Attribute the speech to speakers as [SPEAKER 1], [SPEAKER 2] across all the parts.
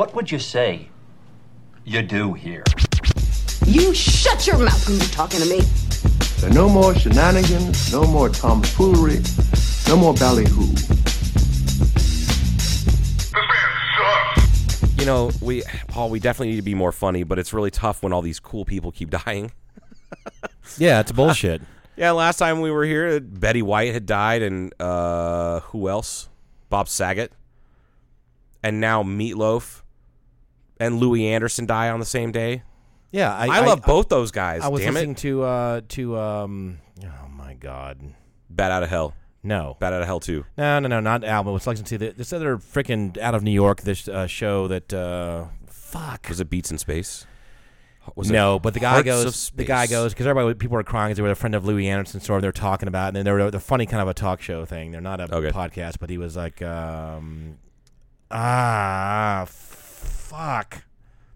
[SPEAKER 1] What would you say you do here?
[SPEAKER 2] You shut your mouth when you're talking to me.
[SPEAKER 3] There are no more shenanigans, no more tomfoolery, no more ballyhoo.
[SPEAKER 4] You know, we Paul, we definitely need to be more funny, but it's really tough when all these cool people keep dying.
[SPEAKER 5] Yeah, it's bullshit.
[SPEAKER 4] Yeah, last time we were here, Betty White had died, and uh, who else? Bob Saget, and now Meatloaf and Louie Anderson die on the same day.
[SPEAKER 5] Yeah, I,
[SPEAKER 4] I, love both those guys.
[SPEAKER 5] I was
[SPEAKER 4] damn
[SPEAKER 5] listening
[SPEAKER 4] it,
[SPEAKER 5] to uh to um oh my god
[SPEAKER 4] Bat Out of Hell,
[SPEAKER 5] no
[SPEAKER 4] Bat Out of Hell too.
[SPEAKER 5] no no no not album. I was listening to the, this other freaking out of New York this uh, show that uh fuck
[SPEAKER 4] Was it Beats in Space? Was
[SPEAKER 5] no, but the guy goes. The guy goes because everybody, people were crying because they were a friend of Louie Anderson, sort of they're talking about, and then they were the funny kind of a talk show thing. They're not a
[SPEAKER 4] Okay.
[SPEAKER 5] podcast, but he was like, um, ah, fuck.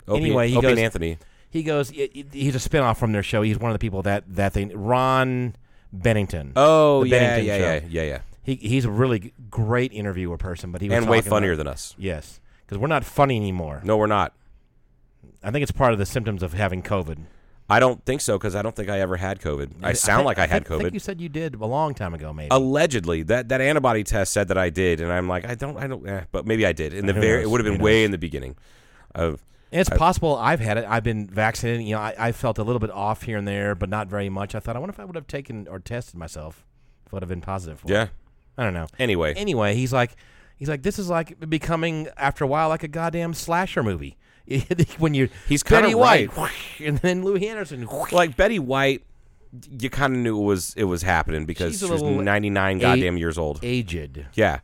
[SPEAKER 4] Opie,
[SPEAKER 5] Anyway, he
[SPEAKER 4] Opie
[SPEAKER 5] goes-
[SPEAKER 4] Anthony.
[SPEAKER 5] He goes. i- i- He's a spinoff from their show. He's one of the people that that they Ron Bennington.
[SPEAKER 4] Oh
[SPEAKER 5] The
[SPEAKER 4] yeah,
[SPEAKER 5] Bennington
[SPEAKER 4] yeah,
[SPEAKER 5] show.
[SPEAKER 4] yeah, yeah, yeah,
[SPEAKER 5] He he's a really great interviewer person, but he was
[SPEAKER 4] and way funnier
[SPEAKER 5] about-
[SPEAKER 4] than us.
[SPEAKER 5] yes, because we're not funny anymore.
[SPEAKER 4] No, we're not.
[SPEAKER 5] I think it's part of the symptoms of having COVID.
[SPEAKER 4] I don't think so because I don't think I ever had COVID. I sound
[SPEAKER 5] think-
[SPEAKER 4] like I had
[SPEAKER 5] think- I think
[SPEAKER 4] COVID.
[SPEAKER 5] you said you did a long time ago, maybe.
[SPEAKER 4] Allegedly, that that antibody test said that I did, and I'm like, I don't, I don't, eh, but maybe I did. In the very, it would have been way in the beginning. Of
[SPEAKER 5] And it's
[SPEAKER 4] I-
[SPEAKER 5] possible I've had it. I've been vaccinated. You know, I, I felt a little bit off here and there, but not very much. I thought, I wonder if I would have taken or tested myself if I would have been positive. For it.
[SPEAKER 4] yeah.
[SPEAKER 5] I don't know.
[SPEAKER 4] Anyway,
[SPEAKER 5] Anyway, he's like, he's like, this is like becoming after a while like a goddamn slasher movie. when you
[SPEAKER 4] He's
[SPEAKER 5] Betty
[SPEAKER 4] kinda
[SPEAKER 5] White,
[SPEAKER 4] right.
[SPEAKER 5] and then Louie Anderson.
[SPEAKER 4] like Betty White, you kind of knew it was it was happening because
[SPEAKER 5] She's
[SPEAKER 4] she was 99 goddamn years old.
[SPEAKER 5] aged.
[SPEAKER 4] Yeah.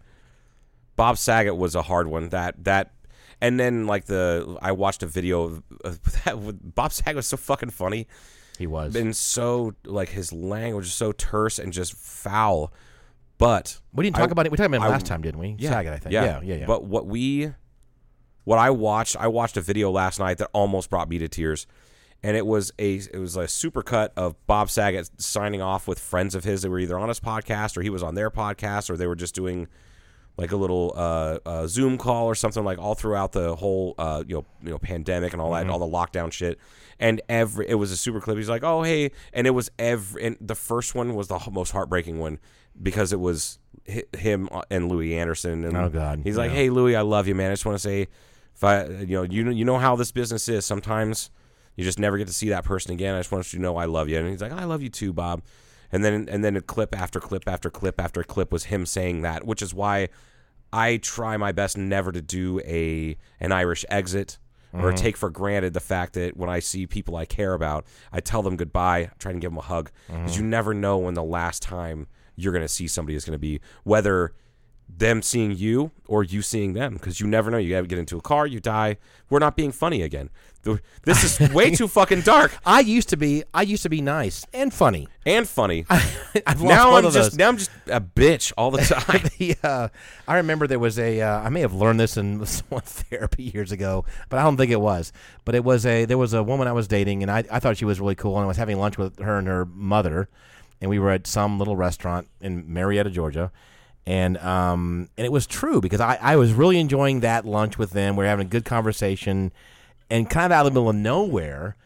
[SPEAKER 4] Bob Saget was a hard one. That that and then like the I watched a video of, of that with Bob Saget was so fucking funny
[SPEAKER 5] He was.
[SPEAKER 4] and so like his language is so terse and just foul. But
[SPEAKER 5] we didn't talk
[SPEAKER 4] I-
[SPEAKER 5] about it. We talked about it
[SPEAKER 4] I-
[SPEAKER 5] last time, didn't we? Saget, I think. Yeah, yeah, yeah.
[SPEAKER 4] But what we what I watched, I watched a video last night that almost brought me to tears. And it was a it was a supercut of Bob Saget signing off with friends of his that were either on his podcast or he was on their podcast or they were just doing like a little uh, uh, Zoom call or something like all throughout the whole uh, you know you know pandemic and all that all the lockdown shit. And every it was a super clip. He's like, oh hey, and it was every and the first one was the most heartbreaking one because it was him and Louie Anderson. And
[SPEAKER 5] Oh, God.
[SPEAKER 4] he's like, hey Louie, I love you, man. I just want to say, if I you know you know you know how this business is. Sometimes you just never get to see that person again. I just want you to know I love you. And he's like, I love you too, Bob. And then and then a clip after clip after clip after clip was him saying that, which is why I try my best never to do a an Irish exit or mm-hmm. take for granted the fact that when I see people I care about, I tell them goodbye, try to give them a hug because you mm-hmm. never know when the last time you're going to see somebody is going to be whether them seeing you or you seeing them because you never know. You get into a car, you die. We're not being funny again. This is way too fucking dark
[SPEAKER 5] I used to be. I used to be nice and funny.
[SPEAKER 4] and funny.
[SPEAKER 5] I've lost
[SPEAKER 4] now I'm just
[SPEAKER 5] those.
[SPEAKER 4] now I'm just a bitch all the time.
[SPEAKER 5] the, uh, I remember there was a. Uh, I may have learned this in therapy years ago, but I don't think it was. But it was a. There was a woman I was dating, and I, I thought she was really cool, and I was having lunch with her and her mother, and we were at some little restaurant in Marietta, Georgia, and um and it was true because I I was really enjoying that lunch with them. We are having a good conversation, and kind of out of the middle of nowhere,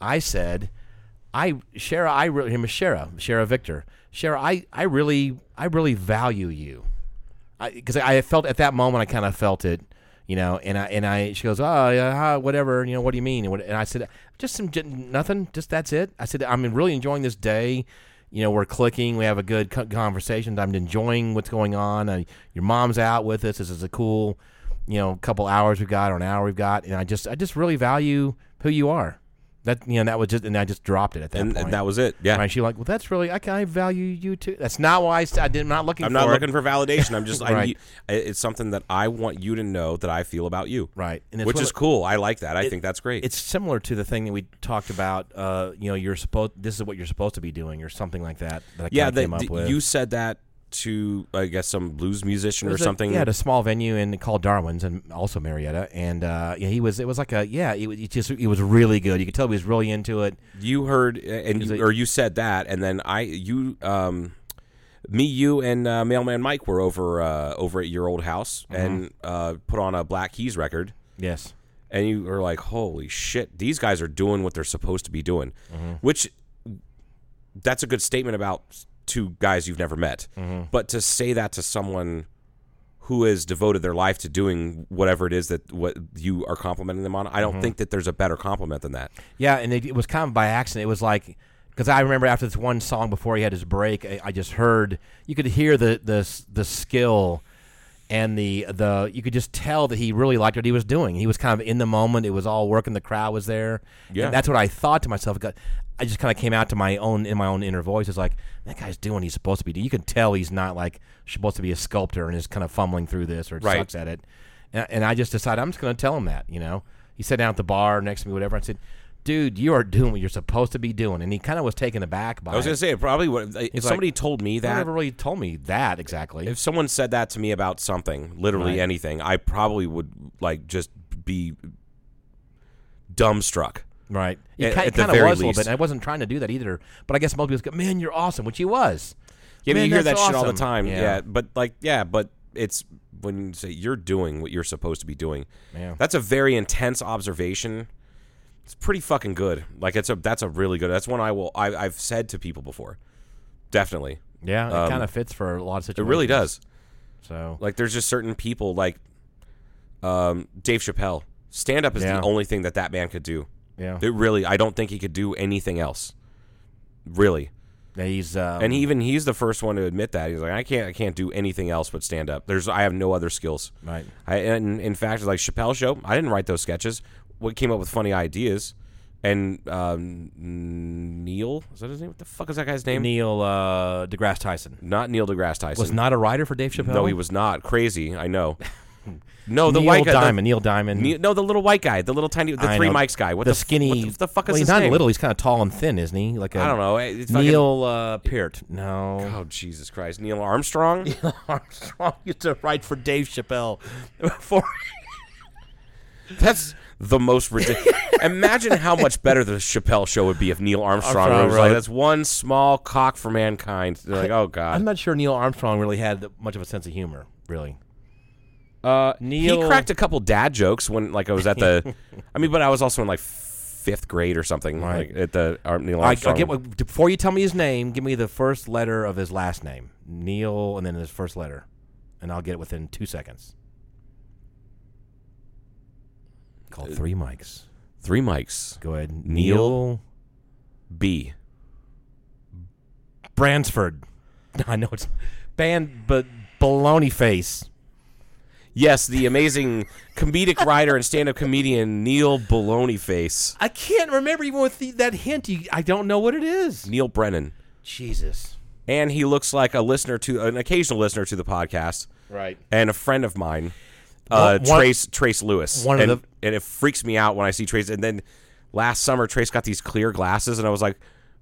[SPEAKER 5] I said. I Shara, I really him Shara, Shara Victor. Shara, I, I really I really value you. Because I, I felt at that moment I kind of felt it, you know, and I and I she goes, oh yeah, whatever, you know, what do you mean? And, what, and I said, just some nothing, just that's it. I said, I'm really enjoying this day. You know, we're clicking. We have a good conversation. I'm enjoying what's going on. Uh, your mom's out with us. This is a cool, you know, a couple hours we've got or an hour we've got, and I just I just really value who you are. That you know that was just and I just dropped it at that
[SPEAKER 4] and,
[SPEAKER 5] point.
[SPEAKER 4] and that was it. Yeah.
[SPEAKER 5] Right? She like, well, that's really I, I value you too. That's not why I, I did. I'm not looking.
[SPEAKER 4] I'm
[SPEAKER 5] for
[SPEAKER 4] not
[SPEAKER 5] it.
[SPEAKER 4] looking for validation. I'm just I
[SPEAKER 5] Right.
[SPEAKER 4] need, it's something that I want you to know that I feel about you.
[SPEAKER 5] Right, and it's
[SPEAKER 4] Which is
[SPEAKER 5] of-
[SPEAKER 4] cool. I like that. I
[SPEAKER 5] it-
[SPEAKER 4] think that's great.
[SPEAKER 5] It's similar to the thing that we talked about. Uh, you know, you're supposed. This is what you're supposed to be doing, or something like that. That I
[SPEAKER 4] yeah, that
[SPEAKER 5] came up with.
[SPEAKER 4] you said that to I guess some blues musician or
[SPEAKER 5] was a-
[SPEAKER 4] something.
[SPEAKER 5] yeah, at a small venue in called Darwin's and also Marietta, and uh, yeah, he was. It was like a yeah. It, was- it just it was really good. You could tell he was really into it.
[SPEAKER 4] you heard and you, or you said that, and then I you um me you and uh, mailman Mike were over uh, over at your old house
[SPEAKER 5] Mm-hmm.
[SPEAKER 4] and uh, put on a Black Keys record.
[SPEAKER 5] Yes,
[SPEAKER 4] and you are like, holy shit, these guys are doing what they're supposed to be doing,
[SPEAKER 5] Mm-hmm.
[SPEAKER 4] which that's a good statement about two guys you've never met.
[SPEAKER 5] Mm-hmm.
[SPEAKER 4] But to say that to someone who has devoted their life to doing whatever it is that what you are complimenting them on, I
[SPEAKER 5] Mm-hmm.
[SPEAKER 4] don't think that there's a better compliment than that.
[SPEAKER 5] Yeah, and it, it was kind of by accident. It was like because I remember after this one song before he had his break, I, I just heard you could hear the the the skill and the the you could just tell that he really liked what he was doing. He was kind of in the moment. It was all working. The crowd was there.
[SPEAKER 4] Yeah.
[SPEAKER 5] and that's what I thought to myself. I just kind of came out to my own in my own inner voice. It's like that guy's doing. what He's supposed to be. doing. You can tell he's not like supposed to be a sculptor and is kind of fumbling through this or
[SPEAKER 4] Right.
[SPEAKER 5] sucks at it. And, and I just decided I'm just going to tell him that. You know, he sat down at the bar next to me, whatever. I said, "Dude, you are doing what you're supposed to be doing." And he kind of was taken aback by.
[SPEAKER 4] I was gonna say probably what if somebody
[SPEAKER 5] like,
[SPEAKER 4] told me that
[SPEAKER 5] never really told me that exactly.
[SPEAKER 4] if someone said that to me about something, literally
[SPEAKER 5] Right.
[SPEAKER 4] anything, I probably would like just be dumbstruck.
[SPEAKER 5] Right. He
[SPEAKER 4] At-
[SPEAKER 5] ki-
[SPEAKER 4] at the
[SPEAKER 5] kind of was a little bit. I wasn't trying to do that either. But I guess most people go, "Man, you're awesome," which he was.
[SPEAKER 4] Yeah, but
[SPEAKER 5] Man,
[SPEAKER 4] you hear that
[SPEAKER 5] that's
[SPEAKER 4] shit all the time.
[SPEAKER 5] Yeah.
[SPEAKER 4] Yeah. but like, yeah, but it's when you say you're doing what you're supposed to be doing.
[SPEAKER 5] Yeah.
[SPEAKER 4] That's a very intense observation. It's pretty fucking good. Like it's a that's a really good. That's one I will I, I've said to people before. Definitely,
[SPEAKER 5] Yeah, it
[SPEAKER 4] Um,
[SPEAKER 5] kind of fits for a lot of situations.
[SPEAKER 4] it really does.
[SPEAKER 5] So
[SPEAKER 4] Like there's just certain people like um, Dave Chappelle. Stand up is
[SPEAKER 5] Yeah.
[SPEAKER 4] the only thing that that man could do.
[SPEAKER 5] Yeah,
[SPEAKER 4] It really, I don't think he could do anything else. Really,
[SPEAKER 5] he's um,
[SPEAKER 4] and he, even he's the first one to admit that he's like, I can't, I can't do anything else but stand up. There's, I have no other skills.
[SPEAKER 5] right.
[SPEAKER 4] I, and in fact, like Chappelle show, I didn't write those sketches. What came up with funny ideas, and um, Neil is that his name? What the fuck is that guy's name?
[SPEAKER 5] Neil uh, deGrasse Tyson
[SPEAKER 4] Not Neil deGrasse Tyson.
[SPEAKER 5] was not a writer for Dave Chappelle.
[SPEAKER 4] No, he was not. Crazy, I know. No, the
[SPEAKER 5] Neil
[SPEAKER 4] white guy. the-
[SPEAKER 5] Diamond. Neil Diamond.
[SPEAKER 4] Ne- no, the little white guy, the little tiny, the
[SPEAKER 5] I
[SPEAKER 4] three
[SPEAKER 5] know.
[SPEAKER 4] mics guy. What
[SPEAKER 5] the
[SPEAKER 4] the,
[SPEAKER 5] skinny?
[SPEAKER 4] What the, fuck is
[SPEAKER 5] well,
[SPEAKER 4] his
[SPEAKER 5] he's not
[SPEAKER 4] name?
[SPEAKER 5] little. He's kind of tall and thin, isn't he? Like a,
[SPEAKER 4] I don't know. It's
[SPEAKER 5] Neil uh, Peart. No.
[SPEAKER 4] Oh Jesus Christ, Neil Armstrong.
[SPEAKER 5] Neil Armstrong used to write for Dave Chappelle. For
[SPEAKER 4] That's the most ridiculous. Imagine how much better the Chappelle show would be if Neil Armstrong,
[SPEAKER 5] Armstrong
[SPEAKER 4] was like, "That's one small cock for mankind." They're like, "Oh God."
[SPEAKER 5] I'm not sure Neil Armstrong really had much of a sense of humor. Really.
[SPEAKER 4] Uh,
[SPEAKER 5] Neil-
[SPEAKER 4] he cracked a couple dad jokes when, like, I was at the. I mean, but I was also in like fifth grade or something,
[SPEAKER 5] Right.
[SPEAKER 4] like at the Ar- Neil
[SPEAKER 5] I, I
[SPEAKER 4] Armstrong.
[SPEAKER 5] get what, before you tell me his name. Give me the first letter of his last name, Neil, and then his first letter, and I'll get it within two seconds. Call three mics.
[SPEAKER 4] Three mics.
[SPEAKER 5] Go ahead,
[SPEAKER 4] Neil-
[SPEAKER 5] Neil
[SPEAKER 4] B.
[SPEAKER 5] Bransford. I know it's band, but baloney face.
[SPEAKER 4] Yes, the amazing comedic writer and stand-up comedian Neil Baloney Face.
[SPEAKER 5] I can't remember even with the, that hint. You, I don't know what it is.
[SPEAKER 4] Neal Brennan.
[SPEAKER 5] Jesus.
[SPEAKER 4] And he looks like a listener to an occasional listener to the podcast.
[SPEAKER 5] Right.
[SPEAKER 4] and a friend of mine, uh,
[SPEAKER 5] One- one-
[SPEAKER 4] Trace Trace Lewis.
[SPEAKER 5] one of
[SPEAKER 4] and,
[SPEAKER 5] the-
[SPEAKER 4] and it freaks me out when I see Trace. And then last summer, Trace got these clear glasses, and I was like,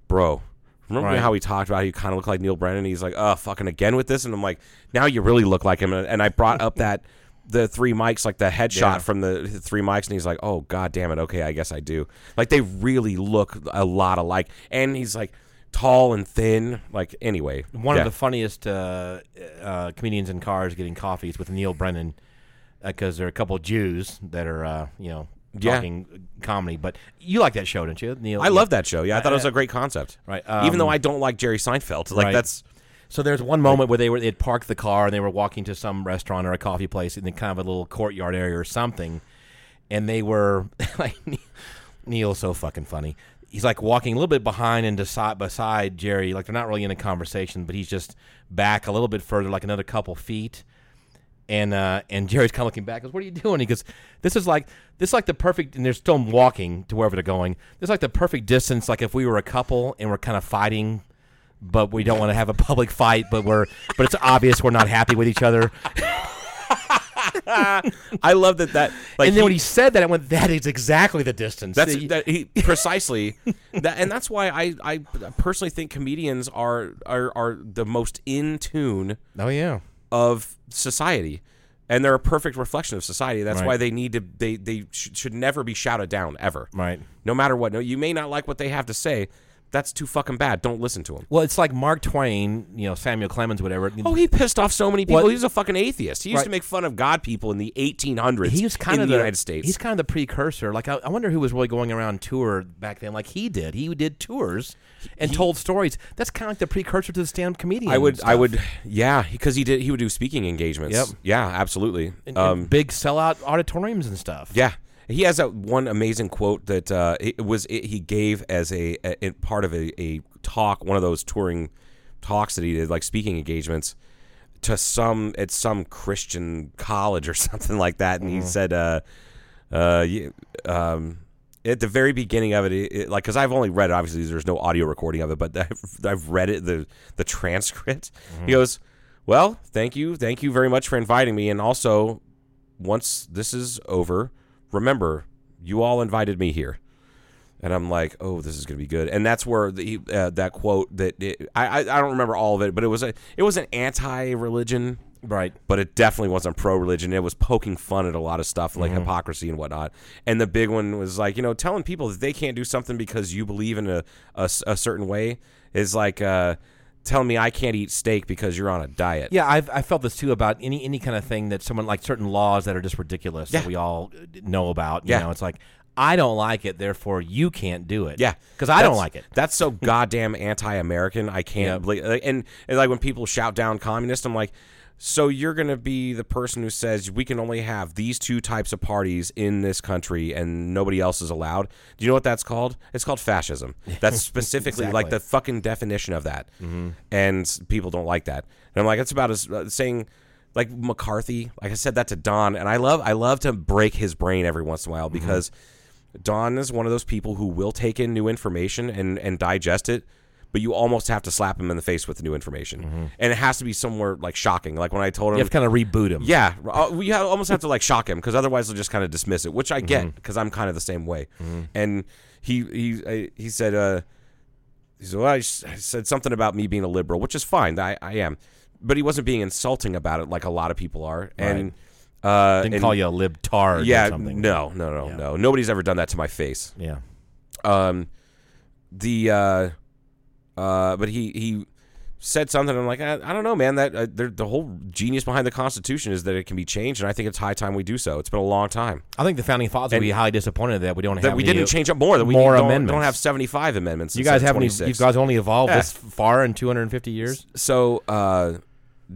[SPEAKER 4] "Bro, remember
[SPEAKER 5] Right.
[SPEAKER 4] how we talked about how you kind of look like Neal Brennan?" He's like, "Oh, fucking again with this," and I'm like, "Now you really look like him." And, and I brought up that the three mics, like the headshot
[SPEAKER 5] Yeah.
[SPEAKER 4] from the three mics, and he's like, "Oh, god damn it, okay, I guess I do." Like they really look a lot alike, and he's like. Tall and thin, like anyway.
[SPEAKER 5] One
[SPEAKER 4] yeah.
[SPEAKER 5] of the funniest uh, uh, comedians in cars getting coffees with Neal Brennan because there are a couple of Jews that are, uh, you know,
[SPEAKER 4] Yeah.
[SPEAKER 5] talking comedy. But you like that show, don't you, Neil?
[SPEAKER 4] I love that show. Yeah, I thought it was
[SPEAKER 5] Uh,
[SPEAKER 4] a great concept.
[SPEAKER 5] right,
[SPEAKER 4] Even though
[SPEAKER 5] um,
[SPEAKER 4] I don't like Jerry Seinfeld, like
[SPEAKER 5] right.
[SPEAKER 4] that's
[SPEAKER 5] So there's one moment where they were they'd parked the car and they were walking to some restaurant or a coffee place in the kind of a little courtyard area or something, and they were like Neal's so fucking funny. He's like walking a little bit behind and beside, beside Jerry, like they're not really in a conversation, but he's just back a little bit further, like another couple feet. And uh, and Jerry's kind of looking back. Goes, "What are you doing?" He goes, "This is like this is like the perfect." And they're still walking to wherever they're going. This is like the perfect distance. Like if we were a couple and we're kind of fighting, but we don't want to have a public fight, but we're but it's obvious we're not happy with each other.
[SPEAKER 4] I love that that like
[SPEAKER 5] and then
[SPEAKER 4] he-
[SPEAKER 5] when he said that, I went, "That is exactly the distance."
[SPEAKER 4] that's that he precisely that and that's why I I personally think comedians are are are the most in tune
[SPEAKER 5] oh yeah,
[SPEAKER 4] of society. And they're a perfect reflection of society. That's
[SPEAKER 5] Right.
[SPEAKER 4] why they need to. They they sh- should never be shouted down ever.
[SPEAKER 5] right.
[SPEAKER 4] No matter what. No, you may not like what they have to say. That's too fucking bad. Don't listen to him.
[SPEAKER 5] Well, it's like Mark Twain, you know, Samuel Clemens, whatever.
[SPEAKER 4] Oh, he pissed off so many people.
[SPEAKER 5] What-
[SPEAKER 4] He was a fucking atheist. He used
[SPEAKER 5] Right.
[SPEAKER 4] to make fun of God people in the 1800s.
[SPEAKER 5] he was kind
[SPEAKER 4] in
[SPEAKER 5] of
[SPEAKER 4] the,
[SPEAKER 5] the
[SPEAKER 4] United States.
[SPEAKER 5] He's kind of the precursor. Like I, I wonder who was really going around tour back then, like he did. He did tours and told stories. That's kind of like the precursor to the stand-up comedian.
[SPEAKER 4] I would, I would, yeah, because he did. He would do speaking engagements.
[SPEAKER 5] Yep.
[SPEAKER 4] Yeah, absolutely.
[SPEAKER 5] And- and
[SPEAKER 4] Um,
[SPEAKER 5] big sellout auditoriums and stuff.
[SPEAKER 4] yeah, he has that one amazing quote that uh, it was it, he gave as a, a, a part of a, a talk, one of those touring talks that he did, like speaking engagements to some at some Christian college or something like that, and he said, uh, uh, um. At the very beginning of it, it, it- like, because I've only read it. Obviously, there's no audio recording of it, but I've, I've read it, the the transcript. He goes, "Well, thank you, thank you very much for inviting me, and also, once this is over, remember, you all invited me here." And I'm like, "Oh, this is gonna be good." And that's where the uh, that quote that it, I, I don't remember all of it, but it was a it was an anti-religion
[SPEAKER 5] Right.
[SPEAKER 4] but it definitely wasn't pro religion. It was poking fun at a lot of stuff like hypocrisy and whatnot. And the big one was like, you know, telling people that they can't do something because you believe in a a certain way is like uh, telling me I can't eat steak because you're on a diet.
[SPEAKER 5] Yeah, I've I felt this too about any any kind of thing that someone like certain laws that are just ridiculous that we all know about. You
[SPEAKER 4] Yeah.
[SPEAKER 5] know, it's like I don't like it, therefore you can't do it.
[SPEAKER 4] Yeah,
[SPEAKER 5] because I don't like it.
[SPEAKER 4] That's so goddamn anti-American. I can't
[SPEAKER 5] Yeah.
[SPEAKER 4] believe. And, and like when people shout down communist, I'm like, so you're gonna be the person who says we can only have these two types of parties in this country and nobody else is allowed? Do you know what that's called? It's called fascism. That's specifically like the fucking definition of that. And people don't like that. And I'm like, it's about as uh, saying. Like McCarthy, like I said that to Don, and I love I love to break his brain every once in a while because Don is one of those people who will take in new information and, and digest it, but you almost have to slap him in the face with the new information, and it has to be somewhere like shocking. Like when I told him,
[SPEAKER 5] You have to kind of reboot him.
[SPEAKER 4] yeah, uh, we ha- almost have to like shock him because otherwise they'll just kind of dismiss it, which I get because I'm kind of the same way. And he he he said uh, he said well I, said something about me being a liberal, which is fine. I, I am, but he wasn't being insulting about it like a lot of people are. And uh,
[SPEAKER 5] didn't
[SPEAKER 4] and-
[SPEAKER 5] call you a libtard.
[SPEAKER 4] yeah,
[SPEAKER 5] or something.
[SPEAKER 4] no, no, no, no. Nobody's ever done that to my face.
[SPEAKER 5] Yeah.
[SPEAKER 4] Um, the uh, uh, but he he said something. I'm like, I, I don't know, man. That uh, the whole genius behind the Constitution is that it can be changed, and I think it's high time we do so. It's been a long time
[SPEAKER 5] I think the founding fathers
[SPEAKER 4] And-
[SPEAKER 5] be highly disappointed that we don't have
[SPEAKER 4] that we didn't change up more. That we
[SPEAKER 5] more
[SPEAKER 4] don't,
[SPEAKER 5] amendments.
[SPEAKER 4] don't have 75 amendments.
[SPEAKER 5] You guys haven't.
[SPEAKER 4] 26.
[SPEAKER 5] You guys only evolved
[SPEAKER 4] Yeah.
[SPEAKER 5] this far in 250 years.
[SPEAKER 4] so uh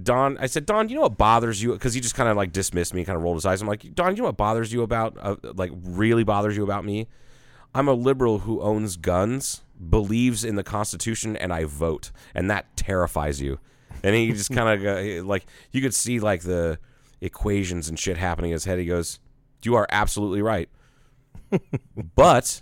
[SPEAKER 4] Don, I said, Don, you know what bothers you? Because he just kind of like dismissed me, kind of rolled his eyes. I'm like, Don, you know what bothers you about, uh, like, really bothers you about me? I'm a liberal who owns guns, believes in the Constitution, and I vote, and that terrifies you. And he just kind of like you could see like the equations and shit happening in his head. He goes, "You are absolutely right, but."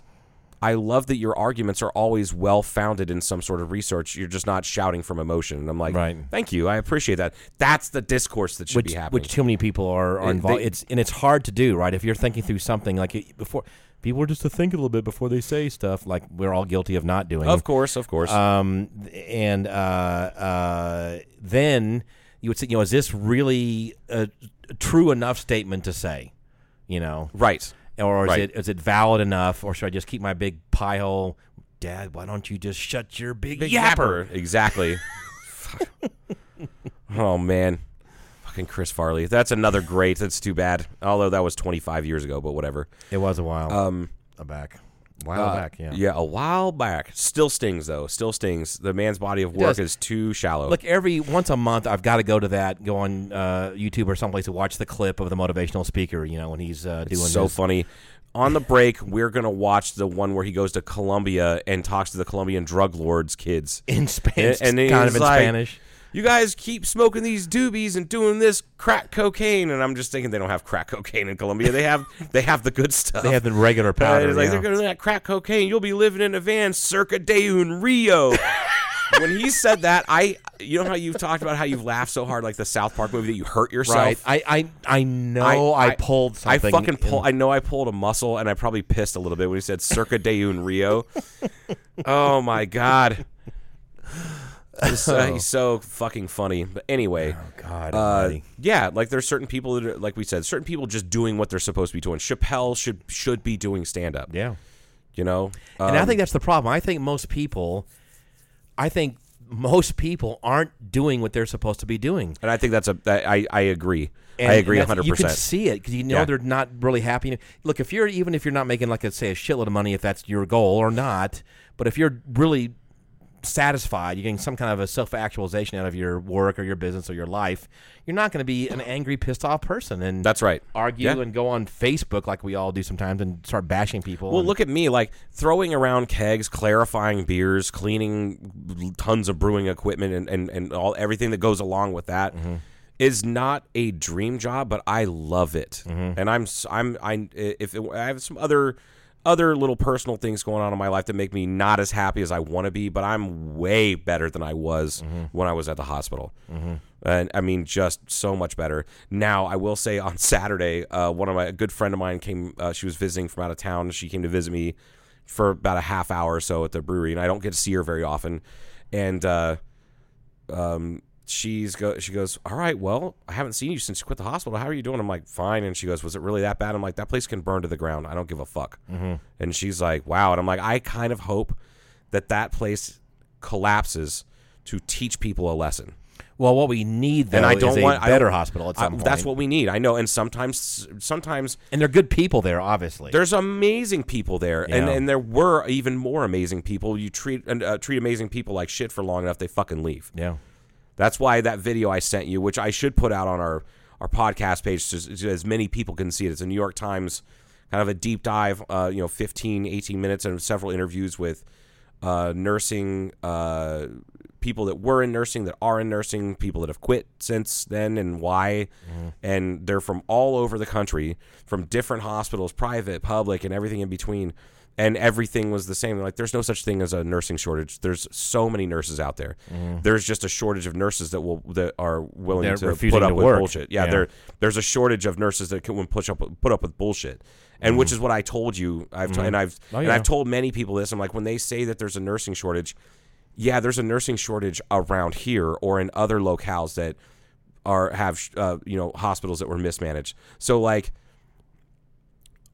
[SPEAKER 4] I love that your arguments are always well founded in some sort of research. You're just not shouting from emotion. And I'm like,
[SPEAKER 5] Right.
[SPEAKER 4] thank you. I appreciate that. That's the discourse that should
[SPEAKER 5] which
[SPEAKER 4] be happening.
[SPEAKER 5] which too many people are, are involved.
[SPEAKER 4] they-
[SPEAKER 5] it's and it's hard to do, right? If you're thinking through something like before, people are just to think a little bit before they say stuff. Like we're all guilty of not doing.
[SPEAKER 4] of course, of course.
[SPEAKER 5] Um, and uh, uh, then you would say, you know, is this really a true enough statement to say? You know,
[SPEAKER 4] right.
[SPEAKER 5] or is
[SPEAKER 4] Right.
[SPEAKER 5] it is it valid enough, or should I just keep my big pie hole? Dad, why don't you just shut your big,
[SPEAKER 4] Big
[SPEAKER 5] yapper?
[SPEAKER 4] yapper. Exactly. Oh man. Fucking Chris Farley. That's another great. That's too bad. Although that was 25 years ago, but whatever.
[SPEAKER 5] It was a while
[SPEAKER 4] Um a
[SPEAKER 5] back. A while
[SPEAKER 4] uh,
[SPEAKER 5] back, yeah.
[SPEAKER 4] Yeah, a while back. Still stings though. Still stings. The man's body of work is too shallow.
[SPEAKER 5] Look, every once a month, I've got to go to that, go on uh, YouTube or someplace to watch the clip of the motivational speaker. You know, when he's uh, doing
[SPEAKER 4] so
[SPEAKER 5] his-
[SPEAKER 4] funny. On the break, we're gonna watch the one where he goes to Colombia and talks to the Colombian drug lords' kids.
[SPEAKER 5] in Spanish,
[SPEAKER 4] And- and
[SPEAKER 5] kind of in
[SPEAKER 4] like-
[SPEAKER 5] Spanish.
[SPEAKER 4] You guys keep smoking these doobies and doing this crack cocaine, and I'm just thinking they don't have crack cocaine in Colombia. They have they have the good stuff.
[SPEAKER 5] They have the regular powder.
[SPEAKER 4] like
[SPEAKER 5] yeah.
[SPEAKER 4] they're gonna that crack cocaine. You'll be living in a van circa de un Rio. when he said that, I you know how you've talked about how you've laughed so hard like the South Park movie that you hurt yourself.
[SPEAKER 5] right. I, I I know I, pulled
[SPEAKER 4] I
[SPEAKER 5] something.
[SPEAKER 4] fucking pull.
[SPEAKER 5] in-
[SPEAKER 4] I know I pulled a muscle, and I probably pissed a little bit when he said "Circa de un Rio." oh my god, he's, uh, he's so fucking funny. But anyway,
[SPEAKER 5] God,
[SPEAKER 4] uh, yeah, like there's certain people that, are, like we said, certain people just doing what they're supposed to be doing. Chappelle should should be doing stand up.
[SPEAKER 5] yeah.
[SPEAKER 4] You know,
[SPEAKER 5] and I
[SPEAKER 4] Um,
[SPEAKER 5] think that's the problem. I think most people, I think most people aren't doing what they're supposed to be doing.
[SPEAKER 4] and I think that's a I I agree.
[SPEAKER 5] And-
[SPEAKER 4] I agree
[SPEAKER 5] and that's-
[SPEAKER 4] hundred
[SPEAKER 5] You can see it because you know
[SPEAKER 4] Yeah.
[SPEAKER 5] they're not really happy. Look, if you're even if you're not making like a, say a shitload of money, if that's your goal or not, but if you're really satisfied, you're getting some kind of a self actualization out of your work or your business or your life, you're not going to be an angry, pissed off person and
[SPEAKER 4] That's right.
[SPEAKER 5] argue
[SPEAKER 4] Yeah.
[SPEAKER 5] and go on Facebook like we all do sometimes and start bashing people.
[SPEAKER 4] Well, look at me, like throwing around kegs, clarifying beers, cleaning tons of brewing equipment, and, and, and all everything that goes along with that is
[SPEAKER 5] Mm-hmm.
[SPEAKER 4] not a dream job, but I love it, and I'm I'm I if it, I have some other other little personal things going on in my life that make me not as happy as I want to be, but I'm way better than I was
[SPEAKER 5] Mm-hmm.
[SPEAKER 4] when I was at the hospital. And I mean, just so much better. Now, I will say on Saturday, uh, one of my a good friend of mine came. Uh, she was visiting from out of town. She came to visit me for about a half hour or so at the brewery, and I don't get to see her very often. And uh, um, she's go. She goes, "All right, well, I haven't seen you since you quit the hospital. How are you doing?" I'm like, "Fine." And she goes, "Was it really that bad?" I'm like, "That place can burn to the ground. I don't give a fuck." Mm-hmm. And she's like, "Wow." And I'm like, "I kind of hope that that place collapses to teach people a lesson."
[SPEAKER 5] well, what we need though
[SPEAKER 4] and I don't
[SPEAKER 5] is a
[SPEAKER 4] want I
[SPEAKER 5] better hospital at
[SPEAKER 4] I-
[SPEAKER 5] point.
[SPEAKER 4] That's what we need. I know, and sometimes, sometimes
[SPEAKER 5] and they're good people there, obviously.
[SPEAKER 4] there's amazing people there, and
[SPEAKER 5] Yeah.
[SPEAKER 4] and there were even more amazing people. You treat and uh, treat amazing people like shit for long enough, they fucking leave.
[SPEAKER 5] yeah.
[SPEAKER 4] That's why that video I sent you, which I should put out on our our podcast page, so, so as many people can see it. It's a New York Times kind of a deep dive, uh, you know, 15, 18 minutes and several interviews with uh, nursing uh, people that were in nursing, that are in nursing, people that have quit since then, and why. And they're from all over the country, from different hospitals, private, public, and everything in between. And everything was the same. Like, there's no such thing as a nursing shortage. There's so many nurses out there. Mm-hmm. There's just a shortage of nurses that will that are willing
[SPEAKER 5] They're
[SPEAKER 4] to put up
[SPEAKER 5] to
[SPEAKER 4] with
[SPEAKER 5] work.
[SPEAKER 4] bullshit. Yeah,
[SPEAKER 5] Yeah.
[SPEAKER 4] there there's a shortage of nurses that can push up put up with bullshit, and mm-hmm. which is what I told you. I've t- mm-hmm. and I've
[SPEAKER 5] Oh,
[SPEAKER 4] and. I've told many people this. I'm like, when they say that there's a nursing shortage, yeah, there's a nursing shortage around here or in other locales that are have uh, you know hospitals that were mismanaged. So like.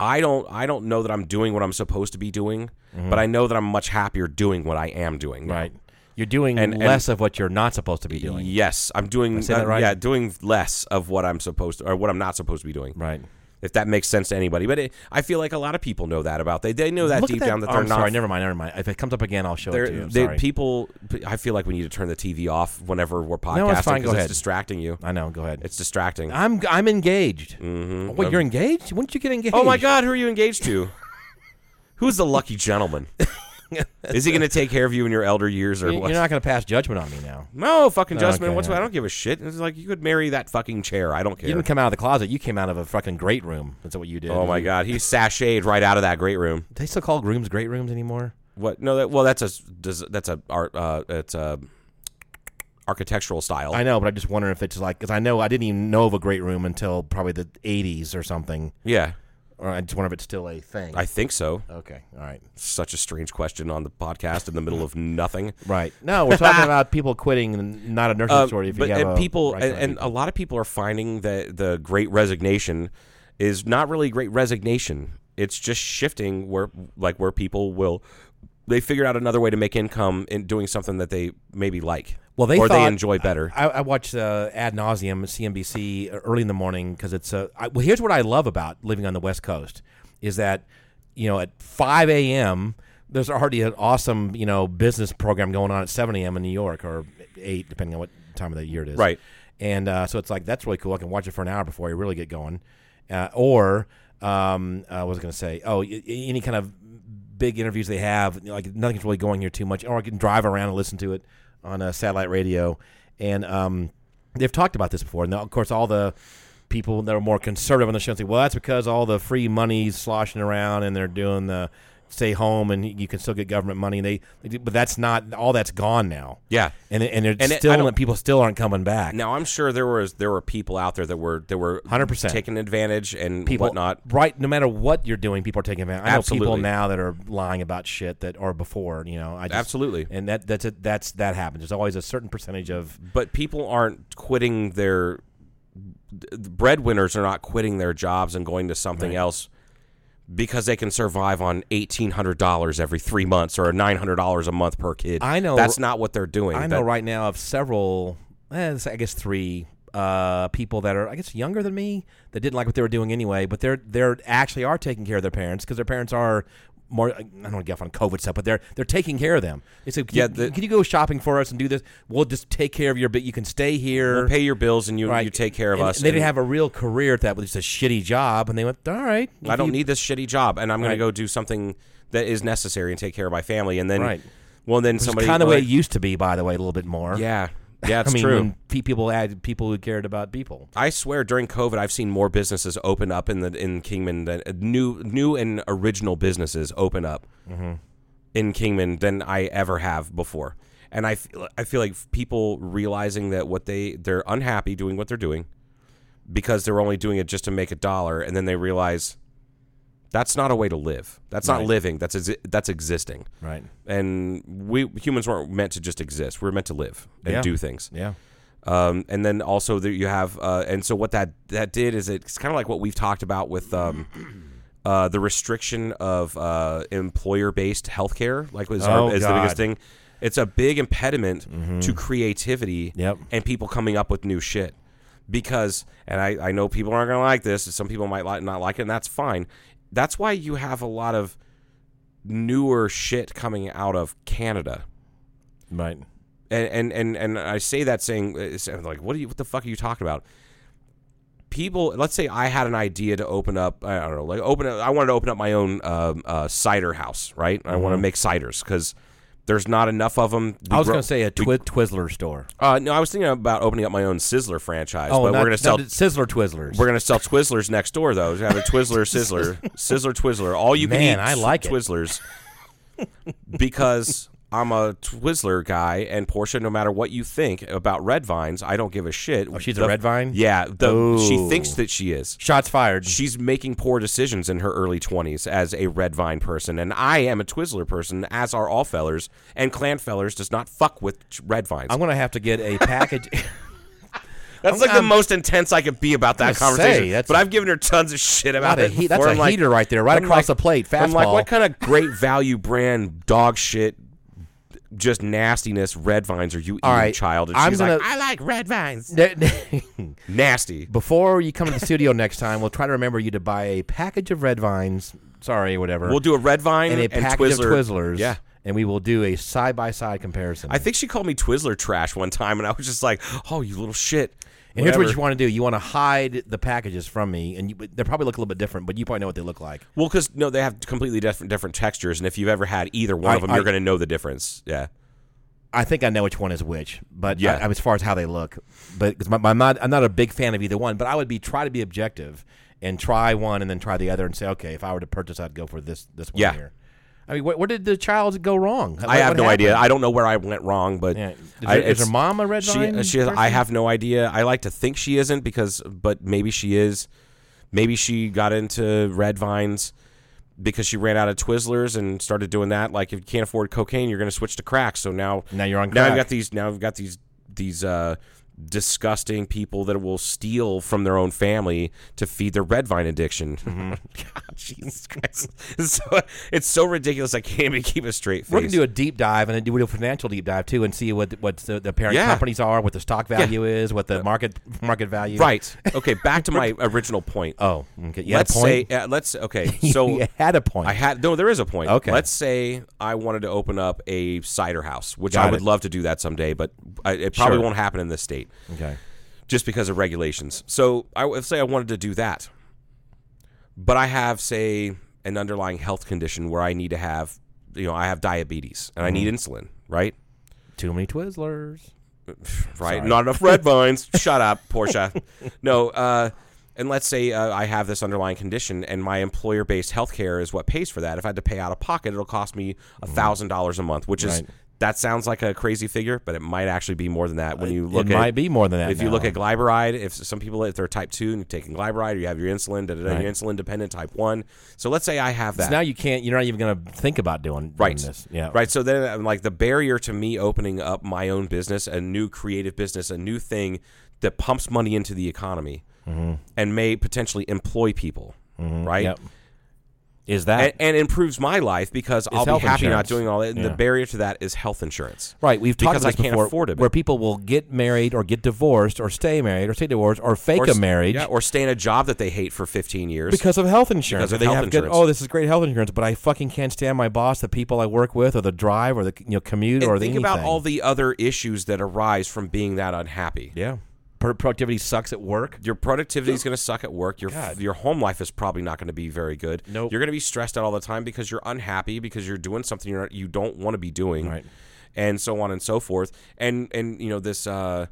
[SPEAKER 4] I don't I don't know that I'm doing what I'm supposed to be doing, but I know that I'm much happier doing what I am doing. now.
[SPEAKER 5] Right. You're doing
[SPEAKER 4] And- and-
[SPEAKER 5] less of what you're not supposed to be doing.
[SPEAKER 4] Yes, I'm doing.
[SPEAKER 5] say that
[SPEAKER 4] uh,
[SPEAKER 5] right?
[SPEAKER 4] Yeah, doing less of what I'm supposed to, or what I'm not supposed to be doing.
[SPEAKER 5] Right.
[SPEAKER 4] If that makes sense to anybody, but it, I feel like a lot of people know that about they. They know that
[SPEAKER 5] Look
[SPEAKER 4] deep
[SPEAKER 5] at
[SPEAKER 4] down that
[SPEAKER 5] oh,
[SPEAKER 4] they're
[SPEAKER 5] I'm
[SPEAKER 4] not.
[SPEAKER 5] sorry. Never mind. Never mind. If it comes up again, I'll show it to you. I'm
[SPEAKER 4] they,
[SPEAKER 5] sorry.
[SPEAKER 4] people. I feel like we need to turn the TV off whenever we're podcasting
[SPEAKER 5] No, it's fine. Go ahead.
[SPEAKER 4] it's distracting you.
[SPEAKER 5] I know. Go ahead.
[SPEAKER 4] It's distracting.
[SPEAKER 5] I'm I'm engaged. Mm-hmm. Wait, you're engaged? When did you get engaged?
[SPEAKER 4] oh my God, who are you engaged to? Who's the lucky gentleman? Is he going to take care of you in your elder years or
[SPEAKER 5] You-
[SPEAKER 4] what?
[SPEAKER 5] You're not going to pass judgment on me now.
[SPEAKER 4] no fucking judgment.
[SPEAKER 5] Okay,
[SPEAKER 4] What's
[SPEAKER 5] yeah.
[SPEAKER 4] I don't give a shit. It's like you could marry that fucking chair. I don't care.
[SPEAKER 5] You didn't come out of the closet. You came out of a fucking great room. That's what you did.
[SPEAKER 4] Oh my god, he sashayed right out of that great room.
[SPEAKER 5] Do they still call rooms great rooms anymore?
[SPEAKER 4] What? No, that well, that's a does- that's a art. Uh, it's a architectural style.
[SPEAKER 5] I know, but I just wonder if it's like because I know I didn't even know of a great room until probably the '80s or something.
[SPEAKER 4] yeah,
[SPEAKER 5] Or I just wonder if it's still a thing.
[SPEAKER 4] I think so.
[SPEAKER 5] okay. All right.
[SPEAKER 4] Such a strange question on the podcast in the middle of nothing.
[SPEAKER 5] Right. No, we're talking about people quitting and not a nursing
[SPEAKER 4] Um,
[SPEAKER 5] story. If
[SPEAKER 4] but
[SPEAKER 5] you have
[SPEAKER 4] and people and, and a lot of people are finding that the Great Resignation is not really Great Resignation. It's just shifting where like where people will they figured out another way to make income in doing something that they maybe like.
[SPEAKER 5] Well, they
[SPEAKER 4] or they enjoy better.
[SPEAKER 5] I, I watch uh, ad nauseum CNBC early in the morning because it's uh, well. Here's what I love about living on the West Coast is that you know at 5 a.m. there's already an awesome you know business program going on at 7 a.m. in New York or 8 depending on what time of the year it is.
[SPEAKER 4] Right.
[SPEAKER 5] And uh, so it's like that's really cool. I can watch it for an hour before I really get going. Uh, or um, uh, what was going to say? Oh, y- y- any kind of big interviews they have, you know, like nothing's really going here too much. Or I can drive around and listen to it on a satellite radio. And um, they've talked about this before. And of course, all the people that are more conservative on the show say, well, that's because all the free money's sloshing around and they're doing the stay home and you can still get government money. And they, but that's not all that's gone now.
[SPEAKER 4] Yeah.
[SPEAKER 5] And and
[SPEAKER 4] And it-
[SPEAKER 5] still
[SPEAKER 4] don't-
[SPEAKER 5] people still aren't coming back.
[SPEAKER 4] Now I'm sure there was there were people out there that were that were
[SPEAKER 5] 100%.
[SPEAKER 4] taking advantage and
[SPEAKER 5] people
[SPEAKER 4] whatnot.
[SPEAKER 5] right no matter what you're doing people are taking advantage i know people
[SPEAKER 4] Absolutely.
[SPEAKER 5] now that are lying about shit that or before you know I just,
[SPEAKER 4] Absolutely.
[SPEAKER 5] and that that's it that's that happens there's always a certain percentage of
[SPEAKER 4] But people aren't quitting their the breadwinners are not quitting their jobs and going to something
[SPEAKER 5] Right.
[SPEAKER 4] else because they can survive on eighteen hundred dollars every three months or nine hundred dollars a month per kid.
[SPEAKER 5] I know-
[SPEAKER 4] that's not what they're doing.
[SPEAKER 5] I know
[SPEAKER 4] That-
[SPEAKER 5] right now of several, eh, I guess three uh, people that are, I guess, younger than me that didn't like what they were doing anyway, but they're they're actually are taking care of their parents because their parents are more. I don't want to get off on COVID stuff, but they're they're taking care of them. They said, can,
[SPEAKER 4] Yeah,
[SPEAKER 5] you,
[SPEAKER 4] the-
[SPEAKER 5] can you go shopping for us and do this? We'll just take care of your bit. You can stay here.
[SPEAKER 4] We'll pay your bills and you
[SPEAKER 5] Right.
[SPEAKER 4] you take care of
[SPEAKER 5] And-
[SPEAKER 4] us.
[SPEAKER 5] and they didn't have a real career at that, but just a shitty job, and they went, all right.
[SPEAKER 4] I don't
[SPEAKER 5] you-
[SPEAKER 4] need this shitty job, and I'm going
[SPEAKER 5] Right.
[SPEAKER 4] to go do something that is necessary and take care of my family. And then,
[SPEAKER 5] Right.
[SPEAKER 4] well, then
[SPEAKER 5] Which
[SPEAKER 4] somebody
[SPEAKER 5] kind of the way it used to be, by the way, a little bit more.
[SPEAKER 4] yeah, yeah, it's
[SPEAKER 5] I mean,
[SPEAKER 4] true.
[SPEAKER 5] when pe- people had people who cared about people.
[SPEAKER 4] I swear, during COVID, I've seen more businesses open up in the in Kingman than uh, new new and original businesses open up
[SPEAKER 5] Mm-hmm.
[SPEAKER 4] in Kingman than I ever have before. And I feel, I feel like people realizing that what they they're unhappy doing what they're doing because they're only doing it just to make a dollar, and then they realize that's not a way to live. That's not living. That's exi- that's existing.
[SPEAKER 5] Right.
[SPEAKER 4] And we humans weren't meant to just exist. We're meant to live and
[SPEAKER 5] Yeah.
[SPEAKER 4] do things.
[SPEAKER 5] Yeah.
[SPEAKER 4] Um, and then also there you have, uh, and so what that that did is it's kind of like what we've talked about with um, uh, the restriction of uh, employer-based healthcare, like was
[SPEAKER 5] Oh,
[SPEAKER 4] our, is the biggest thing. It's a big impediment to creativity
[SPEAKER 5] Yep.
[SPEAKER 4] and people coming up with new shit. Because, and I, I know people aren't going to like this. Some people might like, not like it, and that's fine. That's why you have a lot of newer shit coming out of Canada
[SPEAKER 5] Right.
[SPEAKER 4] and and and, and I say that saying like what are you what the fuck are you talking about? People, let's say I had an idea to open up. I don't know, like open. I wanted to open up my own um, uh, cider house, right? I want to make ciders because there's not enough of them.
[SPEAKER 5] I was going to say a twi- Twizzler store.
[SPEAKER 4] uh, no, I was thinking about opening up my own Sizzler franchise,
[SPEAKER 5] Oh,
[SPEAKER 4] but
[SPEAKER 5] not,
[SPEAKER 4] we're gonna sell
[SPEAKER 5] not Sizzler Twizzlers.
[SPEAKER 4] we're gonna sell Twizzlers next door though. We have a Twizzler Sizzler, Sizzler Twizzler. All you can
[SPEAKER 5] Man,
[SPEAKER 4] eat
[SPEAKER 5] I like it.
[SPEAKER 4] Twizzlers because I'm a Twizzler guy, and Portia. No matter what you think about red vines, I don't give a shit.
[SPEAKER 5] Oh, she's a red vine?
[SPEAKER 4] Yeah, the, she thinks that she is.
[SPEAKER 5] Shots fired.
[SPEAKER 4] She's making poor decisions in her early 20s as a red vine person, and I am a Twizzler person, as are all fellers. And Clan fellers does not fuck with red vines.
[SPEAKER 5] I'm going to have to get a package.
[SPEAKER 4] That's like the
[SPEAKER 5] I'm-
[SPEAKER 4] most intense I could be about that conversation.
[SPEAKER 5] say,
[SPEAKER 4] but I've given her tons of shit about it.
[SPEAKER 5] that's a
[SPEAKER 4] I'm like-
[SPEAKER 5] heater right there, right
[SPEAKER 4] I'm
[SPEAKER 5] across
[SPEAKER 4] like-
[SPEAKER 5] the plate.
[SPEAKER 4] I'm like, what kind of great value brand dog shit, just nastiness red vines are you eating,
[SPEAKER 5] All right,
[SPEAKER 4] child? And
[SPEAKER 5] I'm
[SPEAKER 4] she's
[SPEAKER 5] gonna-
[SPEAKER 4] like, I like red vines. Nasty Before
[SPEAKER 5] you come to the studio next time, we'll try to remember you to buy a package of red vines. Sorry, whatever.
[SPEAKER 4] We'll do a red vine
[SPEAKER 5] and a
[SPEAKER 4] and
[SPEAKER 5] package
[SPEAKER 4] Twizzler.
[SPEAKER 5] of Twizzlers.
[SPEAKER 4] Yeah.
[SPEAKER 5] And we will do a side by side comparison.
[SPEAKER 4] I think she called me Twizzler trash one time, and I was just like, "Oh, you little shit."
[SPEAKER 5] And here's what you want to do: you want to hide the packages from me, and you, they probably look a little bit different, but you probably know what they look like.
[SPEAKER 4] Well, because no, they have completely different different textures, and if you've ever had either one
[SPEAKER 5] I-
[SPEAKER 4] of them,
[SPEAKER 5] I-
[SPEAKER 4] you're going to know the difference. Yeah.
[SPEAKER 5] I think I know which one is which, but
[SPEAKER 4] Yeah.
[SPEAKER 5] I, as far as how they look, but because I'm not, I'm not a big fan of either one. But I would be try to be objective and try one and then try the other and say, okay, if I were to purchase, I'd go for this this one
[SPEAKER 4] Yeah.
[SPEAKER 5] here. I mean, where, where did the child go wrong? What-
[SPEAKER 4] I have
[SPEAKER 5] what
[SPEAKER 4] no idea. I don't know where I went wrong, but
[SPEAKER 5] Yeah. Is,
[SPEAKER 4] I-
[SPEAKER 5] her, is her mom a red
[SPEAKER 4] she,
[SPEAKER 5] vine?
[SPEAKER 4] she I have no idea. I like to think she isn't because, but maybe she is. Maybe she got into red vines because she ran out of Twizzlers and started doing that. Like if you can't afford cocaine, you're going to switch to crack. So now,
[SPEAKER 5] Now you're on Crack.
[SPEAKER 4] Now I've got these. Now I've got these these uh, disgusting people that will steal from their own family to feed their red vine addiction.
[SPEAKER 5] Mm-hmm.
[SPEAKER 4] God, Jesus Christ! It's so, it's so ridiculous. I can't even keep a straight face.
[SPEAKER 5] We're gonna do a deep dive and then do a financial deep dive too, and see what what the, the parent
[SPEAKER 4] Yeah.
[SPEAKER 5] companies are, what the stock value is, what the market market value. Is.
[SPEAKER 4] Right. Okay. Back to my original point.
[SPEAKER 5] Oh, okay. You
[SPEAKER 4] let's
[SPEAKER 5] a point.
[SPEAKER 4] say. Uh, let's. Okay. So
[SPEAKER 5] you had a point.
[SPEAKER 4] I had no. There is a point.
[SPEAKER 5] Okay.
[SPEAKER 4] Let's say I wanted to open up a cider house, which
[SPEAKER 5] Got
[SPEAKER 4] I would
[SPEAKER 5] it.
[SPEAKER 4] love to do that someday, but I, it probably
[SPEAKER 5] Sure.
[SPEAKER 4] won't happen in this state
[SPEAKER 5] okay.
[SPEAKER 4] just because of regulations. So I would say I wanted to do that, but I have say an underlying health condition where I need to have, you know, I have diabetes and I need
[SPEAKER 5] Mm-hmm.
[SPEAKER 4] insulin. Right.
[SPEAKER 5] Too many Twizzlers.
[SPEAKER 4] right? Not enough red vines. Shut up, Portia. No, uh, and let's say uh, I have this underlying condition, and my employer-based health care is what pays for that. If I had to pay out of pocket, it'll cost me a thousand dollars a month, which is
[SPEAKER 5] Right.
[SPEAKER 4] That sounds like a crazy figure, but it might actually be more than that when you look
[SPEAKER 5] it
[SPEAKER 4] at.
[SPEAKER 5] might be more than that.
[SPEAKER 4] If you look at glyburide, if some people if they're type two and you're taking glyburide, or you have your insulin, da, da, da,
[SPEAKER 5] Right.
[SPEAKER 4] you're insulin dependent type one. So let's say I have that.
[SPEAKER 5] So now you can't. You're not even going to think about doing, doing
[SPEAKER 4] Right.
[SPEAKER 5] this. Yeah.
[SPEAKER 4] Right. So then, uh, like, the barrier to me opening up my own business, a new creative business, a new thing that pumps money into the economy mm-hmm. and may potentially employ people, mm-hmm. right?
[SPEAKER 5] Yep. Is that
[SPEAKER 4] and, and improves my life because I'll be happy not doing all that. And the barrier to that is health insurance.
[SPEAKER 5] Right, we've talked
[SPEAKER 4] because
[SPEAKER 5] about this
[SPEAKER 4] I can't
[SPEAKER 5] before,
[SPEAKER 4] afford it.
[SPEAKER 5] where people will get married or get divorced or stay married or stay divorced or fake
[SPEAKER 4] or
[SPEAKER 5] a marriage
[SPEAKER 4] yeah, or stay in a job that they hate for 15 years.
[SPEAKER 5] because of health insurance.
[SPEAKER 4] Because of
[SPEAKER 5] they
[SPEAKER 4] health
[SPEAKER 5] have good- oh, this is great health insurance, but I fucking can't stand my boss, the people I work with, or the drive, or the you know commute,
[SPEAKER 4] And
[SPEAKER 5] or the
[SPEAKER 4] think about all the other issues that arise from being that unhappy.
[SPEAKER 5] yeah. Pro- productivity sucks at work.
[SPEAKER 4] Your productivity is going to suck at work. Your
[SPEAKER 5] God.
[SPEAKER 4] your home life is probably not going to be very good.
[SPEAKER 5] Nope.
[SPEAKER 4] You're going to be stressed out all the time because you're unhappy because you're doing something you're not, you don't want to be doing,
[SPEAKER 5] Right.
[SPEAKER 4] and so on and so forth. And and you know this. Uh,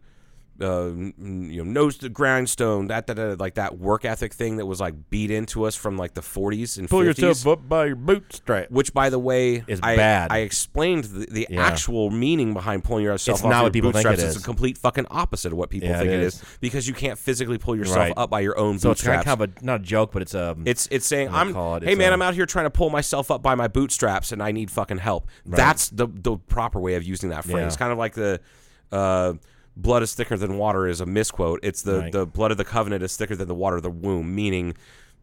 [SPEAKER 4] uh, n- you know, nose to grindstone, that, that, that, like that work ethic thing that was like beat into us from like the 40s and 50s.
[SPEAKER 5] up by your bootstrap.
[SPEAKER 4] Which, by the way,
[SPEAKER 5] Is
[SPEAKER 4] I,
[SPEAKER 5] bad.
[SPEAKER 4] I explained the, the
[SPEAKER 5] Yeah.
[SPEAKER 4] actual meaning behind pulling yourself
[SPEAKER 5] It's
[SPEAKER 4] off
[SPEAKER 5] not
[SPEAKER 4] your
[SPEAKER 5] what people think it
[SPEAKER 4] bootstraps.
[SPEAKER 5] is.
[SPEAKER 4] It's a complete fucking opposite of what people
[SPEAKER 5] Yeah,
[SPEAKER 4] think
[SPEAKER 5] it
[SPEAKER 4] it
[SPEAKER 5] is.
[SPEAKER 4] is. because you can't physically pull yourself
[SPEAKER 5] Right.
[SPEAKER 4] up by your own
[SPEAKER 5] So it's kind of a not a joke, but it's a
[SPEAKER 4] it's it's saying I'm
[SPEAKER 5] it?
[SPEAKER 4] hey
[SPEAKER 5] It's
[SPEAKER 4] man
[SPEAKER 5] a-
[SPEAKER 4] I'm out here trying to pull myself up by my bootstraps and I need fucking help. That's the the proper way of using that phrase.
[SPEAKER 5] Yeah.
[SPEAKER 4] Kind of like the uh, blood is thicker than water is a misquote. It's the
[SPEAKER 5] Right.
[SPEAKER 4] the blood of the covenant is thicker than the water of the womb, meaning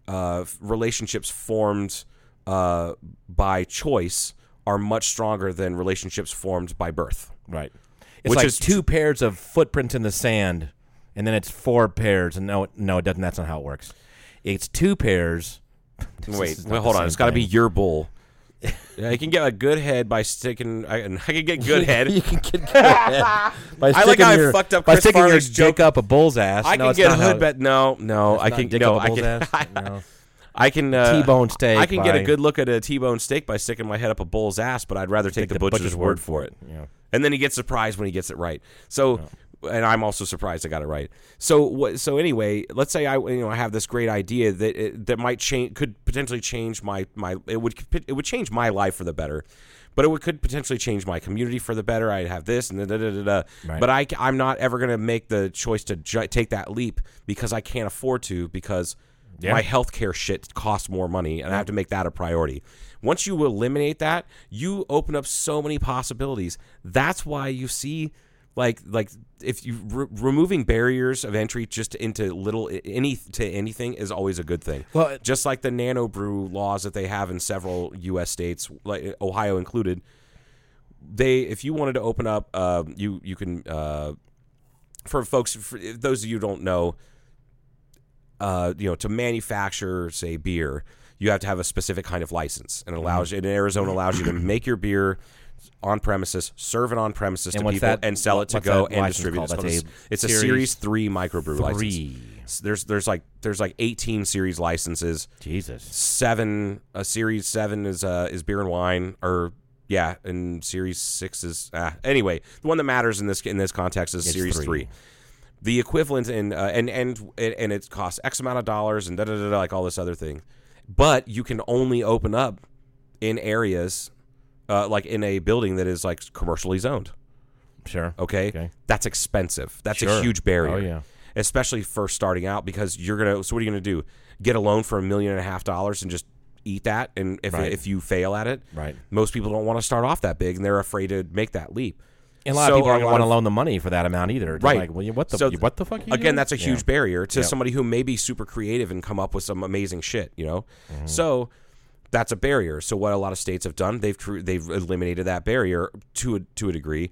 [SPEAKER 4] uh, relationships formed uh, by choice are much stronger than relationships formed by birth.
[SPEAKER 5] right. It's
[SPEAKER 4] Which
[SPEAKER 5] like
[SPEAKER 4] is
[SPEAKER 5] two pairs of footprints in the sand, and then it's four pairs. And no, no, it doesn't. That's not how it works. It's two pairs.
[SPEAKER 4] Wait, well, hold on. It's got to be your bull. Yeah, I can get a good head by sticking. I, I can get good head.
[SPEAKER 5] you can get good head by
[SPEAKER 4] I like how I fucked up
[SPEAKER 5] by
[SPEAKER 4] Chris
[SPEAKER 5] sticking your
[SPEAKER 4] Farley's
[SPEAKER 5] dick
[SPEAKER 4] joke.
[SPEAKER 5] up a bull's ass.
[SPEAKER 4] I
[SPEAKER 5] No,
[SPEAKER 4] can
[SPEAKER 5] it's
[SPEAKER 4] get a
[SPEAKER 5] not how-
[SPEAKER 4] hood bet. No, no, I
[SPEAKER 5] not
[SPEAKER 4] can.
[SPEAKER 5] dick
[SPEAKER 4] No,
[SPEAKER 5] up
[SPEAKER 4] I
[SPEAKER 5] bull's
[SPEAKER 4] can.
[SPEAKER 5] ass? No.
[SPEAKER 4] I can uh,
[SPEAKER 5] T-bone steak
[SPEAKER 4] I can get
[SPEAKER 5] by-
[SPEAKER 4] a good look at a T-bone steak by sticking my head up a bull's ass, but I'd rather take, the, butcher's, word for it.
[SPEAKER 5] Yeah.
[SPEAKER 4] And then he gets surprised when he gets it right. So, and I'm also surprised I got it right. So, what? So anyway, let's say I, you know, I have this great idea that it, that might change, could potentially change my my. It would it would change my life for the better, but it would could potentially change my community for the better. I'd have this and da da da da. da.
[SPEAKER 5] Right.
[SPEAKER 4] But I I'm not ever going to make the choice to ju- take that leap because I can't afford to because.
[SPEAKER 5] Yeah.
[SPEAKER 4] My healthcare shit costs more money, and I have to make that a priority. Once you eliminate that, you open up so many possibilities. That's why you see, like, like if you re- removing barriers of entry just into little any to anything is always a good thing.
[SPEAKER 5] Well, it-
[SPEAKER 4] just like the nano brew laws that they have in several U.S. states, like Ohio included. They, if you wanted to open up, uh, you you can. Uh, for folks, for those of you who don't know, uh, you know, to manufacture, say, beer, you have to have a specific kind of license, and it allows
[SPEAKER 5] Mm-hmm.
[SPEAKER 4] in Arizona allows you to make your beer on premises, serve it on premises
[SPEAKER 5] And
[SPEAKER 4] to people,
[SPEAKER 5] that-
[SPEAKER 4] and sell it to go and distribute.
[SPEAKER 5] called?
[SPEAKER 4] It's,
[SPEAKER 5] a
[SPEAKER 4] it's a
[SPEAKER 5] Series
[SPEAKER 4] Series Three microbrew license.
[SPEAKER 5] Three.
[SPEAKER 4] S- There's there's like there's like 18 series licenses.
[SPEAKER 5] Jesus.
[SPEAKER 4] Seven a series seven is uh is beer and wine or yeah, and series six is ah, anyway. The one that matters in this in this context is
[SPEAKER 5] It's
[SPEAKER 4] series
[SPEAKER 5] three.
[SPEAKER 4] three the equivalent in uh, and and and it costs X amount of dollars and da da da da, like all this other thing, but you can only open up in areas uh, like in a building that is like commercially zoned.
[SPEAKER 5] Sure.
[SPEAKER 4] Okay,
[SPEAKER 5] Okay.
[SPEAKER 4] that's expensive. That's a huge barrier.
[SPEAKER 5] Oh, yeah.
[SPEAKER 4] especially first starting out because you're gonna. So what are you gonna do? Get a loan for a million and a half dollars and just eat that? And if
[SPEAKER 5] Right.
[SPEAKER 4] if you fail at it,
[SPEAKER 5] Right.
[SPEAKER 4] Most people don't want to start off that big and they're afraid to make that leap.
[SPEAKER 5] And a lot
[SPEAKER 4] So
[SPEAKER 5] of people
[SPEAKER 4] a
[SPEAKER 5] aren't going to want to loan the money for that amount either. It's
[SPEAKER 4] Right.
[SPEAKER 5] Like, well, what the
[SPEAKER 4] So
[SPEAKER 5] what the fuck? Are you
[SPEAKER 4] again
[SPEAKER 5] doing?
[SPEAKER 4] that's a
[SPEAKER 5] Yeah.
[SPEAKER 4] huge barrier to
[SPEAKER 5] Yeah.
[SPEAKER 4] somebody who may be super creative and come up with some amazing shit you know
[SPEAKER 5] Mm-hmm.
[SPEAKER 4] so that's a barrier. So what a lot of states have done they've they've eliminated that barrier to a, to a degree.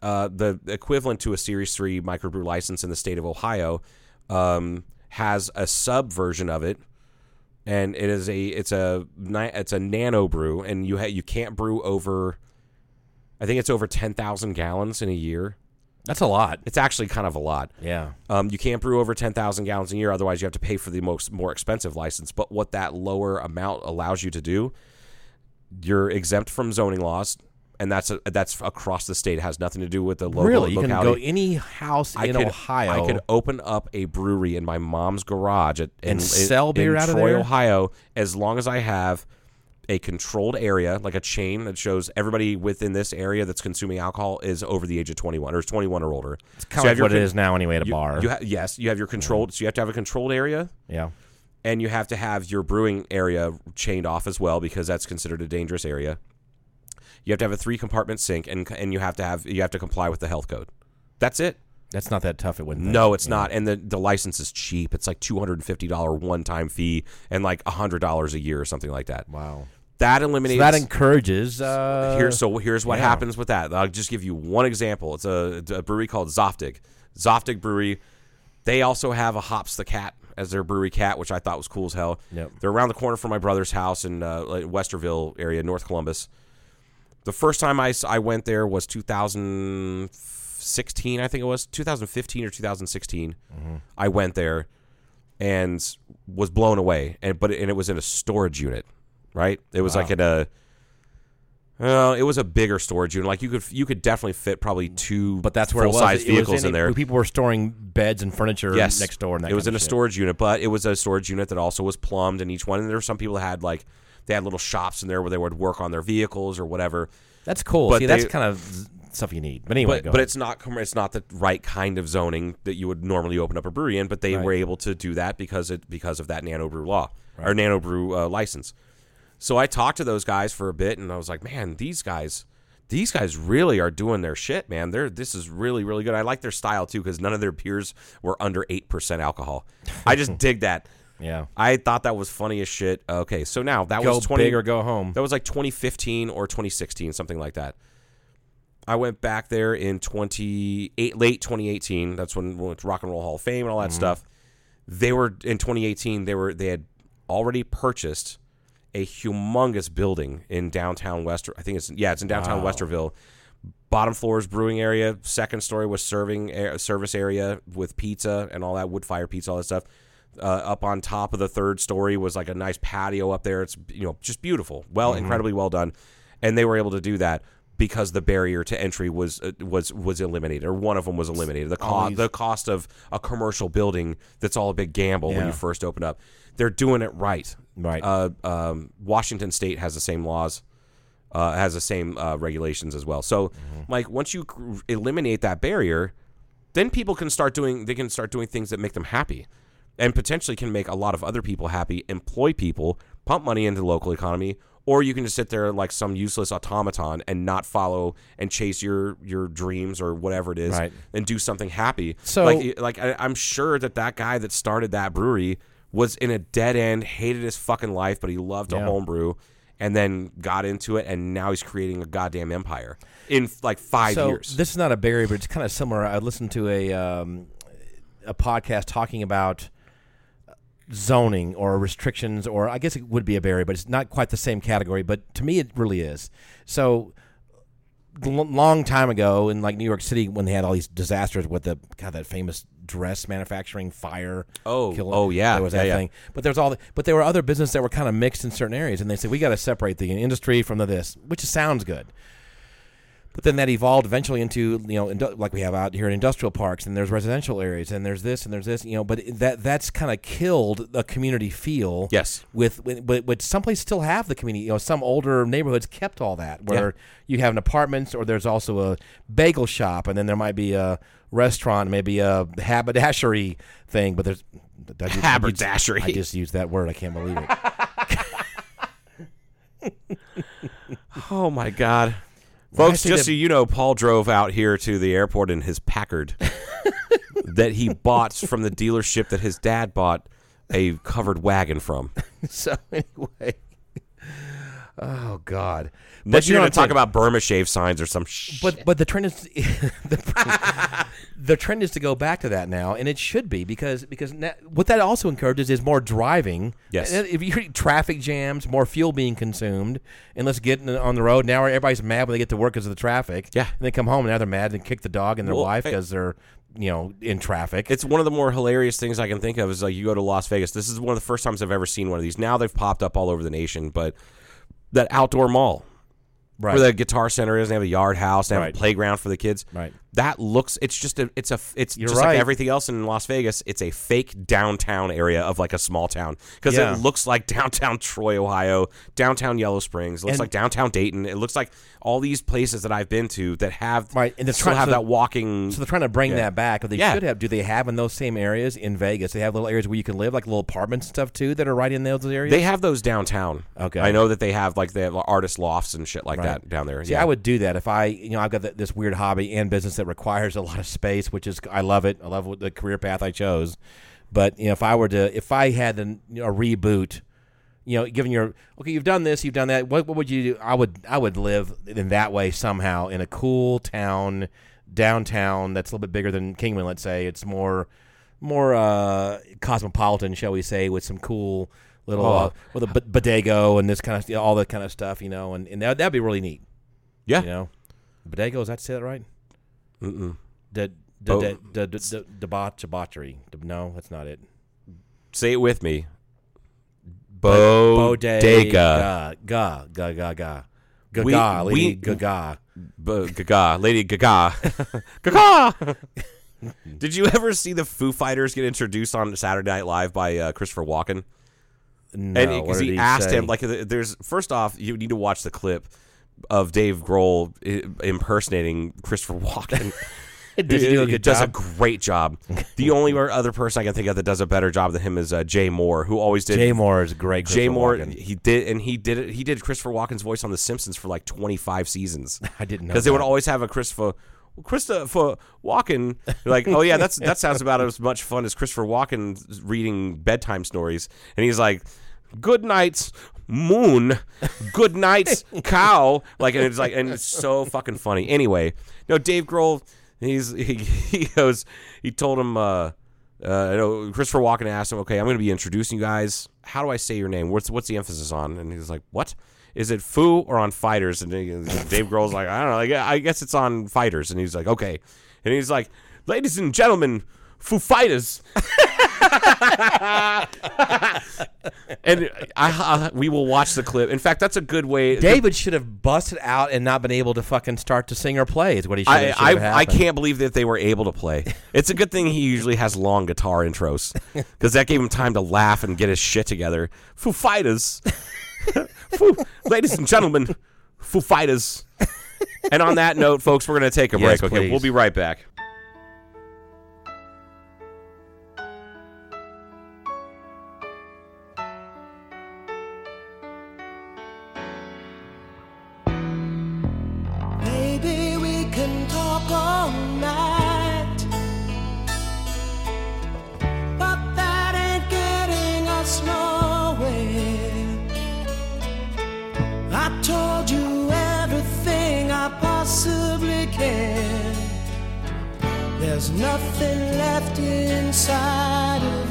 [SPEAKER 4] Uh, the equivalent to a series 3 microbrew license in the state of ohio um, has a sub version of it. And it is a it's a it's a nano brew and you ha- you can't brew over i think it's over 10,000 gallons in a year
[SPEAKER 5] That's a lot.
[SPEAKER 4] it's actually kind of a lot
[SPEAKER 5] Yeah.
[SPEAKER 4] um, you can't brew over 10,000 gallons a year, otherwise, you have to pay for the most more expensive license. But what that lower amount allows you to do, you're exempt from zoning laws, and that's a, that's across the state. It has nothing to do with the local
[SPEAKER 5] really, you can go any house
[SPEAKER 4] I
[SPEAKER 5] in
[SPEAKER 4] could,
[SPEAKER 5] Ohio.
[SPEAKER 4] I could open up a brewery in my mom's garage at, in,
[SPEAKER 5] And sell beer
[SPEAKER 4] in
[SPEAKER 5] out of
[SPEAKER 4] Troy,
[SPEAKER 5] there?
[SPEAKER 4] Ohio, as long as I have a controlled area, like a chain that shows everybody within this area that's consuming alcohol is over the age of 21 or is 21 or older. It's
[SPEAKER 5] kind of like what it is now anyway at a
[SPEAKER 4] you,
[SPEAKER 5] bar.
[SPEAKER 4] You ha- yes, you have your controlled. So you have to have a controlled area,
[SPEAKER 5] yeah.
[SPEAKER 4] and you have to have your brewing area chained off as well because that's considered a dangerous area. You have to have a three compartment sink, and and you have to have you have to comply with the health code. That's it.
[SPEAKER 5] That's not that tough. It wouldn't.
[SPEAKER 4] No, it's
[SPEAKER 5] Yeah.
[SPEAKER 4] not, and the the license is cheap. It's like two hundred and fifty dollar one time fee and like hundred dollars a year or something like that.
[SPEAKER 5] Wow.
[SPEAKER 4] That
[SPEAKER 5] So
[SPEAKER 4] eliminates.
[SPEAKER 5] that encourages. Uh,
[SPEAKER 4] Here, so here's what
[SPEAKER 5] yeah.
[SPEAKER 4] happens with that. I'll just give you one example. It's a, a brewery called Zaftig. Zaftig Brewery. They also have a Hops the Cat as their brewery cat, which I thought was cool as hell.
[SPEAKER 5] Yep.
[SPEAKER 4] They're around the corner from my brother's house in uh, Westerville area, North Columbus. The first time I, I went there was 2016, I think it was 2015 or 2016. I went there and was blown away, and but and it was in a storage unit, right? It was like in a well, it was a bigger storage unit. Like you could you could definitely fit probably two,
[SPEAKER 5] But that's where it was.
[SPEAKER 4] full-size vehicles in,
[SPEAKER 5] a-
[SPEAKER 4] there.
[SPEAKER 5] People were storing beds and furniture
[SPEAKER 4] Yes,
[SPEAKER 5] next door. And that
[SPEAKER 4] it was in a
[SPEAKER 5] shit.
[SPEAKER 4] storage unit, but it was a storage unit that also was plumbed in each one. And there were some people that had like they had little shops in there where they would work on their vehicles or whatever.
[SPEAKER 5] That's cool.
[SPEAKER 4] But
[SPEAKER 5] See, that's kind of stuff you need. But anyway,
[SPEAKER 4] but
[SPEAKER 5] go
[SPEAKER 4] but it's not it's not the right kind of zoning that you would normally open up a brewery in. But they
[SPEAKER 5] Right.
[SPEAKER 4] were able to do that because it because of that nano brew law or nano brew uh, license. So I talked to those guys for a bit, and I was like, man, these guys. These guys really are doing their shit, man. They're this is really really good. I like their style too because none of their peers were under eight percent alcohol. I just dig that.
[SPEAKER 5] yeah.
[SPEAKER 4] I thought that was funny as shit. Okay, so now that
[SPEAKER 5] Go
[SPEAKER 4] was twenty
[SPEAKER 5] big or go home.
[SPEAKER 4] That was like 2015 or 2016, something like that. I went back there in 28 late 2018. That's when we went to Rock and Roll Hall of Fame and all that mm-hmm. stuff. They were in 2018. They were they had already purchased a humongous building in downtown Wester. I think it's yeah, it's in downtown Westerville. Bottom floor is brewing area. Second story was serving a- service area with pizza and all that wood fire pizza, all that stuff. Uh, up on top of the third story was like a nice patio up there. It's you know just beautiful, well, incredibly well done, and they were able to do that because the barrier to entry was uh, was was eliminated, or one of them was eliminated. The cost the cost of a commercial building that's all a big gamble when you first open up. They're doing it right.
[SPEAKER 5] Right.
[SPEAKER 4] Uh, um, Washington State has the same laws uh, has the same uh, regulations as well. So, like, once you cr- eliminate that barrier, then people can start doing they can start doing things that make them happy, and potentially can make a lot of other people happy, employ people, pump money into the local economy, or you can just sit there like some useless automaton and not follow and chase your your dreams or whatever it is,
[SPEAKER 5] Right.
[SPEAKER 4] and do something happy.
[SPEAKER 5] So-
[SPEAKER 4] like, like I, I'm sure that that guy that started that brewery was in a dead end, hated his fucking life, but he loved to
[SPEAKER 5] Yeah.
[SPEAKER 4] homebrew, and then got into it, and now he's creating a goddamn empire in like five
[SPEAKER 5] so
[SPEAKER 4] years.
[SPEAKER 5] this is not a barrier, but it's kind of similar. I listened to a um, a podcast talking about zoning or restrictions, or I guess it would be a barrier, but it's not quite the same category. But to me, it really is. So l- long time ago in like New York City when they had all these disasters with the God that famous dress manufacturing fire.
[SPEAKER 4] Oh, oh, yeah,
[SPEAKER 5] there was
[SPEAKER 4] yeah,
[SPEAKER 5] that
[SPEAKER 4] yeah.
[SPEAKER 5] thing. But there's all, the, but there were other businesses that were kind of mixed in certain areas, and they said we got to separate the industry from the this, which sounds good. But then that evolved eventually into you know indu- like we have out here in industrial parks, and there's residential areas, and there's this and there's this, you know. But that that's kind of killed the community feel.
[SPEAKER 4] Yes.
[SPEAKER 5] With, with but but some places still have the community. You know, some older neighborhoods kept all that where you have an apartments, or there's also a bagel shop, and then there might be a restaurant, maybe a haberdashery thing. But there's I just-
[SPEAKER 4] Haberdashery.
[SPEAKER 5] I just used that word. I can't believe it.
[SPEAKER 4] oh my god. Folks, just
[SPEAKER 5] that-
[SPEAKER 4] so you know, Paul drove out here to the airport in his Packard that he bought from the dealership that his dad bought a covered wagon from.
[SPEAKER 5] so anyway. Oh God!
[SPEAKER 4] But
[SPEAKER 5] you
[SPEAKER 4] you're going to talk about Burma shave signs or some shit.
[SPEAKER 5] But but the trend is the, the trend is to go back to that now, and it should be because because na what that also encourages is more driving.
[SPEAKER 4] Yes.
[SPEAKER 5] If you hear traffic jams, more fuel being consumed, and let's get on the road. Now everybody's mad when they get to work because of the traffic.
[SPEAKER 4] Yeah.
[SPEAKER 5] and they come home and now they're mad and kick the dog and their
[SPEAKER 4] Well,
[SPEAKER 5] wife because they're you know in traffic.
[SPEAKER 4] it's one of the more hilarious things I can think of is like you go to Las Vegas. This is one of the first times I've ever seen one of these. Now they've popped up all over the nation, but that outdoor mall
[SPEAKER 5] right.
[SPEAKER 4] where the guitar center is, they have a yard house, they have
[SPEAKER 5] Right.
[SPEAKER 4] a playground for the kids.
[SPEAKER 5] Right.
[SPEAKER 4] That looks. It's just a. It's a. It's
[SPEAKER 5] You're
[SPEAKER 4] just
[SPEAKER 5] right.
[SPEAKER 4] like everything else in Las Vegas. It's a fake downtown area of like a small town because
[SPEAKER 5] Yeah.
[SPEAKER 4] it looks like downtown Troy, Ohio, downtown Yellow Springs. Looks
[SPEAKER 5] And-
[SPEAKER 4] like downtown Dayton. It looks like all these places that I've been to that have
[SPEAKER 5] Right, and they're
[SPEAKER 4] still
[SPEAKER 5] trying-
[SPEAKER 4] have
[SPEAKER 5] so-
[SPEAKER 4] that walking.
[SPEAKER 5] So they're trying to bring
[SPEAKER 4] Yeah.
[SPEAKER 5] that back. Or they
[SPEAKER 4] Yeah.
[SPEAKER 5] should have. Do they have in those same areas in Vegas? They have little areas where you can live, like little apartments and stuff too, that are right in those areas.
[SPEAKER 4] They have those downtown.
[SPEAKER 5] Okay.
[SPEAKER 4] I know that they have like they have artist lofts and shit like
[SPEAKER 5] Right.
[SPEAKER 4] that down there.
[SPEAKER 5] See,
[SPEAKER 4] yeah.
[SPEAKER 5] I would do that if I, you know, I've got this weird hobby and business that requires a lot of space, which is I love it. I love the career path I chose. But you know, if I were to, if I had an, you know, a reboot, you know, given your okay, you've done this, you've done that. What, what would you do? I would, I would live in that way somehow in a cool town downtown that's a little bit bigger than Kingman. Let's say it's more, more uh, cosmopolitan, shall we say, with some cool little
[SPEAKER 4] Oh.
[SPEAKER 5] uh, with a b- bodego and this kind of all that kind of stuff, you know, and, and that that'd be really neat.
[SPEAKER 4] Yeah.
[SPEAKER 5] You know, bodego is that say that right?
[SPEAKER 4] Mm-mm.
[SPEAKER 5] De,
[SPEAKER 4] Bo-
[SPEAKER 5] de, de, de, de, de, debauch, debauchery. De- no, that's not it.
[SPEAKER 4] Say it with me.
[SPEAKER 5] Bodega.
[SPEAKER 4] Bodega.
[SPEAKER 5] Ga, ga, ga, ga. Gaga,
[SPEAKER 4] We-
[SPEAKER 5] lady
[SPEAKER 4] we-
[SPEAKER 5] Gaga.
[SPEAKER 4] B- Gaga, Lady Gaga, Gaga. Did you ever see the Foo Fighters get introduced on Saturday Night Live by uh, Christopher Walken?
[SPEAKER 5] No,
[SPEAKER 4] and because
[SPEAKER 5] did
[SPEAKER 4] he, asked
[SPEAKER 5] say?
[SPEAKER 4] him, like, there's first off, you need to watch the clip of Dave Grohl impersonating Christopher Walken.
[SPEAKER 5] Did he do a good
[SPEAKER 4] does
[SPEAKER 5] job?
[SPEAKER 4] a great job. the only other person I can think of that does a better job than him is uh, Jay Mohr, who always did.
[SPEAKER 5] Jay Mohr is great.
[SPEAKER 4] Jay Mohr,
[SPEAKER 5] Walken.
[SPEAKER 4] he did, and he did it. He did Christopher Walken's voice on The Simpsons for like 25 seasons.
[SPEAKER 5] I didn't know
[SPEAKER 4] because they would always have a Christopher. Christopher Walken, like, oh yeah, that's that sounds about as much fun as Christopher Walken reading bedtime stories, and he's like, "Good night, moon. Good night, cow." Like, and it's like, and it's so fucking funny. Anyway, no, Dave Grohl, he's he, he goes, he told him, uh, uh, you know, Christopher Walken asked him, "Okay, I'm going to be introducing you guys. How do I say your name? What's what's the emphasis on?" And he's like, what? Is it Foo or on Fighters? And Dave Grohl's like, I don't know. Like, I guess it's on Fighters. And he's like, okay. And he's like, ladies and gentlemen, Foo Fighters. and I, I, we will watch the clip. In fact, that's a good way.
[SPEAKER 5] David should have busted out and not been able to fucking start to sing or play. Is what he should
[SPEAKER 4] I,
[SPEAKER 5] have.
[SPEAKER 4] I, I can't believe that they were able to play. It's a good thing he usually has long guitar intros because that gave him time to laugh and get his shit together. Foo Fighters, Foo, ladies and gentlemen, Foo Fighters. And on that note, folks, we're going to take a
[SPEAKER 5] Yes,
[SPEAKER 4] break. Okay,
[SPEAKER 5] please.
[SPEAKER 4] we'll be right back.
[SPEAKER 6] There's nothing left inside of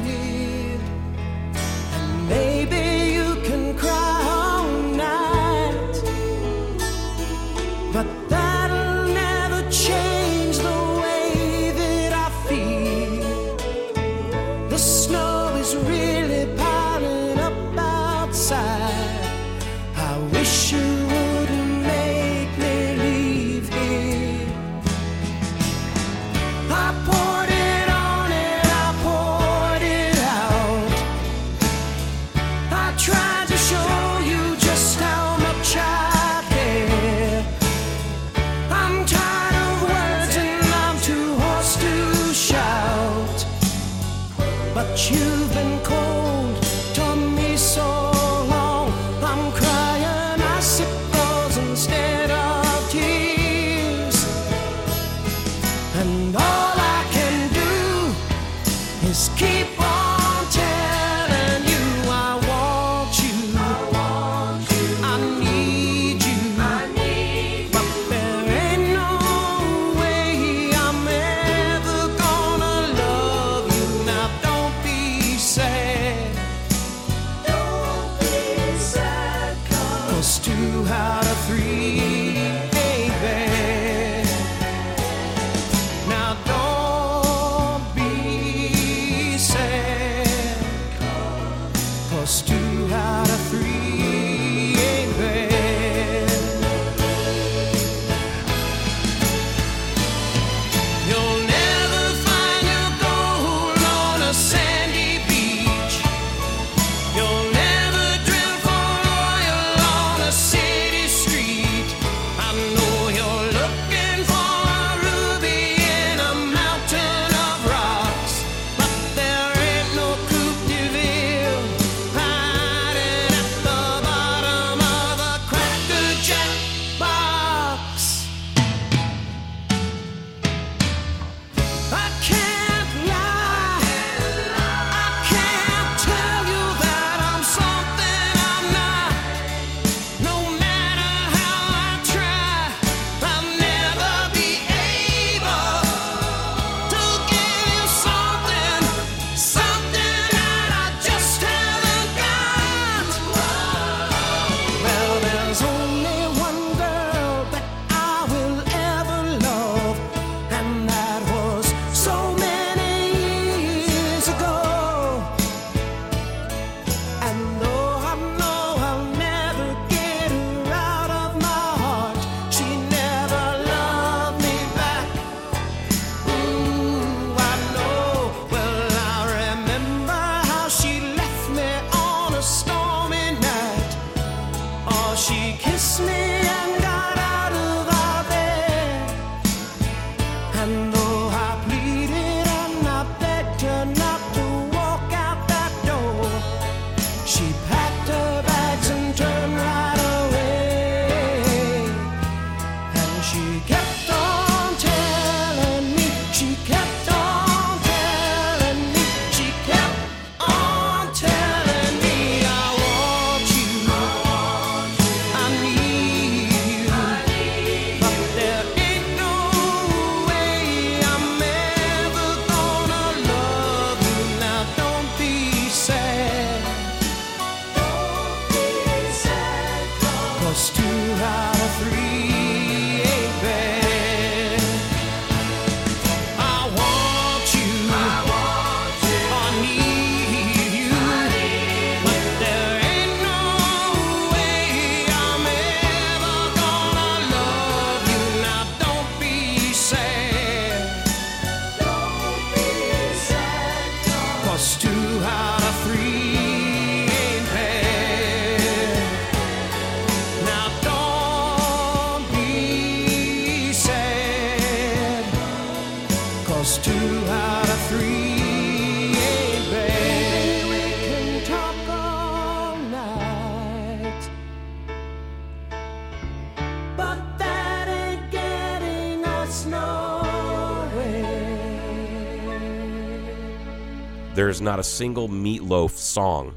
[SPEAKER 4] There's not a single Meatloaf song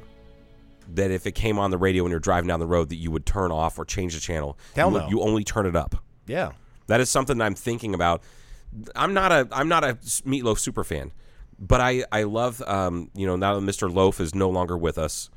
[SPEAKER 4] that if it came on the radio when you're driving down the road that you would turn off or change the channel.
[SPEAKER 5] Hell
[SPEAKER 4] you,
[SPEAKER 5] no.
[SPEAKER 4] you only turn it up.
[SPEAKER 5] Yeah.
[SPEAKER 4] That is something that I'm thinking about. I'm not a I'm not a Meatloaf super fan, but I I love um you know now that Mr. Loaf is no longer with us,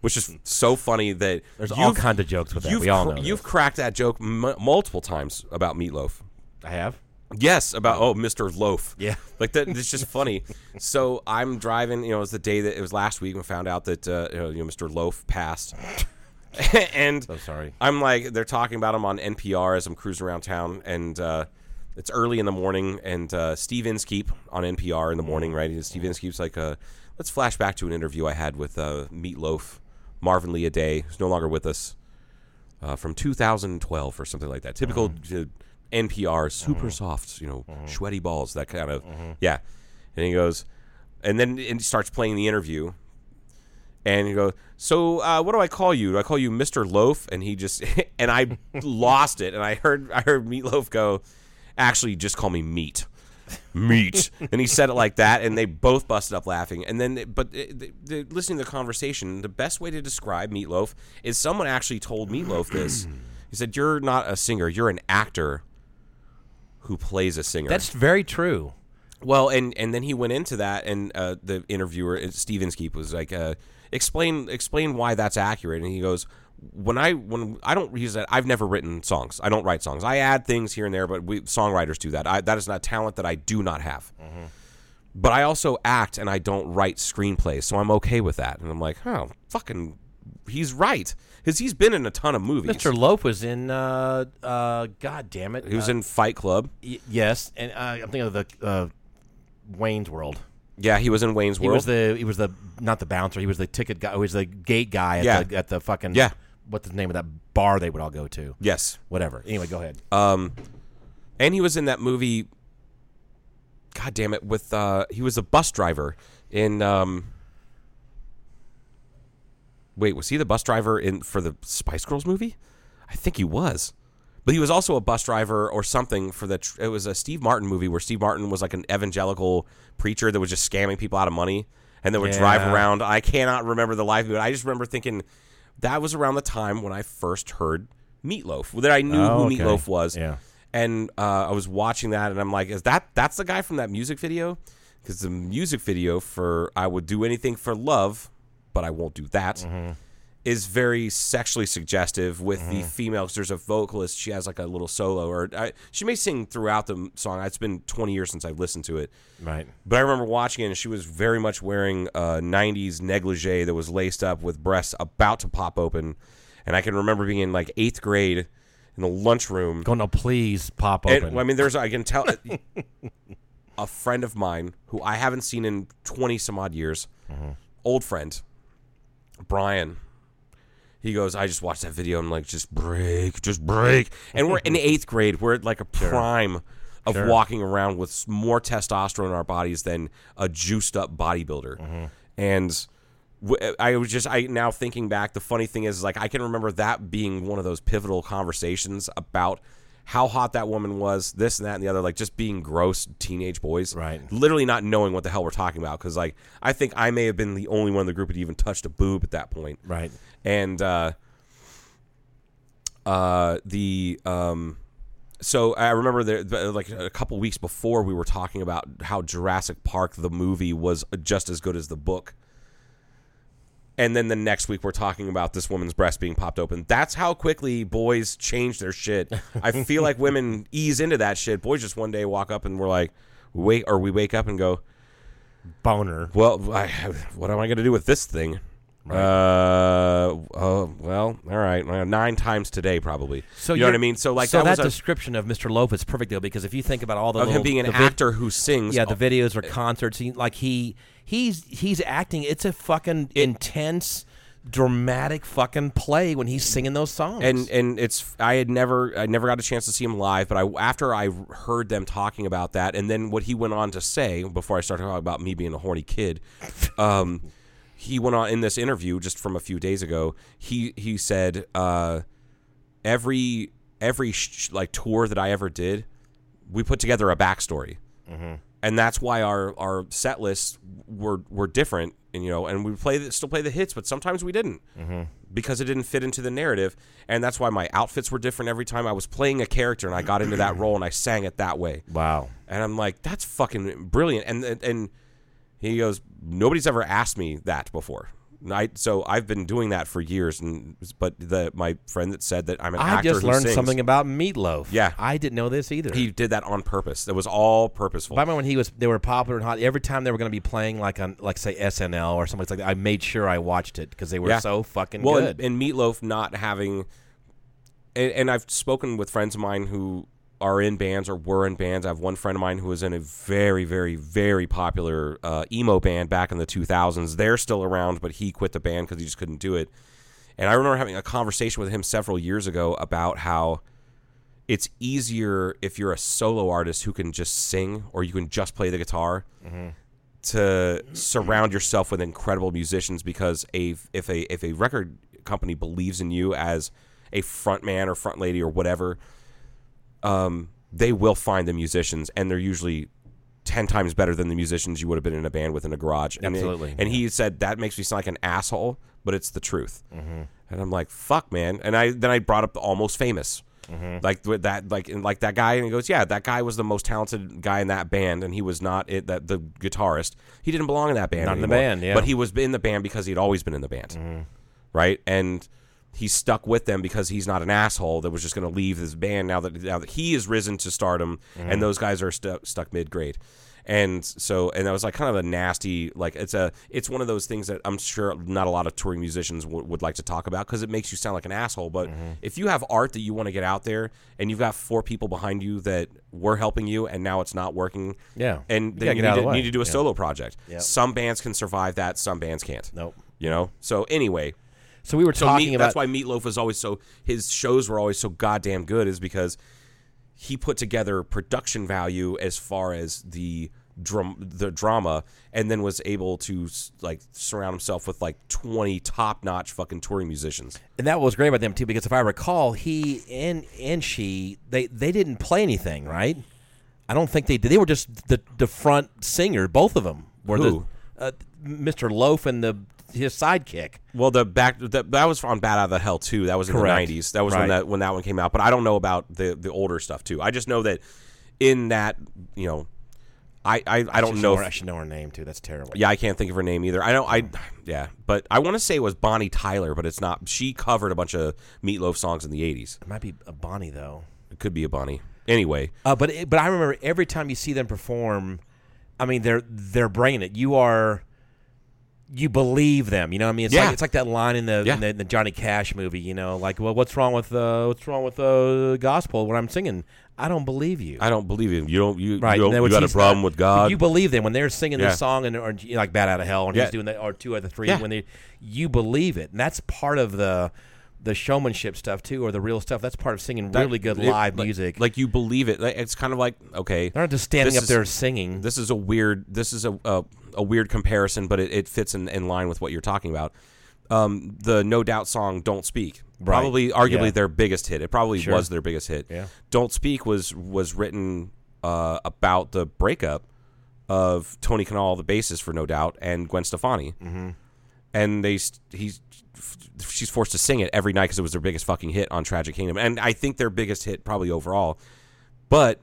[SPEAKER 4] which is so funny that
[SPEAKER 5] There's all kinds of jokes with that. We all know this.
[SPEAKER 4] you've cracked that joke m- multiple times about Meatloaf.
[SPEAKER 5] I have.
[SPEAKER 4] Yes, about oh, Mr. Loaf.
[SPEAKER 5] Yeah.
[SPEAKER 4] like that. It's just funny. So I'm driving. You know, it was the day that it was last week. We found out that uh, you, know, you know Mr. Loaf passed, and
[SPEAKER 5] So sorry.
[SPEAKER 4] I'm like, they're talking about him on NPR as I'm cruising around town, and uh, it's early in the morning, and uh, Steve Inskeep on NPR in the morning, right? And Steve Inskeep's like, uh, let's flash back to an interview I had with uh, Meatloaf, Marvin Lee Aday, who's no longer with us, uh, from 2012 or something like that. Typical uh, NPR, mm-hmm. super soft, you know, mm-hmm. sweaty balls, that kind of, mm-hmm. yeah. And he goes, and then and he starts playing the interview, and he goes, so uh, what do I call you? Do I call you Mr. Loaf? And he just and I lost it, and I heard I heard Meatloaf go, actually, just call me Meat, Meat. and he said it like that, and they both busted up laughing. And then, but listening to the conversation, the best way to describe Meatloaf is someone actually told Meatloaf this. He said, "You're not a singer. You're an actor." Who plays a singer?
[SPEAKER 5] That's very true.
[SPEAKER 4] Well, and and then he went into that, and uh, the interviewer Steve Inskeep was like, uh, "Explain explain why that's accurate." And he goes, "When I when I don't he said I've never written songs. I don't write songs. I add things here and there, but we songwriters do that. I, that is not talent that I do not have. But I also act, and I don't write screenplays, so I'm okay with that. And I'm like, oh, fucking, he's right because he's been in a ton of movies.
[SPEAKER 5] Mr. Loaf was in. Uh, uh, God damn it.
[SPEAKER 4] He was
[SPEAKER 5] uh,
[SPEAKER 4] in Fight Club.
[SPEAKER 5] y- yes, and uh, I'm thinking of the uh, Wayne's World.
[SPEAKER 4] Yeah, he was in Wayne's
[SPEAKER 5] He
[SPEAKER 4] World.
[SPEAKER 5] was the he was the not the bouncer. He was the ticket guy. He was the gate guy at
[SPEAKER 4] Yeah.
[SPEAKER 5] the at the fucking
[SPEAKER 4] Yeah.
[SPEAKER 5] What's the name of that bar they would all go to?
[SPEAKER 4] yes.
[SPEAKER 5] Whatever. Anyway, go ahead.
[SPEAKER 4] Um, and he was in that movie. God damn it! With uh, he was a bus driver in. Um, wait, was he the bus driver in for the Spice Girls movie? I think he was, but he was also a bus driver or something for the. Tr- it was a Steve Martin movie where Steve Martin was like an evangelical preacher that was just scamming people out of money, and they would drive around. I cannot remember the live, but I just remember thinking that was around the time when I first heard Meatloaf. That I knew
[SPEAKER 5] Oh,
[SPEAKER 4] who
[SPEAKER 5] okay.
[SPEAKER 4] Meatloaf was
[SPEAKER 5] Yeah.
[SPEAKER 4] and uh, I was watching that, and I'm like, "Is that that's the guy from that music video?" Because the music video for "I Would Do Anything for Love," but I won't do that, is
[SPEAKER 5] Mm-hmm.
[SPEAKER 4] very sexually suggestive with the female. Because there's a vocalist, she has like a little solo, or I, she may sing throughout the song. It's been 20 years since I've listened to it,
[SPEAKER 5] Right.
[SPEAKER 4] but I remember watching it, and she was very much wearing a '90s negligee that was laced up with breasts about to pop open, and I can remember being in like eighth grade in the lunchroom.
[SPEAKER 5] Go no, please pop open.
[SPEAKER 4] And, I mean, there's I can tell a friend of mine who I haven't seen in twenty some odd years, old friend, Brian. he goes, I just watched that video. I'm like, just break, just break. And we're in eighth grade. We're at like a prime of
[SPEAKER 5] Sure.
[SPEAKER 4] walking around with more testosterone in our bodies than a juiced up bodybuilder.
[SPEAKER 5] Mm-hmm.
[SPEAKER 4] And w- I was just, I now thinking back, the funny thing is, like, I can remember that being one of those pivotal conversations about how hot that woman was, this and that and the other, like just being gross teenage boys.
[SPEAKER 5] Right.
[SPEAKER 4] Literally not knowing what the hell we're talking about. Cause, like, I think I may have been the only one in the group that even touched a boob at that point
[SPEAKER 5] Right.
[SPEAKER 4] and uh, uh, the um, so I remember there like a couple weeks before we were talking about how Jurassic Park the movie was just as good as the book. And then the next week we're talking about this woman's breast being popped open. That's how quickly boys change their shit. I feel like women ease into that shit. Boys just one day walk up and we're like, wait, or we wake up and go,
[SPEAKER 5] Boner.
[SPEAKER 4] well, I, what am I going to do with this thing? Uh, oh, well, all right, nine times today probably.
[SPEAKER 5] So
[SPEAKER 4] you know what I mean? So like
[SPEAKER 5] so
[SPEAKER 4] that, was a,
[SPEAKER 5] description of Mr. Loaf is perfect though because if you think about all the
[SPEAKER 4] of him
[SPEAKER 5] little-
[SPEAKER 4] being an
[SPEAKER 5] vid-
[SPEAKER 4] actor who sings.
[SPEAKER 5] yeah, the videos or concerts, he, like he he's he's acting. It's a fucking intense, dramatic fucking play when he's singing those songs.
[SPEAKER 4] and and it's I had never I never got a chance to see him live, but I after I heard them talking about that, and then what he went on to say before I started talking about me being a horny kid, um, he went on in this interview just from a few days ago. He he said uh, every every sh- like tour that I ever did, we put together a backstory, and that's why our our set lists were were different. And you know, and we play the, still play the hits, but sometimes we didn't mm-hmm. because it didn't fit into the narrative. And that's why my outfits were different every time I was playing a character and I got into that role and I sang it that way.
[SPEAKER 5] wow,
[SPEAKER 4] And I'm like, that's fucking brilliant. And and he goes, nobody's ever asked me that before. I, so I've been doing that for years. And but the my friend that said that I'm an actor.
[SPEAKER 5] I
[SPEAKER 4] actor
[SPEAKER 5] just
[SPEAKER 4] who
[SPEAKER 5] learned
[SPEAKER 4] sings,
[SPEAKER 5] something about Meatloaf.
[SPEAKER 4] Yeah.
[SPEAKER 5] I didn't know this either.
[SPEAKER 4] He did that on purpose. It was all purposeful.
[SPEAKER 5] But I remember when he was, they were popular and hot. Every time they were going to be playing, like on, like say SNL or something like that, I made sure I watched it because they were
[SPEAKER 4] Yeah.
[SPEAKER 5] so fucking
[SPEAKER 4] well,
[SPEAKER 5] good.
[SPEAKER 4] And, and Meatloaf not having, and, and I've spoken with friends of mine who are in bands or were in bands. I have one friend of mine who was in a very, very, very popular uh, emo band back in the 2000s. They're still around, but he quit the band because he just couldn't do it. And I remember having a conversation with him several years ago about how it's easier if you're a solo artist who can just sing or you can just play the guitar to surround yourself with incredible musicians because a if a if a record company believes in you as a front man or front lady or whatever, um, they will find the musicians and they're usually ten times better than the musicians you would have been in a band with in a garage. And,
[SPEAKER 5] Absolutely.
[SPEAKER 4] and he said that makes me sound like an asshole, but it's the truth. Mm-hmm. And I'm like, fuck, man. And I then I brought up the almost famous. Like with that, like and like that guy, and he goes, "Yeah, that guy was the most talented guy in that band, and he was not it, that the guitarist. He didn't belong in that band,
[SPEAKER 5] Not in the band, yeah.
[SPEAKER 4] But he was in the band because he'd always been in the band, right? And he stuck with them because he's not an asshole that was just going to leave his band now that now that he has risen to stardom, and mm-hmm. those guys are stu- stuck mid grade. And so, and that was like kind of a nasty, like it's a, it's one of those things that I'm sure not a lot of touring musicians w- would like to talk about because it makes you sound like an asshole. But mm-hmm. if you have art that you want to get out there and you've got four people behind you that were helping you and now it's not working,
[SPEAKER 5] Yeah.
[SPEAKER 4] and
[SPEAKER 5] You
[SPEAKER 4] then
[SPEAKER 5] gotta
[SPEAKER 4] you need to,
[SPEAKER 5] the
[SPEAKER 4] need to do a
[SPEAKER 5] Yeah.
[SPEAKER 4] solo project.
[SPEAKER 5] Yep.
[SPEAKER 4] Some bands can survive that, some bands can't.
[SPEAKER 5] Nope.
[SPEAKER 4] You know. So anyway,
[SPEAKER 5] So we were
[SPEAKER 4] so
[SPEAKER 5] talking
[SPEAKER 4] Meat-
[SPEAKER 5] about
[SPEAKER 4] that's why Meatloaf was always so his shows were always so goddamn good is because he put together production value as far as the drum the drama and then was able to like surround himself with like 20 top-notch fucking touring musicians.
[SPEAKER 5] and that was great about them too because if I recall, he and and she they they didn't play anything, right? I don't think they did. They were just the the front singer, both of them were
[SPEAKER 4] Who?
[SPEAKER 5] the uh, Mr. Loaf and the his sidekick.
[SPEAKER 4] Well, the back that, that was on Bat Out of the Hell too. That was in
[SPEAKER 5] Correct.
[SPEAKER 4] the 90s. That was when that when that one came out, but I don't know about the the older stuff too. I just know that in that, you know, I I, I don't know
[SPEAKER 5] her-
[SPEAKER 4] if-
[SPEAKER 5] I should know her name too. That's terrible.
[SPEAKER 4] Yeah, I can't think of her name either. I know I yeah, but I want to say it was Bonnie Tyler, but it's not. She covered a bunch of Meatloaf songs in the 80s.
[SPEAKER 5] it might be a Bonnie though.
[SPEAKER 4] It could be a Bonnie. Anyway,
[SPEAKER 5] Uh, but it, but I remember every time you see them perform, I mean they're they're bringing it. You are you believe them. You know what I mean? It's
[SPEAKER 4] Yeah.
[SPEAKER 5] like it's like that line in the,
[SPEAKER 4] Yeah.
[SPEAKER 5] in the, the Johnny Cash movie. You know, like well, what's wrong with uh, what's wrong with uh, gospel when I'm singing? I don't believe you.
[SPEAKER 4] I don't believe you. You don't you,
[SPEAKER 5] Right,
[SPEAKER 4] you, don't, you got a problem
[SPEAKER 5] uh,
[SPEAKER 4] with God.
[SPEAKER 5] You believe them when they're singing
[SPEAKER 4] Yeah.
[SPEAKER 5] this song and or you know, like "Bat Out of Hell" and
[SPEAKER 4] Yeah.
[SPEAKER 5] he's doing that, or two out of the three.
[SPEAKER 4] Yeah.
[SPEAKER 5] When they, you believe it, and that's part of the the showmanship stuff too, or the real stuff. That's part of singing
[SPEAKER 4] That-
[SPEAKER 5] really good
[SPEAKER 4] it-
[SPEAKER 5] live
[SPEAKER 4] like-
[SPEAKER 5] music.
[SPEAKER 4] Like you believe it. It's kind of like okay,
[SPEAKER 5] they're not just standing up
[SPEAKER 4] is-
[SPEAKER 5] there singing.
[SPEAKER 4] This is a weird. This is a a, a weird comparison, but it, it fits in, in line with what you're talking about. Um, the No Doubt song "Don't Speak,"
[SPEAKER 5] Right.
[SPEAKER 4] probably arguably
[SPEAKER 5] Yeah.
[SPEAKER 4] their biggest hit. It probably
[SPEAKER 5] Sure.
[SPEAKER 4] was their biggest hit.
[SPEAKER 5] Yeah.
[SPEAKER 4] "Don't Speak" was was written uh, about the breakup of Tony Kanal, the bassist for No Doubt, and Gwen Stefani. Mm-hmm. And they he's she's forced to sing it every night because it was their biggest fucking hit on Tragic Kingdom, and I think their biggest hit probably overall. But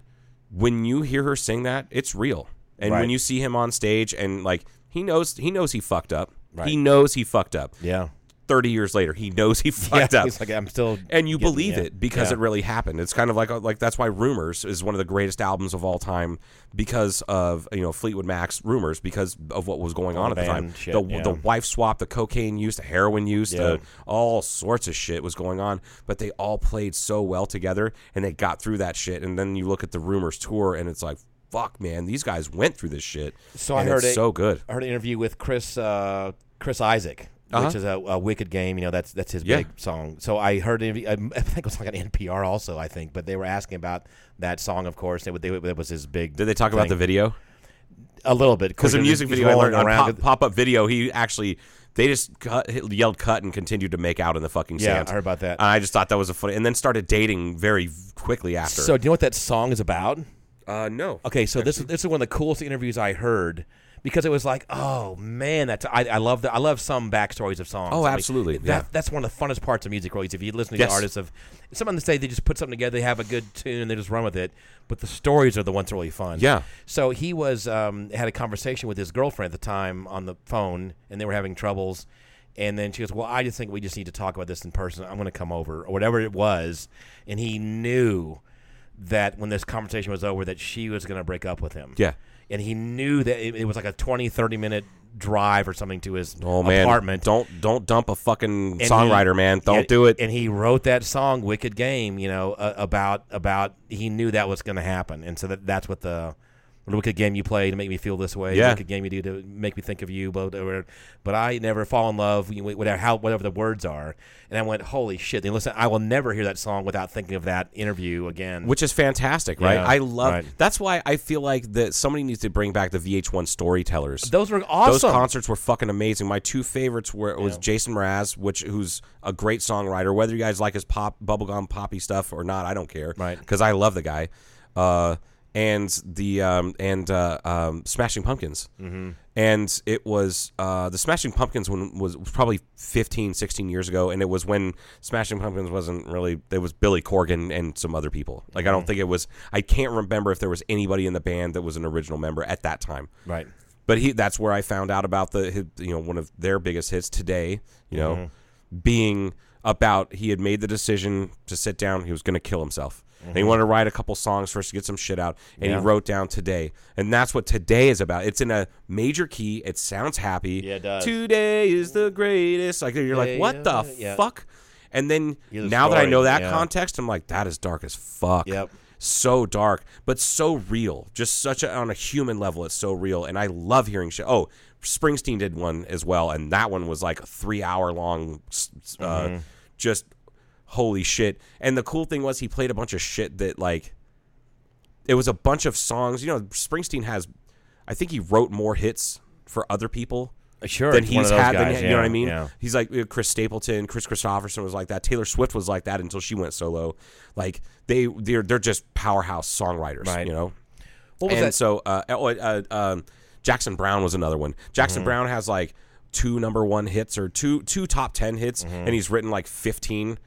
[SPEAKER 4] when you hear her sing that, it's real. And
[SPEAKER 5] Right.
[SPEAKER 4] when you see him on stage and like he knows he knows he fucked up.
[SPEAKER 5] Right.
[SPEAKER 4] He knows he fucked up.
[SPEAKER 5] yeah,
[SPEAKER 4] 30 years later, he knows he fucked
[SPEAKER 5] yeah.
[SPEAKER 4] up.
[SPEAKER 5] He's like, I'm still,
[SPEAKER 4] and you
[SPEAKER 5] getting-
[SPEAKER 4] believe
[SPEAKER 5] yeah.
[SPEAKER 4] it because
[SPEAKER 5] Yeah.
[SPEAKER 4] it really happened. It's kind of like like that's why Rumors is one of the greatest albums of all time because of you know Fleetwood Mac's Rumors because of what was going
[SPEAKER 5] All
[SPEAKER 4] on at the time.
[SPEAKER 5] shit,
[SPEAKER 4] the the wife swap, the cocaine use, the heroin use, the all sorts of shit was going on, but they all played so well together and they got through that shit. And then you look at the Rumors tour and it's like. Fuck man, these guys went through this shit.
[SPEAKER 5] So I heard
[SPEAKER 4] it's
[SPEAKER 5] a-
[SPEAKER 4] so good.
[SPEAKER 5] I heard an interview with Chris uh, Chris Isaak,
[SPEAKER 4] Uh-huh.
[SPEAKER 5] which is a, a wicked game. You know, that's that's his
[SPEAKER 4] Yeah.
[SPEAKER 5] big song. So I heard an interview, I think it was like an NPR also. I think, but they were asking about that song. Of course, it, they, that was his big.
[SPEAKER 4] Did they talk about the video?
[SPEAKER 5] a little bit
[SPEAKER 4] because the music video I learned on
[SPEAKER 5] around.
[SPEAKER 4] pop, up video, he actually they just cut, yelled cut and continued to make out in the fucking
[SPEAKER 5] Yeah,
[SPEAKER 4] sand.
[SPEAKER 5] I heard about that.
[SPEAKER 4] I just thought that was a funny, and then started dating very quickly after.
[SPEAKER 5] so do you know what that song is about?
[SPEAKER 4] Uh, no,
[SPEAKER 5] Okay, so this is this is one of the coolest interviews I heard because it was like, oh man, that's I, I love the I love some backstories of songs.
[SPEAKER 4] Oh, absolutely,
[SPEAKER 5] that,
[SPEAKER 4] yeah.
[SPEAKER 5] That's one of the funnest parts of music, really. If you listen to
[SPEAKER 4] Yes.
[SPEAKER 5] the artists of someone to say they just put something together, they have a good tune, and they just run with it. But the stories are the ones that are really fun.
[SPEAKER 4] Yeah.
[SPEAKER 5] So he was um, had a conversation with his girlfriend at the time on the phone, and they were having troubles. And then she goes, "Well, I just think we just need to talk about this in person. I'm going to come over, or whatever it was." And he knew that when this conversation was over, that she was going to break up with him.
[SPEAKER 4] Yeah.
[SPEAKER 5] And he knew that it, it was like a 20, 30 minute drive or something to his
[SPEAKER 4] oh man,
[SPEAKER 5] apartment.
[SPEAKER 4] don't don't dump a fucking
[SPEAKER 5] And
[SPEAKER 4] songwriter,
[SPEAKER 5] he-
[SPEAKER 4] man. Don't
[SPEAKER 5] yeah,
[SPEAKER 4] do it.
[SPEAKER 5] And he wrote that song, "Wicked Game," you know, uh, about about he knew that was going to happen, and so that that's what the what a wicked game you play to make me feel this way.
[SPEAKER 4] Yeah.
[SPEAKER 5] wicked game you do to make me think of you. But but I never fall in love. Whatever how whatever the words are, and I went, holy shit! And listen, I will never hear that song without thinking of that interview again.
[SPEAKER 4] which is fantastic, right?
[SPEAKER 5] Yeah,
[SPEAKER 4] I love.
[SPEAKER 5] right.
[SPEAKER 4] That's why I feel like that somebody needs to bring back the VH1 storytellers.
[SPEAKER 5] those were awesome.
[SPEAKER 4] Those concerts were fucking amazing. My two favorites were was Jason Mraz, which who's a great songwriter. Whether you guys like his pop bubblegum poppy stuff or not, I don't care.
[SPEAKER 5] Right.
[SPEAKER 4] Because I love the guy. Uh, and the um, and uh, um, Smashing Pumpkins. Mm-hmm. And it was uh, the Smashing Pumpkins one was, was probably 15, 16 years ago, and it was when Smashing Pumpkins wasn't really. It was Billy Corgan and some other people. Like I don't think it was. I can't remember if there was anybody in the band that was an original member at that time.
[SPEAKER 5] right.
[SPEAKER 4] But he that's where I found out about the his, you know one of their biggest hits today, you know, being about he had made the decision to sit down, he was going to kill himself. And he wanted to write a couple songs first to get some shit out, and
[SPEAKER 5] Yeah.
[SPEAKER 4] he wrote down today, and that's what today is about. It's in a major key. It sounds happy.
[SPEAKER 5] Yeah, it does.
[SPEAKER 4] Today is the greatest. Like you're like,
[SPEAKER 5] Yeah,
[SPEAKER 4] what the
[SPEAKER 5] yeah, yeah.
[SPEAKER 4] fuck? And then
[SPEAKER 5] the
[SPEAKER 4] now that I know that context, I'm like, that is dark as fuck
[SPEAKER 5] Yep.
[SPEAKER 4] so dark, but so real. Just such a, on a human level, it's so real, and I love hearing shit. Oh, Springsteen did one as well, and that one was like a three hour long. Uh,
[SPEAKER 5] Mm-hmm.
[SPEAKER 4] Just holy shit! And the cool thing was he played a bunch of shit that like. It was a bunch of songs. You know, Springsteen has, I think he wrote more hits for other people
[SPEAKER 5] Sure.
[SPEAKER 4] than he's
[SPEAKER 5] of those
[SPEAKER 4] had. than-
[SPEAKER 5] guys,
[SPEAKER 4] you know what I mean?
[SPEAKER 5] Yeah.
[SPEAKER 4] He's like uh, Chris Stapleton, Kris Kristofferson was like that. Taylor Swift was like that until she went solo. Like they, they're they're just powerhouse songwriters,
[SPEAKER 5] Right.
[SPEAKER 4] you know.
[SPEAKER 5] What was
[SPEAKER 4] and
[SPEAKER 5] that?
[SPEAKER 4] so, uh, oh, uh, um, Jackson Browne was another one.
[SPEAKER 5] Mm-hmm.
[SPEAKER 4] Jackson Browne has like two number one hits or two two top ten hits,
[SPEAKER 5] Mm-hmm.
[SPEAKER 4] and he's written like fifteen.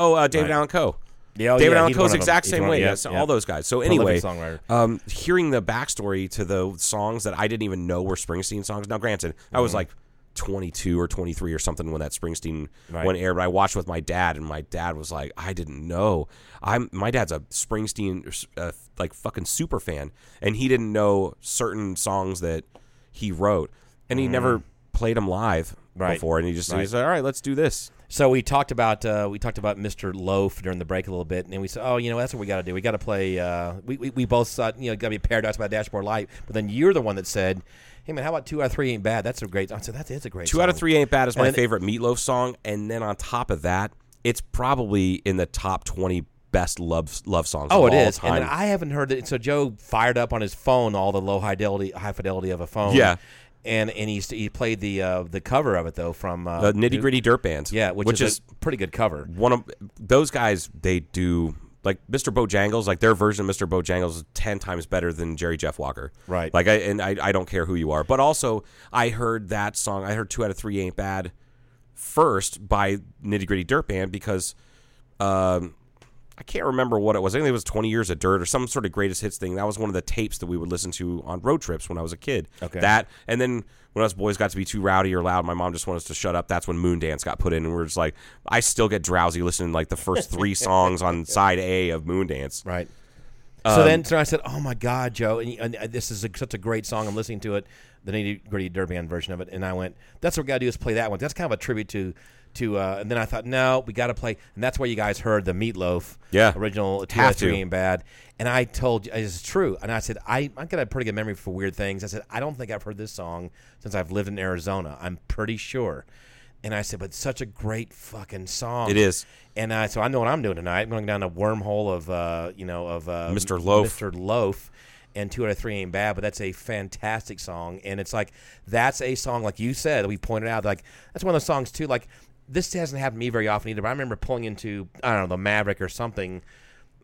[SPEAKER 4] Oh, uh, David
[SPEAKER 5] Right.
[SPEAKER 4] Allan Coe.
[SPEAKER 5] Yeah, oh,
[SPEAKER 4] David
[SPEAKER 5] yeah, Allan
[SPEAKER 4] Coe's
[SPEAKER 5] one of them.
[SPEAKER 4] exact same
[SPEAKER 5] one-
[SPEAKER 4] way.
[SPEAKER 5] yeah,
[SPEAKER 4] yes,
[SPEAKER 5] yeah.
[SPEAKER 4] all those guys. So anyway, um, hearing the backstory to the songs that I didn't even know were Springsteen songs. Now, granted, I was like 22 or 23 or something when that Springsteen
[SPEAKER 5] Right.
[SPEAKER 4] one aired, but I watched with my dad, and my dad was like, "I didn't know." I'm my dad's a Springsteen uh, like fucking super fan, and he didn't know certain songs that he wrote, and he never played them live
[SPEAKER 5] Right.
[SPEAKER 4] before, and he just
[SPEAKER 5] Right.
[SPEAKER 4] he said, "All right, let's do this."
[SPEAKER 5] So we talked about uh, we talked about Mr. Loaf during the break a little bit, and then we said, "Oh, you know, that's what we got to do. We got to play." Uh, we, we we both thought, you know, got to be Paradise by Dashboard Light. But then you're the one that said, "Hey, man, how about two out of three ain't bad? That's a great." I said, "That is a great."
[SPEAKER 4] Two out of three ain't bad is my
[SPEAKER 5] then-
[SPEAKER 4] favorite Meatloaf song, and then on top of that, it's probably in the top twenty best love love songs.
[SPEAKER 5] Oh, it is,
[SPEAKER 4] time.
[SPEAKER 5] and I haven't heard it. So Joe fired up on his phone all the low high fidelity, high fidelity of a phone.
[SPEAKER 4] Yeah.
[SPEAKER 5] And and he he played the uh, the cover of it though from uh,
[SPEAKER 4] the nitty gritty dirt band.
[SPEAKER 5] Yeah, which, is, a pretty good cover.
[SPEAKER 4] one of those guys. They do like Mr. Bojangles. Like their version of Mr. Bojangles is ten times better than Jerry Jeff Walker.
[SPEAKER 5] Right.
[SPEAKER 4] Like I and I, I don't care who you are, but also I heard that song. I heard two out of three ain't bad first by Nitty Gritty Dirt Band because. Um, I can't remember what it was. I think it was 20 Years of Dirt or some sort of greatest hits thing. That was one of the tapes that we would listen to on road trips when I was a kid.
[SPEAKER 5] Okay.
[SPEAKER 4] That and then when us boys got to be too rowdy or loud, my mom just wanted us to shut up. That's when Moondance got put in, and we are just like, I still get drowsy listening to like the first three songs on side A of Moondance.
[SPEAKER 5] Right.
[SPEAKER 4] Um,
[SPEAKER 5] So then, so I said, "Oh my God, Joe! And, and, this is a, such a great song. I'm listening to it, the nitty gritty dirt band version of it." And I went, "That's what we got to do is play that one. That's kind of a tribute to, to." Uh, and then I thought, "No, we got to play." And that's why you guys heard the Meatloaf,
[SPEAKER 4] Yeah.
[SPEAKER 5] original two
[SPEAKER 4] Have
[SPEAKER 5] out of three
[SPEAKER 4] to.
[SPEAKER 5] ain't bad. And I told you it's true. And I said, I I got a pretty good memory for weird things. I said, I don't think I've heard this song since I've lived in Arizona. I'm pretty sure. And I said, but such a great fucking song.
[SPEAKER 4] It is.
[SPEAKER 5] And uh, so I know what I'm doing tonight. I'm going down a wormhole of, uh, you know, of uh,
[SPEAKER 4] Mr. Loaf.
[SPEAKER 5] Mr. Loaf, and two out of three ain't bad. But that's a fantastic song, and it's like that's a song like you said. We pointed out like that's one of those songs too. Like this hasn't happened to me very often either. But I remember pulling into I don't know the Maverik or something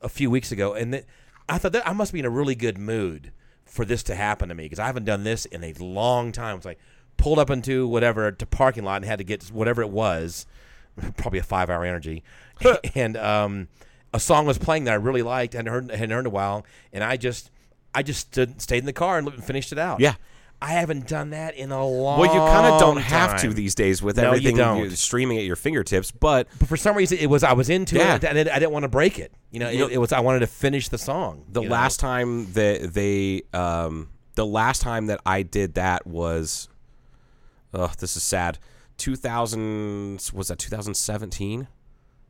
[SPEAKER 5] a few weeks ago, and th- I thought that I must be in a really good mood for this to happen to me because I haven't done this in a long time. It's like pulled up into whatever to parking lot and had to get whatever it was, probably a five hour energy, and um, a song was playing that I really liked and heard hadn't heard in a while, and I just I just stood, stayed in the car and finished it out.
[SPEAKER 4] Yeah.
[SPEAKER 5] I haven't done that in a long. Time.
[SPEAKER 4] Well, you kind of don't have to these days with
[SPEAKER 5] No, you
[SPEAKER 4] everything
[SPEAKER 5] don't.
[SPEAKER 4] you're streaming at your fingertips, but
[SPEAKER 5] But for some reason, it was I was into
[SPEAKER 4] Yeah.
[SPEAKER 5] it, and I didn't, I didn't want to break it. You know,
[SPEAKER 4] You
[SPEAKER 5] it, it was I wanted to finish the song.
[SPEAKER 4] the
[SPEAKER 5] you know?
[SPEAKER 4] last time that they um the last time that I did that was oh this is sad 2000 was that 2017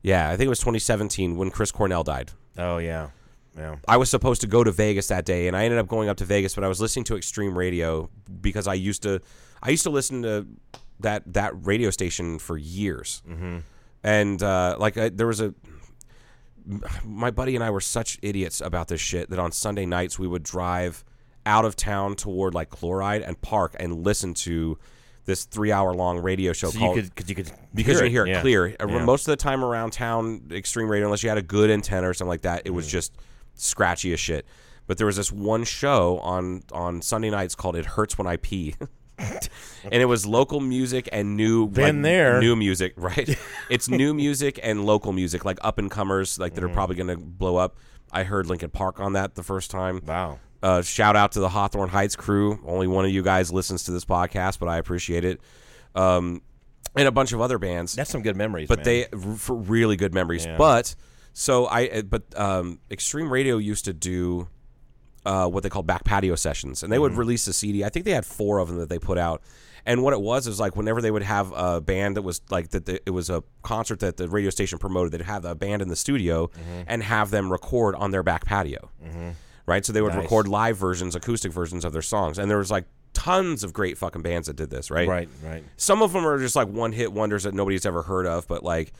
[SPEAKER 4] yeah I think it was 2017 when Chris Cornell died
[SPEAKER 5] Oh yeah, yeah.
[SPEAKER 4] I was supposed to go to Vegas that day, and I ended up going up to Vegas. But I was listening to Extreme Radio because I used to, I used to listen to that that radio station for years, mm-hmm. and uh, like I, there was a, my buddy and I were such idiots about this shit that on Sunday nights we would drive out of town toward like Chloride and park and listen to this three hour long radio show
[SPEAKER 5] So you
[SPEAKER 4] called
[SPEAKER 5] could because you could
[SPEAKER 4] because you hear it
[SPEAKER 5] yeah.
[SPEAKER 4] clear.
[SPEAKER 5] Yeah.
[SPEAKER 4] Most of the time around town, extreme radio, unless you had a good antenna or something like that, it
[SPEAKER 5] Mm.
[SPEAKER 4] was just scratchy as shit. But there was this one show on on Sunday nights called "It Hurts When I Pee," and it was local music and new
[SPEAKER 5] Been
[SPEAKER 4] like,
[SPEAKER 5] there.
[SPEAKER 4] new music. Right? it's new music and local music, like up and comers, like that
[SPEAKER 5] Mm-hmm.
[SPEAKER 4] are probably going to blow up. I heard Linkin Park on that the first time.
[SPEAKER 5] Wow.
[SPEAKER 4] Uh, shout out to the Hawthorne Heights crew. Only one of you guys listens to this podcast, but I appreciate it. Um, and a bunch of other bands
[SPEAKER 5] That's some good memories.
[SPEAKER 4] but
[SPEAKER 5] man.
[SPEAKER 4] they for really good memories.
[SPEAKER 5] Yeah.
[SPEAKER 4] But so I uh, but um, Extreme Radio used to do uh, what they call back patio sessions, and they
[SPEAKER 5] Mm-hmm.
[SPEAKER 4] would release a CD. I think they had four of them that they put out. And what it was is like whenever they would have a band that was like that, the, it was a concert that the radio station promoted. They'd have a band in the studio
[SPEAKER 5] Mm-hmm.
[SPEAKER 4] and have them record on their back patio, right? So they would
[SPEAKER 5] Nice.
[SPEAKER 4] record live versions, acoustic versions of their songs, and there was like tons of great fucking bands that did this, right?
[SPEAKER 5] right, right.
[SPEAKER 4] Some of them are just like one hit wonders that nobody's ever heard of, but like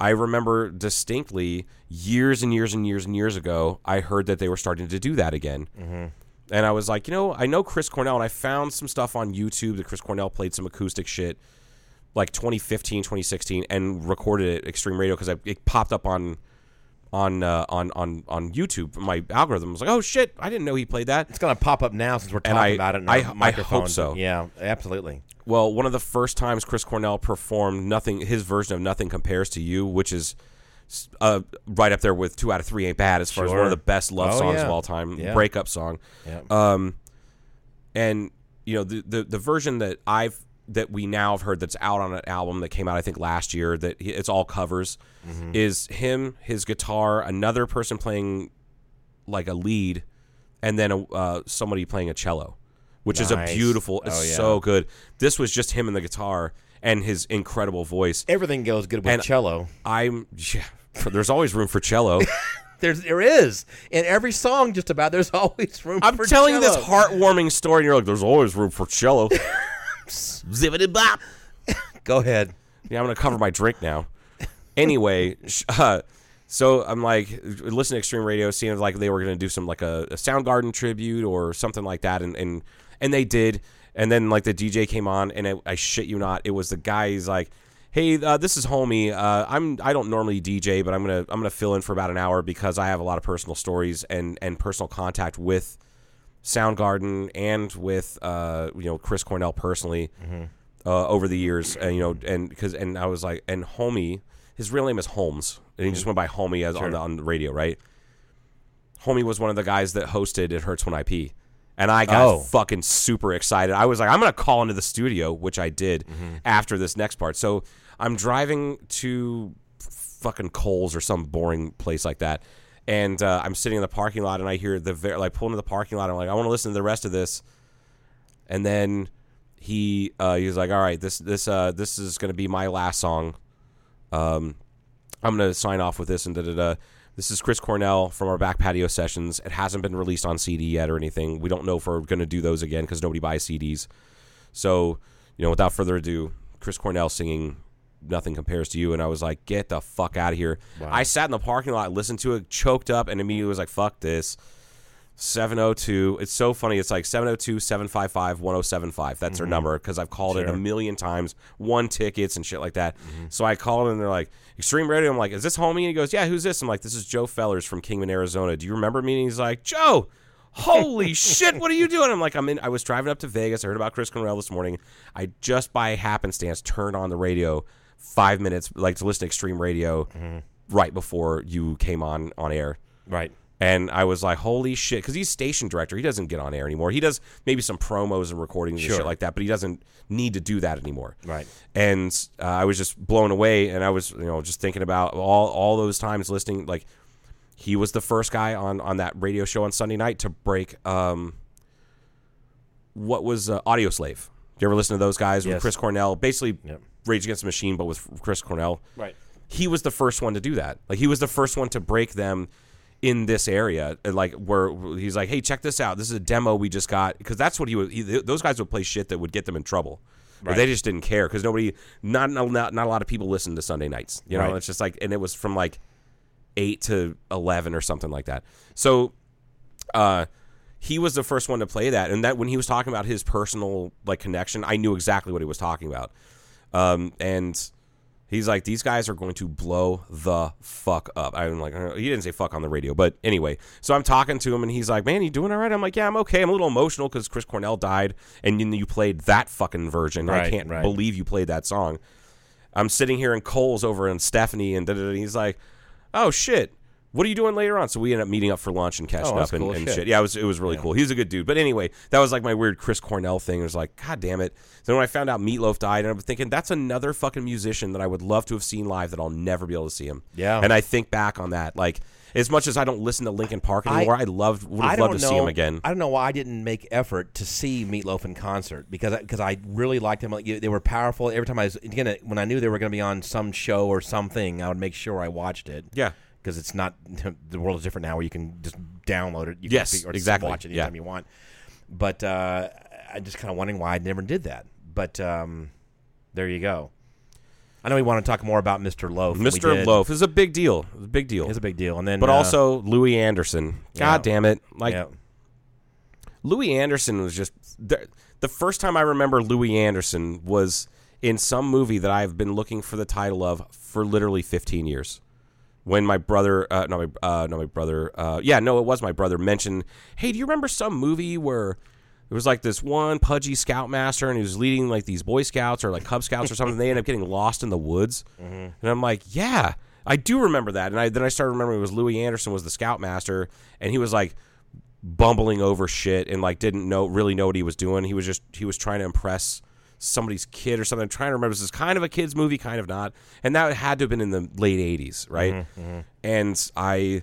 [SPEAKER 4] I remember distinctly years and years and years and years ago, I heard that they were starting to do that again. Mm-hmm. And I was like, you know, I know Chris Cornell, and I found some stuff on YouTube that Chris Cornell played some acoustic shit like 2015, 2016, and recorded it at Extreme Radio because it popped up on. On, uh, on on on YouTube, my algorithm was like, "Oh shit! I didn't know he played that."
[SPEAKER 5] It's gonna pop up now since we're talking
[SPEAKER 4] I-
[SPEAKER 5] about it. In
[SPEAKER 4] I- I hope so.
[SPEAKER 5] Yeah, absolutely.
[SPEAKER 4] Well, one of the first times Chris Cornell performed nothing, his version of "Nothing Compares to You," which is uh, right up there with two out of three ain't bad as far as one of the best love
[SPEAKER 5] Oh,
[SPEAKER 4] songs
[SPEAKER 5] yeah.
[SPEAKER 4] of all time,
[SPEAKER 5] Yeah.
[SPEAKER 4] breakup song.
[SPEAKER 5] Yeah.
[SPEAKER 4] Um, and you know the, the the version that I've that we now have heard that's out on an album that came out I think last year that he- it's all covers
[SPEAKER 5] Mm-hmm.
[SPEAKER 4] is him, his guitar, another person playing like a lead, and then a, uh, somebody playing a cello, which is a beautiful. It's
[SPEAKER 5] Oh, yeah.
[SPEAKER 4] so good. This was just him and the guitar and his incredible voice.
[SPEAKER 5] Everything goes good with
[SPEAKER 4] And-
[SPEAKER 5] cello.
[SPEAKER 4] I'm yeah. There's always room for cello.
[SPEAKER 5] There's there is in every song. Just about there's always room.
[SPEAKER 4] I'm telling you
[SPEAKER 5] cello.
[SPEAKER 4] this heartwarming story, and you're like, "There's always room for cello." Zippity bop.
[SPEAKER 5] Go ahead.
[SPEAKER 4] Yeah, I'm gonna cover my drink now. anyway, uh, so I'm like listening to Extreme Radio, seeing like they were going to do some like a, a Soundgarden tribute or something like that, and and and they did. And then like the DJ came on, and it, I shit you not, it was the guy. He's like, "Hey, uh, this is homie. Uh, I'm I don't normally DJ, but I'm gonna I'm gonna fill in for about an hour because I have a lot of personal stories and and personal contact with Soundgarden and with uh, you know Chris Cornell personally uh, over the years, and you know, and because and I was like, and homie, his real name is Holmes, and he just went by homie as on the on the radio, right? Homie was one of the guys that hosted It Hurts When I Pee. And I got
[SPEAKER 5] Oh.
[SPEAKER 4] fucking super excited. I was like, I'm going to call into the studio, which I did after this next part. So I'm driving to fucking Kohl's or some boring place like that. And uh, I'm sitting in the parking lot and I hear the, ver- like, pull into the parking lot. I'm like, I want to listen to the rest of this. And then he uh, he was like, all right, this, this, uh, this is going to be my last song. Um, I'm going to sign off with this and da da da. This is Chris Cornell from our back patio sessions. It hasn't been released on CD yet or anything. We don't know if we're going to do those again because nobody buys CDs. So, you know, without further ado, Chris Cornell singing "Nothing Compares to You," and I was like, "Get the fuck out of here!" I sat in the parking lot, listened to it, choked up, and immediately was like, "Fuck this." 702. It's so funny. It's like 702 755 1075. That's
[SPEAKER 5] Mm-hmm.
[SPEAKER 4] their number because I've called it a million times, won tickets and shit like that.
[SPEAKER 5] Mm-hmm.
[SPEAKER 4] So I called and they're like, Extreme Radio. I'm like, is this homie? And he goes, yeah, who's this? I'm like, this is Joe Fellers from Kingman, Arizona. Do you remember me? And he's like, Joe, holy shit, what are you doing? I'm like, I'm in, I was driving up to Vegas. I heard about Chris Cornell this morning. I just by happenstance turned on the radio five minutes, like to listen to Extreme Radio
[SPEAKER 5] Mm-hmm.
[SPEAKER 4] right before you came on on air.
[SPEAKER 5] Right.
[SPEAKER 4] And I was like, holy shit. Because he's station director. He doesn't get on air anymore. He does maybe some promos and recordings and shit like that, but he doesn't need to do that anymore.
[SPEAKER 5] Right.
[SPEAKER 4] And uh, I was just blown away. And I was, you know, just thinking about all, all those times listening. Like, he was the first guy on, on that radio show on Sunday night to break um, what was uh, Audioslave. You ever listen to those guys with Chris Cornell? Basically,
[SPEAKER 5] Yep.
[SPEAKER 4] Rage Against the Machine, but with Chris Cornell
[SPEAKER 5] Right.
[SPEAKER 4] he was the first one to do that. Like he was the first one to break them in this area. Like where he's like, "Hey, check this out. This is a demo we just got." Because that's what he would. He, those guys would play shit that would get them in trouble. But they just didn't care because nobody, not, not not a lot of people listened to Sunday nights. You know,
[SPEAKER 5] Right.
[SPEAKER 4] it's just like, and it was from like eight to eleven or something like that. So, uh, he was the first one to play that, and that when he was talking about his personal like connection, I knew exactly what he was talking about. Um, and he's like, these guys are going to blow the fuck up. I'm like, uh, he didn't say fuck on the radio, but anyway. So I'm talking to him, and he's like, man, you doing all right? I'm like, yeah, I'm okay. I'm a little emotional because Chris Cornell died, and you, you played that fucking version. I can't
[SPEAKER 5] right.
[SPEAKER 4] believe you played that song. I'm sitting here in Kohl's over and Stephanie, and, and he's like, "Oh shit, what are you doing later on?" So we ended up meeting up for lunch and catching
[SPEAKER 5] Oh,
[SPEAKER 4] up and,
[SPEAKER 5] cool
[SPEAKER 4] and
[SPEAKER 5] shit.
[SPEAKER 4] shit. Yeah, it was it was really cool. He was a good dude. But anyway, that was like my weird Chris Cornell thing. It was like, God damn it. Then when I found out Meatloaf died, and I'm thinking that's another fucking musician that I would love to have seen live that I'll never be able to see him.
[SPEAKER 5] Yeah.
[SPEAKER 4] And I think back on that, like as much as I don't listen to Linkin Park anymore, I, loved would
[SPEAKER 5] I
[SPEAKER 4] have loved to
[SPEAKER 5] know.
[SPEAKER 4] see him again.
[SPEAKER 5] I don't know why I didn't make effort to see Meatloaf in concert because because I, really liked them. Like, they were powerful. Every time I was again when I knew they were going to be on some show or something, I would make sure I watched it.
[SPEAKER 4] Yeah.
[SPEAKER 5] Because it's not the world is different now where you can just download it. You
[SPEAKER 4] Yes,
[SPEAKER 5] can, or
[SPEAKER 4] exactly.
[SPEAKER 5] Watch it
[SPEAKER 4] Yeah.
[SPEAKER 5] anytime you want. But uh, I'm just kind of wondering why I never did that. But um, there you go. I know we want to talk more about Mr. Loaf.
[SPEAKER 4] Mr. Loaf is a big deal. It's a big deal.
[SPEAKER 5] It's a big deal, and then
[SPEAKER 4] but
[SPEAKER 5] uh,
[SPEAKER 4] also Louie Anderson. God
[SPEAKER 5] yeah.
[SPEAKER 4] damn it! Like
[SPEAKER 5] yeah.
[SPEAKER 4] Louie Anderson was just the, the first time I remember Louie Anderson was in some movie that I've been looking for the title of for literally 15 years. When my brother, uh, no, my, uh, no, my brother, uh, yeah, no, it was my brother mentioned, hey, do you remember some movie where it was like this one pudgy scoutmaster and he was leading like these Boy Scouts or like Cub Scouts or something. they end up getting lost in the woods, and I'm like, yeah, I do remember that. And I then I started remembering it was Louie Anderson was the scoutmaster, and he was like bumbling over shit and like didn't know really know what he was doing. He was just he was trying to impress somebody's kid or something. I'm trying to remember. This is kind of a kids movie, kind of not, and that had to have been in the late '80s, right? And I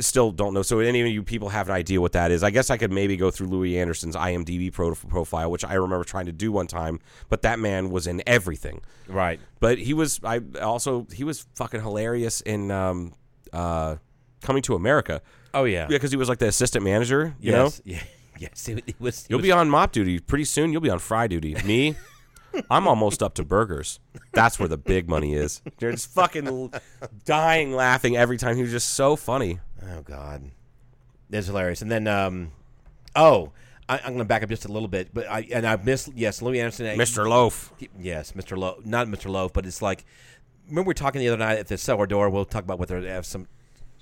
[SPEAKER 4] still don't know. So any of you people have an idea what that is? I guess I could maybe go through Louie Anderson's IMDb pro- profile, which I remember trying to do one time. But that man was in everything.
[SPEAKER 5] right.
[SPEAKER 4] But he was. I also he was fucking hilarious in um, uh, Coming to America.
[SPEAKER 5] Oh yeah.
[SPEAKER 4] Yeah, because he was like the assistant manager. You
[SPEAKER 5] yes.
[SPEAKER 4] know,
[SPEAKER 5] Yeah. Yes. It, it was. it
[SPEAKER 4] you'll
[SPEAKER 5] was-
[SPEAKER 4] be on mop duty pretty soon. You'll be on fry duty. Me, I'm almost up to burgers. That's where the big money is. They're just fucking dying laughing every time. He was just so funny.
[SPEAKER 5] Oh God, that's hilarious. And then, um, oh, I, I'm going to back up just a little bit, but I and I missed yes, Louie Anderson,
[SPEAKER 4] Mr. Loaf.
[SPEAKER 5] Yes, Mr. Loaf, not Mr. Loaf, but it's like remember we were talking the other night at the cellar door. We'll talk about whether they have some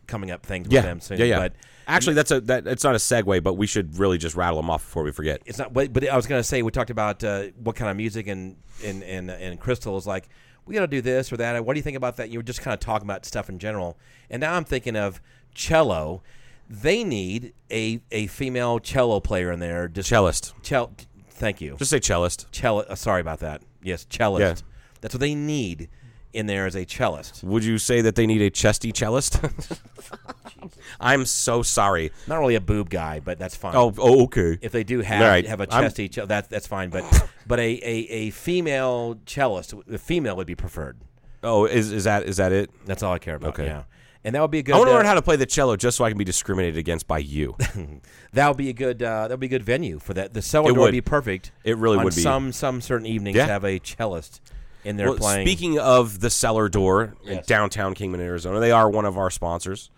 [SPEAKER 5] coming up things
[SPEAKER 4] Yeah,
[SPEAKER 5] with them soon.
[SPEAKER 4] yeah, yeah.
[SPEAKER 5] But
[SPEAKER 4] Actually, that's a that. It's not a segue, but we should really just rattle them off before we forget.
[SPEAKER 5] it's not. But, but I was going to say we talked about uh, what kind of music and and and and Crystal is like. We got to do this or that. What do you think about that? You were just kind of talking about stuff in general, and now I'm thinking of cello. They need a a female cello player in there. Just
[SPEAKER 4] Cellist.
[SPEAKER 5] Cell. Thank you.
[SPEAKER 4] Just say cellist.
[SPEAKER 5] cello. Uh, sorry about that. Yes, cellist.
[SPEAKER 4] Yeah.
[SPEAKER 5] That's what they need in there as a cellist.
[SPEAKER 4] Would you say that they need a chesty cellist? I'm so sorry.
[SPEAKER 5] Not really a boob guy, but that's fine.
[SPEAKER 4] Oh, oh okay.
[SPEAKER 5] if they do have
[SPEAKER 4] right.
[SPEAKER 5] have a chesty, cell, that's that's fine. But but a, a, a female cellist, a female would be preferred.
[SPEAKER 4] Oh, is is that is that it?
[SPEAKER 5] That's all I care about.
[SPEAKER 4] Okay.
[SPEAKER 5] Yeah, and that would be a good.
[SPEAKER 4] I want to
[SPEAKER 5] uh,
[SPEAKER 4] learn how to play the cello just so I can be discriminated against by you.
[SPEAKER 5] that would be a good. Uh, that would be a good venue for that. The cellar would
[SPEAKER 4] would.
[SPEAKER 5] be perfect.
[SPEAKER 4] It really would be.
[SPEAKER 5] Some some certain evenings
[SPEAKER 4] Yeah.
[SPEAKER 5] have a cellist in there
[SPEAKER 4] Well,
[SPEAKER 5] playing.
[SPEAKER 4] speaking of the cellar door in downtown Kingman, Arizona, they are one of our sponsors.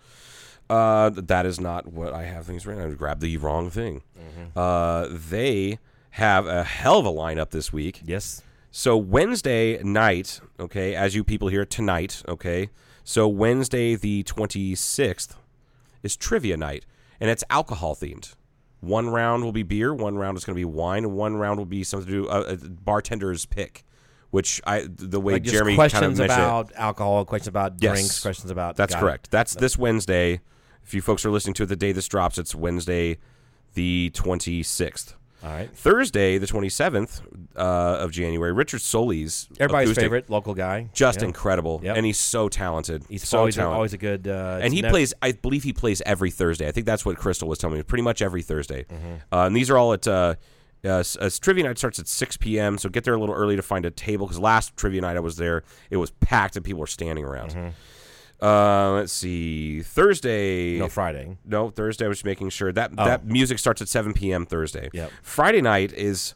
[SPEAKER 4] Uh, that is not what I have things written. I grabbed the wrong thing.
[SPEAKER 5] Mm-hmm.
[SPEAKER 4] Uh, they have a hell of a lineup this week.
[SPEAKER 5] yes.
[SPEAKER 4] So Wednesday night, okay, as you people hear tonight, okay. So Wednesday the twenty sixth is trivia night, and it's alcohol themed. One round will be beer, one round is going to be wine, and one round will be something to do uh, a bartender's pick, which I the way
[SPEAKER 5] Like
[SPEAKER 4] Jeremy kind of
[SPEAKER 5] questions
[SPEAKER 4] mentioned it-
[SPEAKER 5] about alcohol, questions about
[SPEAKER 4] Yes.
[SPEAKER 5] drinks, questions about.
[SPEAKER 4] That's
[SPEAKER 5] got it.
[SPEAKER 4] correct. That's this Wednesday. If you folks are listening to it the day this drops, it's Wednesday the twenty sixth.
[SPEAKER 5] All right.
[SPEAKER 4] Thursday, the 27th uh, of January, Richard Solis.
[SPEAKER 5] Everybody's
[SPEAKER 4] acoustic,
[SPEAKER 5] favorite local guy.
[SPEAKER 4] Just incredible.
[SPEAKER 5] Yep.
[SPEAKER 4] And he's so talented.
[SPEAKER 5] He's
[SPEAKER 4] so
[SPEAKER 5] always a, always a good. Uh,
[SPEAKER 4] and he plays, I believe he plays every Thursday. I think that's what Crystal was telling me. Pretty much every Thursday.
[SPEAKER 5] Mm-hmm.
[SPEAKER 4] Uh, and these are all at. Uh, uh, s- uh, trivia night starts at 6 p.m. So get there a little early to find a table because last trivia night I was there, it was packed and people were standing around. Uh, let's see. Thursday.
[SPEAKER 5] Mm-hmm. No Friday.
[SPEAKER 4] No, Thursday. I was just making sure that
[SPEAKER 5] Oh.
[SPEAKER 4] that music starts at 7 p.m. Thursday.
[SPEAKER 5] Yep.
[SPEAKER 4] Friday night is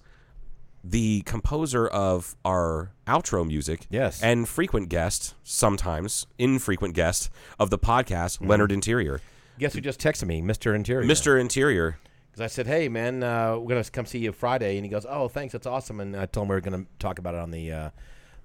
[SPEAKER 4] the composer of our outro music.
[SPEAKER 5] Yes.
[SPEAKER 4] And frequent guest, sometimes infrequent guest of the podcast,
[SPEAKER 5] Mm-hmm.
[SPEAKER 4] Leonard Interior.
[SPEAKER 5] Guess who just texted me, Mister Interior?
[SPEAKER 4] Mr. Interior.
[SPEAKER 5] Because I said, "Hey, man, uh, we're gonna come see you Friday," and he goes, "Oh, thanks, that's awesome." And I told him we were gonna talk about it on the uh,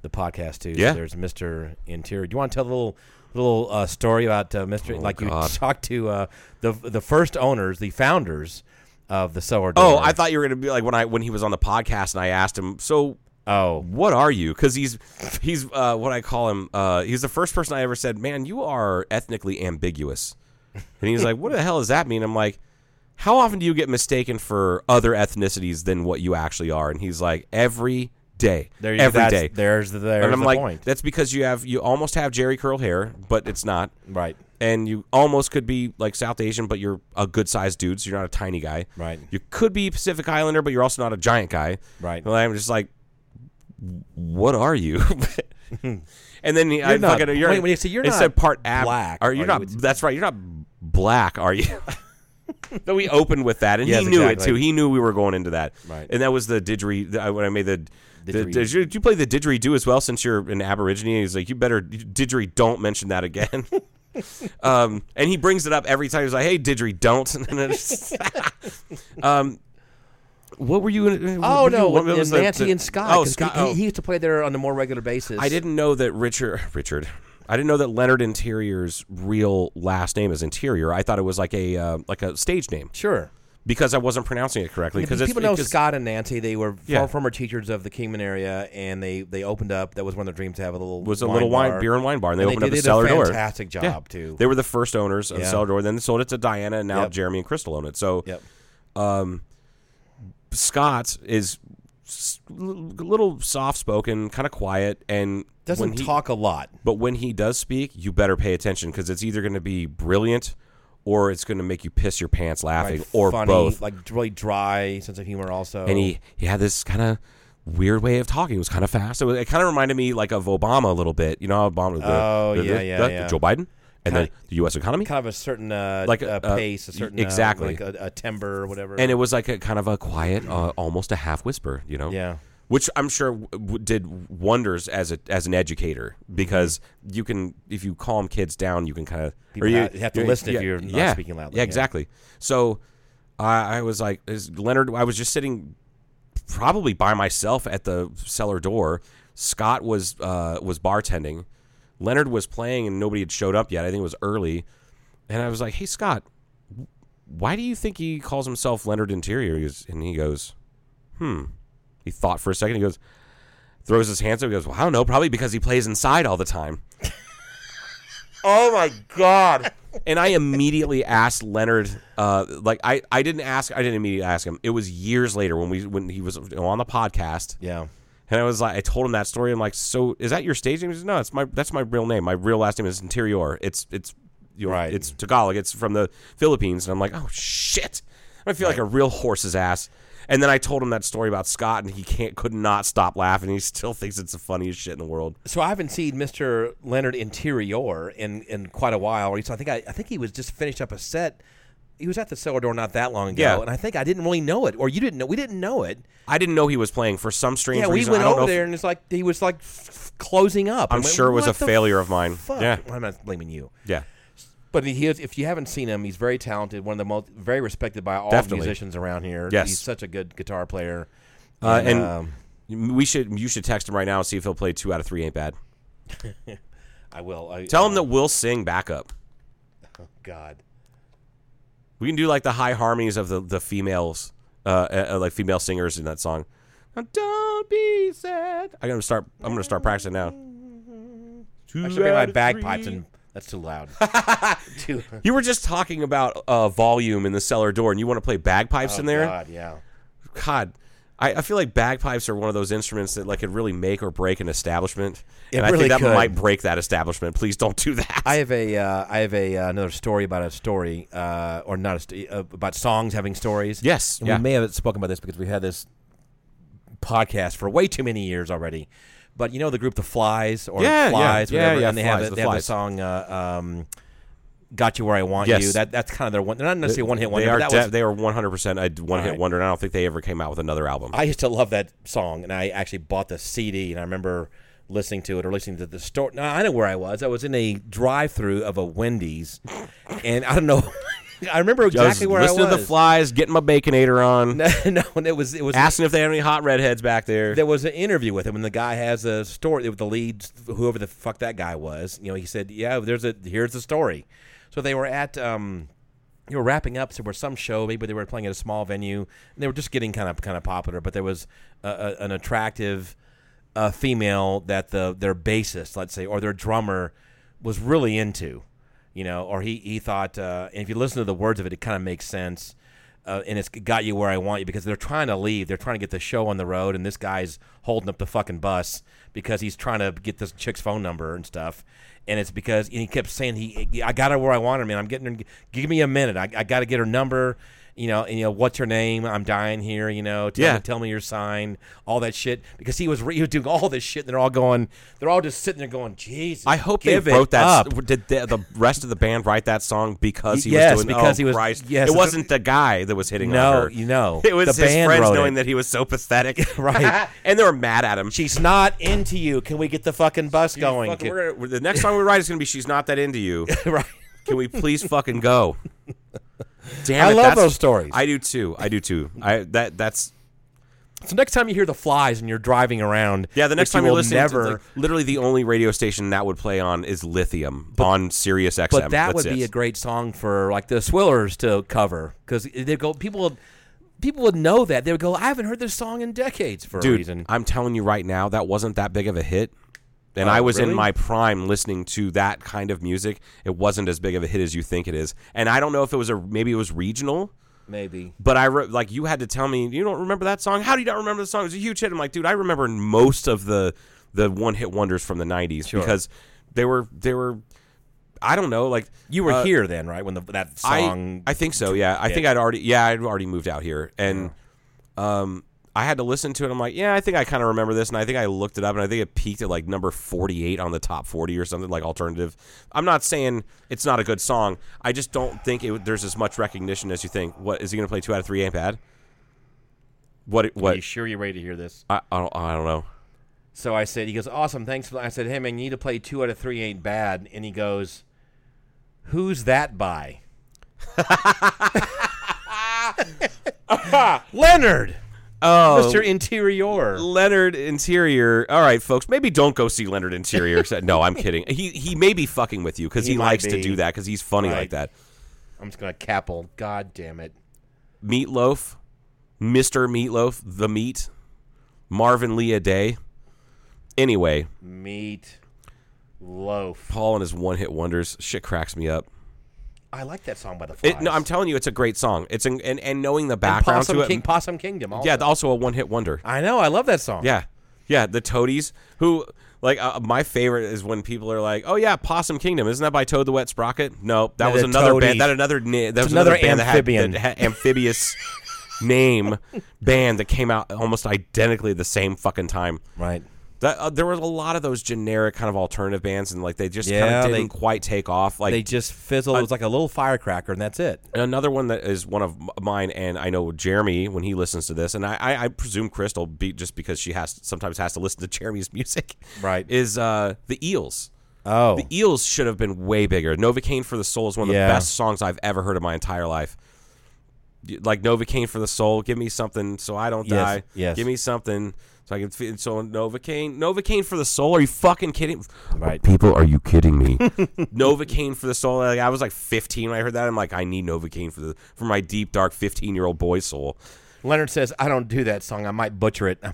[SPEAKER 5] the podcast too.
[SPEAKER 4] Yeah.
[SPEAKER 5] So there's Mister Interior. Do you want to tell a little little uh, story about uh, Mister? like you
[SPEAKER 4] Oh,
[SPEAKER 5] talked to uh, the the first owners, the founders of the Cellar
[SPEAKER 4] Oh, I thought you were gonna be like when I when he was on the podcast and I asked him, so
[SPEAKER 5] Oh,
[SPEAKER 4] what are you? Because he's he's uh, what I call him. Uh, he's the first person I ever said, "Man, you are ethnically ambiguous." And he's like, "What the hell does that mean?" I'm like, "How often do you get mistaken for other ethnicities than what you actually are?" And he's like, "Every day,
[SPEAKER 5] there you
[SPEAKER 4] every day."
[SPEAKER 5] There's the there's
[SPEAKER 4] and I'm
[SPEAKER 5] the
[SPEAKER 4] like,
[SPEAKER 5] point.
[SPEAKER 4] "That's because you have you almost have Jheri curl hair, but it's not."
[SPEAKER 5] Right.
[SPEAKER 4] And you almost could be like South Asian, but you're a good sized dude, so you're not a tiny guy.
[SPEAKER 5] Right.
[SPEAKER 4] You could be Pacific Islander, but you're also not a giant guy.
[SPEAKER 5] Right.
[SPEAKER 4] Well, I'm just like, what are you? Hmm. and then he- I
[SPEAKER 5] You're not-
[SPEAKER 4] fucking, you're,
[SPEAKER 5] wait, when you say you're
[SPEAKER 4] it
[SPEAKER 5] not
[SPEAKER 4] said part ab,
[SPEAKER 5] black,
[SPEAKER 4] Are you
[SPEAKER 5] are
[SPEAKER 4] not?
[SPEAKER 5] you?
[SPEAKER 4] That's right. You're not black, are you? But we opened with that, and
[SPEAKER 5] Yes,
[SPEAKER 4] he knew
[SPEAKER 5] exactly.
[SPEAKER 4] it too. He knew we were going into that.
[SPEAKER 5] Right.
[SPEAKER 4] And that was the didgeridoo. When I made the, the did, you, play the didgeridoo as well? Since you're an Aborigine, he's like, you better didgeridoo. Don't mention that again. um, and he brings it up every time. He's like, "Hey, didgeridoo, don't." Um, what were you? in-
[SPEAKER 5] Oh no,
[SPEAKER 4] you- was the-
[SPEAKER 5] Nancy
[SPEAKER 4] the-
[SPEAKER 5] and Scott.
[SPEAKER 4] Oh, Scott.
[SPEAKER 5] He,
[SPEAKER 4] oh.
[SPEAKER 5] he used to play there on a more regular basis.
[SPEAKER 4] I didn't know that Richard. Richard. I didn't know that Leonard Interior's real last name is Interior. I thought it was like a uh, like a stage name
[SPEAKER 5] Sure.
[SPEAKER 4] because I wasn't pronouncing it correctly. Because
[SPEAKER 5] people know Scott and Nancy. They were
[SPEAKER 4] Yeah.
[SPEAKER 5] former teachers of the Kingman area, and they they opened up. That was one of their dreams to have a little
[SPEAKER 4] was a
[SPEAKER 5] wine
[SPEAKER 4] little wine
[SPEAKER 5] bar.
[SPEAKER 4] beer and wine bar, and they
[SPEAKER 5] And
[SPEAKER 4] opened
[SPEAKER 5] they
[SPEAKER 4] up the
[SPEAKER 5] did
[SPEAKER 4] cellar
[SPEAKER 5] a
[SPEAKER 4] door.
[SPEAKER 5] fantastic job
[SPEAKER 4] Yeah.
[SPEAKER 5] too.
[SPEAKER 4] They were the first owners of
[SPEAKER 5] Yeah.
[SPEAKER 4] cellar door. Then they sold it to Diana, and now
[SPEAKER 5] Yep.
[SPEAKER 4] Jeremy and Crystal own it. So
[SPEAKER 5] Yep.
[SPEAKER 4] Scott is s- a little soft spoken, kind of quiet, and
[SPEAKER 5] Doesn't
[SPEAKER 4] he-
[SPEAKER 5] talk a lot.
[SPEAKER 4] But when he does speak, you better pay attention because it's either going to be brilliant or it's going to make you piss your pants laughing,
[SPEAKER 5] Like,
[SPEAKER 4] or
[SPEAKER 5] funny,
[SPEAKER 4] both.
[SPEAKER 5] Like really dry sense of humor. Also,
[SPEAKER 4] and he he had this kind of weird way of talking. It was kind of fast. It, was- it kind of reminded me like of Obama a little bit. You know, how Obama. The,
[SPEAKER 5] Oh,
[SPEAKER 4] the-
[SPEAKER 5] yeah,
[SPEAKER 4] the-
[SPEAKER 5] yeah, yeah.
[SPEAKER 4] Joe Biden and
[SPEAKER 5] Kinda-
[SPEAKER 4] the, U.S. economy.
[SPEAKER 5] kind of a certain uh,
[SPEAKER 4] Like,
[SPEAKER 5] uh,
[SPEAKER 4] uh,
[SPEAKER 5] pace, a certain
[SPEAKER 4] exactly.
[SPEAKER 5] uh, like a, a timbre or whatever.
[SPEAKER 4] and it was like a kind of a quiet, uh, almost a half whisper. You know.
[SPEAKER 5] yeah,
[SPEAKER 4] which I'm sure w- did wonders as a as an educator because you can if you calm kids down, you can kind of
[SPEAKER 5] People ha- you have to listen if you're not speaking loudly,
[SPEAKER 4] Yeah,
[SPEAKER 5] yeah.
[SPEAKER 4] exactly. So I, I was like, is Leonard. I was just sitting probably by myself at the cellar door. Scott was uh, was bartending. Leonard was playing and nobody had showed up yet. I think it was early, and I was like, "Hey, Scott, why do you think he calls himself Leonard Interior?" He goes, and he goes, "Hmm." He thought for a second. He goes, throws his hands up. He goes, "Well, I don't know. Probably because he plays inside all the time." oh my god! And I immediately asked Leonard, uh, like I, I didn't ask, I didn't immediately ask him. It was years later when we when he was on the podcast.
[SPEAKER 5] Yeah.
[SPEAKER 4] And I was like, I told him that story. I'm like, so is that your stage name? He says, no, it's my that's my real name. My real last name is Interior. It's it's you know,
[SPEAKER 5] Right.
[SPEAKER 4] it's Tagalog. It's from the Philippines. And I'm like, oh shit. I feel like a real horse's ass. And then I told him that story about Scott, and he can't could not stop laughing. He still thinks it's the funniest shit in the world.
[SPEAKER 5] So I haven't seen Mr. Leonard Interior in, in quite a while. So I think I, I think he was just finished up a set. He was at the cellar door not that long ago,
[SPEAKER 4] Yeah.
[SPEAKER 5] and I think I didn't really know it, or you didn't know. We didn't know it.
[SPEAKER 4] I didn't know he was playing for some strange
[SPEAKER 5] Yeah, we
[SPEAKER 4] reason.
[SPEAKER 5] went
[SPEAKER 4] I don't
[SPEAKER 5] over
[SPEAKER 4] know if-
[SPEAKER 5] there, and it's like he was like f- f- closing up.
[SPEAKER 4] I'm
[SPEAKER 5] I went,
[SPEAKER 4] sure it was
[SPEAKER 5] "What
[SPEAKER 4] a
[SPEAKER 5] the
[SPEAKER 4] failure of mine."
[SPEAKER 5] Fuck?
[SPEAKER 4] Yeah.
[SPEAKER 5] Well, I'm not blaming you.
[SPEAKER 4] yeah.
[SPEAKER 5] But he is, if you haven't seen him, he's very talented. One of the most very respected by all
[SPEAKER 4] Definitely.
[SPEAKER 5] musicians around here.
[SPEAKER 4] Yes.
[SPEAKER 5] he's such a good guitar player.
[SPEAKER 4] Uh, and
[SPEAKER 5] um,
[SPEAKER 4] we should you should text him right now and see if he'll play two out of three ain't bad.
[SPEAKER 5] I will I,
[SPEAKER 4] Tell him that we'll sing backup.
[SPEAKER 5] God.
[SPEAKER 4] We can do like the high harmonies of the the females, uh, uh, like female singers in that song. Now, Don't be sad. I'm gonna start. I'm gonna start practicing now.
[SPEAKER 5] I should bring my bagpipes, and that's too loud. too.
[SPEAKER 4] You were just talking about uh, volume in the cellar door, and you want to play bagpipes in there.
[SPEAKER 5] Oh, God, yeah.
[SPEAKER 4] God, I, I feel like bagpipes are one of those instruments that like could really make or break an establishment.
[SPEAKER 5] It
[SPEAKER 4] and I think that
[SPEAKER 5] could.
[SPEAKER 4] might break that establishment. Please don't do that.
[SPEAKER 5] I have a uh, I have a uh, another story about a story uh, or not a st- uh, about songs having stories.
[SPEAKER 4] Yes,
[SPEAKER 5] and
[SPEAKER 4] yeah.
[SPEAKER 5] we may have spoken about this because we had this podcast for way too many years already. But you know the group The Flys or
[SPEAKER 4] Yeah, yeah,
[SPEAKER 5] Flys,
[SPEAKER 4] yeah,
[SPEAKER 5] whatever,
[SPEAKER 4] yeah,
[SPEAKER 5] and they
[SPEAKER 4] Flys,
[SPEAKER 5] have
[SPEAKER 4] The
[SPEAKER 5] the, they have the
[SPEAKER 4] Flys.
[SPEAKER 5] song uh, um, "Got You Where I Want
[SPEAKER 4] Yes.
[SPEAKER 5] You." That that's kind of their one. They're not necessarily one hit wonder.
[SPEAKER 4] They are.
[SPEAKER 5] that
[SPEAKER 4] de-
[SPEAKER 5] was,
[SPEAKER 4] they are 100 percent a one hit
[SPEAKER 5] Alright.
[SPEAKER 4] wonder. And I don't think they ever came out with another album.
[SPEAKER 5] I used to love that song, and I actually bought the CD, and I remember listening to it or listening to the story. No, I know where I was. I was in a drive-through of a Wendy's, and I don't know. I remember
[SPEAKER 4] I
[SPEAKER 5] exactly where I was.
[SPEAKER 4] listening to the Flys, getting my baconator on,
[SPEAKER 5] no, no, it was it was
[SPEAKER 4] asking if they had any hot redheads back there.
[SPEAKER 5] there was an interview with him, and the guy has a story with the lead, whoever the fuck that guy was. You know, he said, "Yeah, there's a here's the story." So they were at um, they were wrapping up. So was some show, maybe they were playing at a small venue, they were just getting kind of kind of popular. But there was a, a, an attractive uh, female that the their bassist, let's say, or their drummer was really into, you know, or he he thought. Uh, and if you listen to the words of it, it kind of makes sense. Uh, and it's got you where I want you because they're trying to leave. They're trying to get the show on the road, and this guy's holding up the fucking bus because he's trying to get this chick's phone number and stuff. And it's because and he kept saying he, I got her where I want her, man. I'm getting her. Give me a minute. I, I got to get her number. You know, and you know what's her name? I'm dying here. You know, tell
[SPEAKER 4] Yeah.
[SPEAKER 5] me, tell me your sign. All that shit because he was re- he was doing all this shit. and They're all going. They're all just sitting there going, Jesus.
[SPEAKER 4] I hope they wrote that.
[SPEAKER 5] up."
[SPEAKER 4] Did the, the rest of the band write that song because he
[SPEAKER 5] Yes,
[SPEAKER 4] was doing?
[SPEAKER 5] because
[SPEAKER 4] oh,
[SPEAKER 5] he was-
[SPEAKER 4] Christ.
[SPEAKER 5] yes,
[SPEAKER 4] it wasn't the guy that was hitting on
[SPEAKER 5] No,
[SPEAKER 4] her.
[SPEAKER 5] you know,
[SPEAKER 4] it was
[SPEAKER 5] the
[SPEAKER 4] his
[SPEAKER 5] band
[SPEAKER 4] friends knowing
[SPEAKER 5] it.
[SPEAKER 4] that he was so pathetic,
[SPEAKER 5] Right.
[SPEAKER 4] and they were mad at him.
[SPEAKER 5] She's not into you. Can we get the fucking bus going?
[SPEAKER 4] Fucking-
[SPEAKER 5] Can-
[SPEAKER 4] gonna- the next song we write is going to be "She's Not That Into You."
[SPEAKER 5] right.
[SPEAKER 4] Can we please fucking go? Damn
[SPEAKER 5] I
[SPEAKER 4] it,
[SPEAKER 5] love those stories.
[SPEAKER 4] I do too. I do too. I that that's
[SPEAKER 5] So next time you hear the Flys and you're driving around,
[SPEAKER 4] yeah. The next
[SPEAKER 5] which you
[SPEAKER 4] time you're
[SPEAKER 5] will
[SPEAKER 4] listening,
[SPEAKER 5] never.
[SPEAKER 4] to, like, literally the only radio station that would play on is Lithium on Sirius XM.
[SPEAKER 5] but that
[SPEAKER 4] That's
[SPEAKER 5] would be a great song for like the Swillers to cover because they go people would people would know that they would go I haven't heard this song in decades for a reason.
[SPEAKER 4] I'm telling you right now, that wasn't that big of a hit. And
[SPEAKER 5] Oh,
[SPEAKER 4] I was in my prime listening to that kind of music. It wasn't as big of a hit as you think it is. And I don't know if it was a maybe it was regional,
[SPEAKER 5] Maybe
[SPEAKER 4] but I re- like you had to tell me you don't remember that song. How do you not remember the song? It was a huge hit. I'm like, dude, I remember most of the the one hit wonders from the '90s
[SPEAKER 5] Sure.
[SPEAKER 4] because they were they were. I don't know, like
[SPEAKER 5] you were
[SPEAKER 4] uh,
[SPEAKER 5] here then, right? When the, that song,
[SPEAKER 4] I, I think so. Yeah, I think I'd already. Yeah, I'd already moved out here, and um, I had to listen to it. I'm like, yeah, I think I kind of remember this, and I think I looked it up, and I think it peaked at like number 48 on the top 40 or something like alternative. I'm not saying it's not a good song. I just don't think it, there's as much recognition as you think. What is he going to play? Two out of three ain't bad. What? What?
[SPEAKER 5] Are you sure you're ready to hear this?
[SPEAKER 4] I, I don't. I don't know.
[SPEAKER 5] So I said, he goes, awesome, thanks. For, that. I said, hey man, you need to play two out of three ain't bad. And he goes, who's that by? Leonard,
[SPEAKER 4] Oh,
[SPEAKER 5] Mr. Interior.
[SPEAKER 4] Leonard Interior. All right, folks. Maybe don't go see Leonard Interior. no, I'm kidding. He he may be fucking with you because
[SPEAKER 5] He
[SPEAKER 4] he, likes to do that because he's funny
[SPEAKER 5] Right.
[SPEAKER 4] like that.
[SPEAKER 5] I'm just gonna capel. God damn it.
[SPEAKER 4] Meatloaf, Mister Meatloaf, the Meat, Marvin Lee Aday. Anyway,
[SPEAKER 5] Meat loaf.
[SPEAKER 4] Paul and his one hit wonders. Shit cracks me up.
[SPEAKER 5] I like that song by the Flys.
[SPEAKER 4] It, no, I'm telling you, it's a great song. It's an, and and knowing the background
[SPEAKER 5] Possum,
[SPEAKER 4] to it.
[SPEAKER 5] King, Possum Kingdom. Also.
[SPEAKER 4] yeah, also a one hit wonder.
[SPEAKER 5] I know. I love that song.
[SPEAKER 4] Yeah, yeah. The Toadies, who like uh, my favorite is when people are like, "Oh yeah, Possum Kingdom, isn't that by Toad the Wet Sprocket?" No, that
[SPEAKER 5] No,
[SPEAKER 4] was another
[SPEAKER 5] Toadies.
[SPEAKER 4] band. That another that was
[SPEAKER 5] another
[SPEAKER 4] another, band
[SPEAKER 5] amphibian.
[SPEAKER 4] that had, that had amphibious name band that came out almost identically at the same fucking time.
[SPEAKER 5] Right.
[SPEAKER 4] That uh, there was a lot of those generic kind of alternative bands, and like they just kind
[SPEAKER 5] Yeah,
[SPEAKER 4] of
[SPEAKER 5] they-
[SPEAKER 4] didn't quite take off. Like
[SPEAKER 5] They just fizzled. it was like a little firecracker, and that's it.
[SPEAKER 4] Another one that is one of mine, and I know Jeremy when he listens to this, and I, I, I presume Crystal, be, just because she has sometimes has to listen to Jeremy's music,
[SPEAKER 5] Right.
[SPEAKER 4] Is uh, the Eels.
[SPEAKER 5] Oh.
[SPEAKER 4] The Eels should have been way bigger. Novocaine for the Soul is one of
[SPEAKER 5] Yeah.
[SPEAKER 4] the best songs I've ever heard in my entire life. Like Novocaine for the Soul, give me something so I don't
[SPEAKER 5] Yes,
[SPEAKER 4] die.
[SPEAKER 5] yes.
[SPEAKER 4] Give me something so I can feel. So Novocaine, Novocaine for the Soul. Are you fucking kidding?
[SPEAKER 5] Right.
[SPEAKER 4] People, are you kidding me? Novocaine for the soul. Like, I was like 15 when I heard that. I'm like, I need Novocaine for the for my deep dark 15 year old boy soul.
[SPEAKER 5] Leonard says, "I don't do that song. I might butcher it."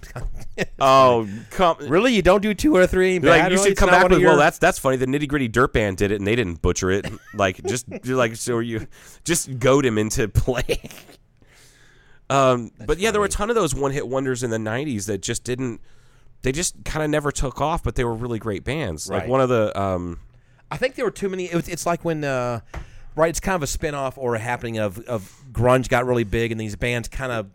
[SPEAKER 4] Oh, come.
[SPEAKER 5] really? You don't do two or three?
[SPEAKER 4] Like you
[SPEAKER 5] Really?
[SPEAKER 4] should come back with
[SPEAKER 5] your-
[SPEAKER 4] well that's that's funny the nitty gritty dirt band did it and they didn't butcher it like just like so you just goad him into playing um but yeah there were a ton of those one hit wonders in the 90s that just didn't they just kind of never took off but they were really great bands like one of the um
[SPEAKER 5] I think there were too many. It was, it's like when, uh, right? It's kind of a spin off or a happening of of grunge got really big, and these bands kind of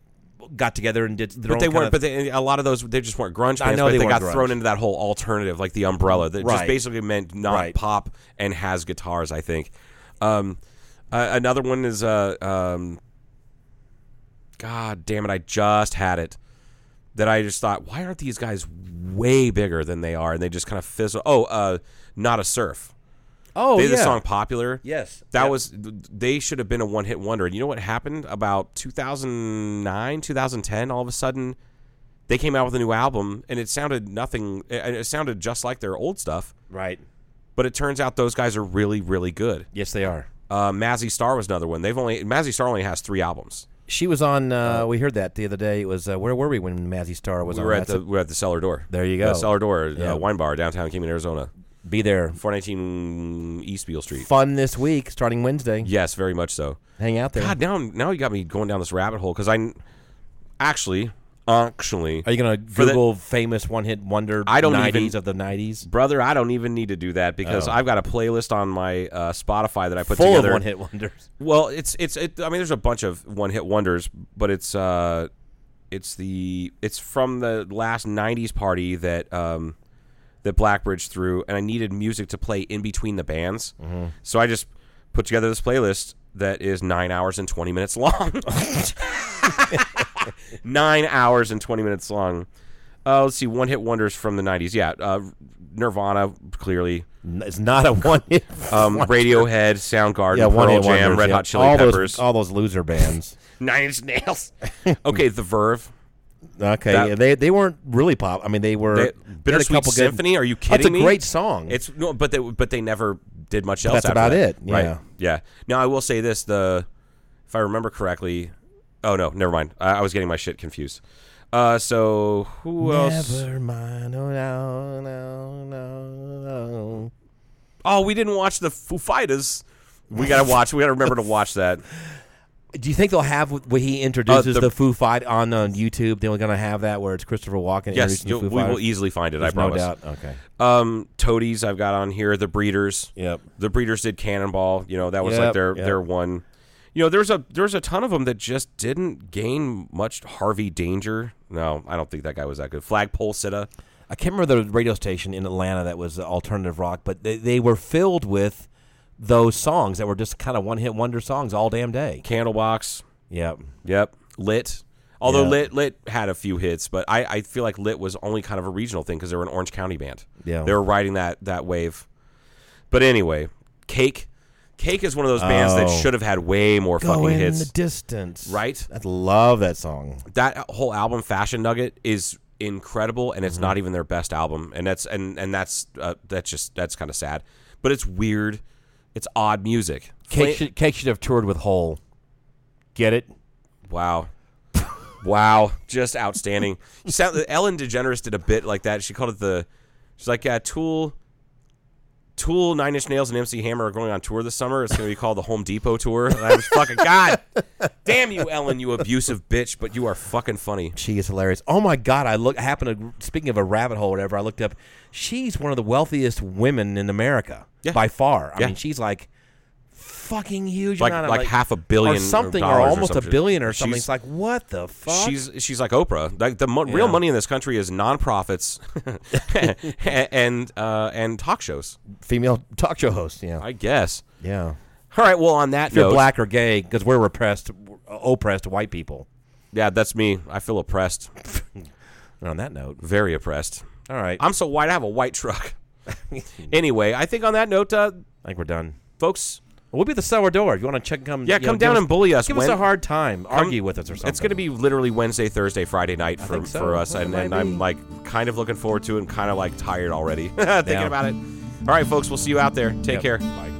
[SPEAKER 5] got together and did. Their
[SPEAKER 4] But
[SPEAKER 5] own
[SPEAKER 4] they weren't.
[SPEAKER 5] of-
[SPEAKER 4] But they, a lot of those they just weren't grunge bands.
[SPEAKER 5] I know
[SPEAKER 4] but
[SPEAKER 5] they
[SPEAKER 4] they, got
[SPEAKER 5] grunge.
[SPEAKER 4] thrown into that whole alternative, like the umbrella that
[SPEAKER 5] Right.
[SPEAKER 4] just basically meant not
[SPEAKER 5] Right.
[SPEAKER 4] pop and has guitars. I think. Um, uh, another one is uh, um, God damn it! I just had it. That I just thought, why aren't these guys way bigger than they are? And they just kind of fizzle. Oh, uh, not a surf.
[SPEAKER 5] oh
[SPEAKER 4] they
[SPEAKER 5] yeah,
[SPEAKER 4] the song popular.
[SPEAKER 5] Yes.
[SPEAKER 4] That
[SPEAKER 5] Yep.
[SPEAKER 4] was they should have been a one hit wonder. And you know what happened about 2009, 2010? All of a sudden, they came out with a new album, and it sounded nothing. It, it sounded just like their old stuff.
[SPEAKER 5] right.
[SPEAKER 4] But it turns out those guys are really, really good.
[SPEAKER 5] Yes, they are.
[SPEAKER 4] Uh, Mazzy Star was another one. They've only Mazzy Star only has three albums.
[SPEAKER 5] She was on. Uh, we heard that the other day. It was uh, where were we when Mazzy Star was
[SPEAKER 4] We
[SPEAKER 5] on?
[SPEAKER 4] were at
[SPEAKER 5] That's
[SPEAKER 4] the we were at the Cellar Door.
[SPEAKER 5] There you
[SPEAKER 4] The
[SPEAKER 5] go.
[SPEAKER 4] Cellar Door
[SPEAKER 5] Yeah.
[SPEAKER 4] uh, Wine Bar downtown Kingman, Arizona,
[SPEAKER 5] be there.
[SPEAKER 4] 419 East Beale Street.
[SPEAKER 5] Fun this week, starting Wednesday.
[SPEAKER 4] Yes, very much so.
[SPEAKER 5] Hang out there.
[SPEAKER 4] God, now now you got me going down this rabbit hole because I actually actually
[SPEAKER 5] Are you gonna
[SPEAKER 4] For the-
[SPEAKER 5] Google famous one hit wonder?
[SPEAKER 4] I don't
[SPEAKER 5] 90s
[SPEAKER 4] even-
[SPEAKER 5] of the nineties.
[SPEAKER 4] brother i don't even need to do that because
[SPEAKER 5] Oh.
[SPEAKER 4] i've got a playlist on my uh, spotify that i put
[SPEAKER 5] Full
[SPEAKER 4] together
[SPEAKER 5] of one hit wonders.
[SPEAKER 4] well it's it's it, i mean there's a bunch of one hit wonders but it's uh it's the it's from the last 90s party that um that blackbridge threw and i needed music to play in between the bands
[SPEAKER 5] Mm-hmm.
[SPEAKER 4] so i just put together this playlist that is nine hours and 20 minutes long nine hours and 20 minutes long uh, let's see one hit wonders from the 90s yeah uh, nirvana clearly
[SPEAKER 5] It's not a one hit.
[SPEAKER 4] um, Radiohead, Soundgarden,
[SPEAKER 5] yeah, one
[SPEAKER 4] Pearl
[SPEAKER 5] hit
[SPEAKER 4] Jam,
[SPEAKER 5] wonders.
[SPEAKER 4] Red
[SPEAKER 5] yeah.
[SPEAKER 4] Hot Chili
[SPEAKER 5] all
[SPEAKER 4] Peppers,
[SPEAKER 5] Those, all those loser bands.
[SPEAKER 4] Nine Inch Nails. okay, The Verve,
[SPEAKER 5] Okay,
[SPEAKER 4] That-
[SPEAKER 5] yeah, they they weren't really pop. I mean, they were.
[SPEAKER 4] They-
[SPEAKER 5] they had a
[SPEAKER 4] Bittersweet
[SPEAKER 5] couple good-
[SPEAKER 4] Symphony. Are you kidding?
[SPEAKER 5] That's a
[SPEAKER 4] me?
[SPEAKER 5] great song.
[SPEAKER 4] It's no, but they but they never did much else.
[SPEAKER 5] That's
[SPEAKER 4] after
[SPEAKER 5] about
[SPEAKER 4] that.
[SPEAKER 5] it, yeah.
[SPEAKER 4] Right. Yeah. Now I will say this: the if I remember correctly, oh no, never mind. I, I was getting my shit confused. Uh, so who else?
[SPEAKER 5] Never mind. Oh, no, no, no, no.
[SPEAKER 4] Oh, we didn't watch the Foo Fighters. We gotta watch. We gotta remember to watch that.
[SPEAKER 5] Do you think they'll have wh- when he introduces
[SPEAKER 4] Uh,
[SPEAKER 5] the,
[SPEAKER 4] the-
[SPEAKER 5] Foo Fight on uh, YouTube? They're going to have that where it's Christopher Walken
[SPEAKER 4] Yes,
[SPEAKER 5] introducing the
[SPEAKER 4] you'll,
[SPEAKER 5] Foo
[SPEAKER 4] we will easily find it.
[SPEAKER 5] There's
[SPEAKER 4] I promise.
[SPEAKER 5] no doubt. Okay.
[SPEAKER 4] Um, Toadies, I've got on here. The Breeders.
[SPEAKER 5] Yep.
[SPEAKER 4] The Breeders did Cannonball. You know that was
[SPEAKER 5] Yep,
[SPEAKER 4] like their
[SPEAKER 5] yep.
[SPEAKER 4] their one. You know, there's a there's a ton of them that just didn't gain much. Harvey Danger. No, I don't think that guy was that good. Flagpole Sitta.
[SPEAKER 5] I can't remember the radio station in Atlanta that was alternative rock, but they, they were filled with those songs that were just kind of one hit wonder songs all damn day.
[SPEAKER 4] Candlebox.
[SPEAKER 5] Yep.
[SPEAKER 4] Yep. Lit. Although
[SPEAKER 5] Yeah.
[SPEAKER 4] Lit Lit had a few hits, but I, I feel like Lit was only kind of a regional thing because they were an Orange County band.
[SPEAKER 5] Yeah.
[SPEAKER 4] they were riding that that wave. But anyway, Cake, Cake is one of those bands that
[SPEAKER 5] Oh.
[SPEAKER 4] should have had way more
[SPEAKER 5] Go
[SPEAKER 4] fucking
[SPEAKER 5] in
[SPEAKER 4] hits.
[SPEAKER 5] the distance.
[SPEAKER 4] Right?
[SPEAKER 5] I love that song.
[SPEAKER 4] that whole album fashion nugget is incredible and
[SPEAKER 5] Mm-hmm.
[SPEAKER 4] it's not even their best album and that's and and that's uh, that's just that's kind of sad but it's weird it's odd music
[SPEAKER 5] Cake
[SPEAKER 4] Fla-
[SPEAKER 5] should, Cake should have toured with Hole. Get it?
[SPEAKER 4] wow wow just outstanding you sound ellen degeneres did a bit like that she called it the she's like yeah tool Tool, Nine Inch Nails, and MC Hammer are going on tour this summer. It's going to be called the Home Depot tour. And I was fucking God, damn you, Ellen, you abusive bitch! But you are fucking funny.
[SPEAKER 5] She is hilarious. Oh my god! I look. I happened to speaking of a rabbit hole, or whatever. I looked up. She's one of the wealthiest women in America
[SPEAKER 4] Yeah.
[SPEAKER 5] by far. I
[SPEAKER 4] Yeah.
[SPEAKER 5] mean, she's like fucking huge.
[SPEAKER 4] Like-
[SPEAKER 5] amount of,
[SPEAKER 4] like half a billion
[SPEAKER 5] or something, or,
[SPEAKER 4] dollars or
[SPEAKER 5] almost a
[SPEAKER 4] something.
[SPEAKER 5] billion or something.
[SPEAKER 4] She's-
[SPEAKER 5] it's like what the fuck?
[SPEAKER 4] She's she's like Oprah. Like the mo- real money in this country is nonprofits and uh, and talk shows.
[SPEAKER 5] female talk show host. Yeah,
[SPEAKER 4] I guess.
[SPEAKER 5] yeah.
[SPEAKER 4] All right. Well, on that
[SPEAKER 5] If you're
[SPEAKER 4] note,
[SPEAKER 5] black or gay, because we're repressed, oppressed white people.
[SPEAKER 4] yeah, that's me. I feel oppressed,
[SPEAKER 5] And on that note,
[SPEAKER 4] very oppressed.
[SPEAKER 5] all right.
[SPEAKER 4] I'm so white. I have a white truck. anyway, I think on that note, uh,
[SPEAKER 5] I think we're done.
[SPEAKER 4] folks,
[SPEAKER 5] We'll be the cellar door. If you want to check, come.
[SPEAKER 4] Yeah,
[SPEAKER 5] you know,
[SPEAKER 4] come down and bully us
[SPEAKER 5] Give
[SPEAKER 4] when-
[SPEAKER 5] us a hard time.
[SPEAKER 4] come-
[SPEAKER 5] Argue with us or something.
[SPEAKER 4] It's going to be literally Wednesday, Thursday, Friday night for,
[SPEAKER 5] so.
[SPEAKER 4] for us,
[SPEAKER 5] Well,
[SPEAKER 4] and, and. I'm like kind of looking forward to it and kind of like tired already thinking
[SPEAKER 5] Yeah.
[SPEAKER 4] about it. All right, folks, we'll see you out there. Take
[SPEAKER 5] Yep.
[SPEAKER 4] care.
[SPEAKER 5] Bye.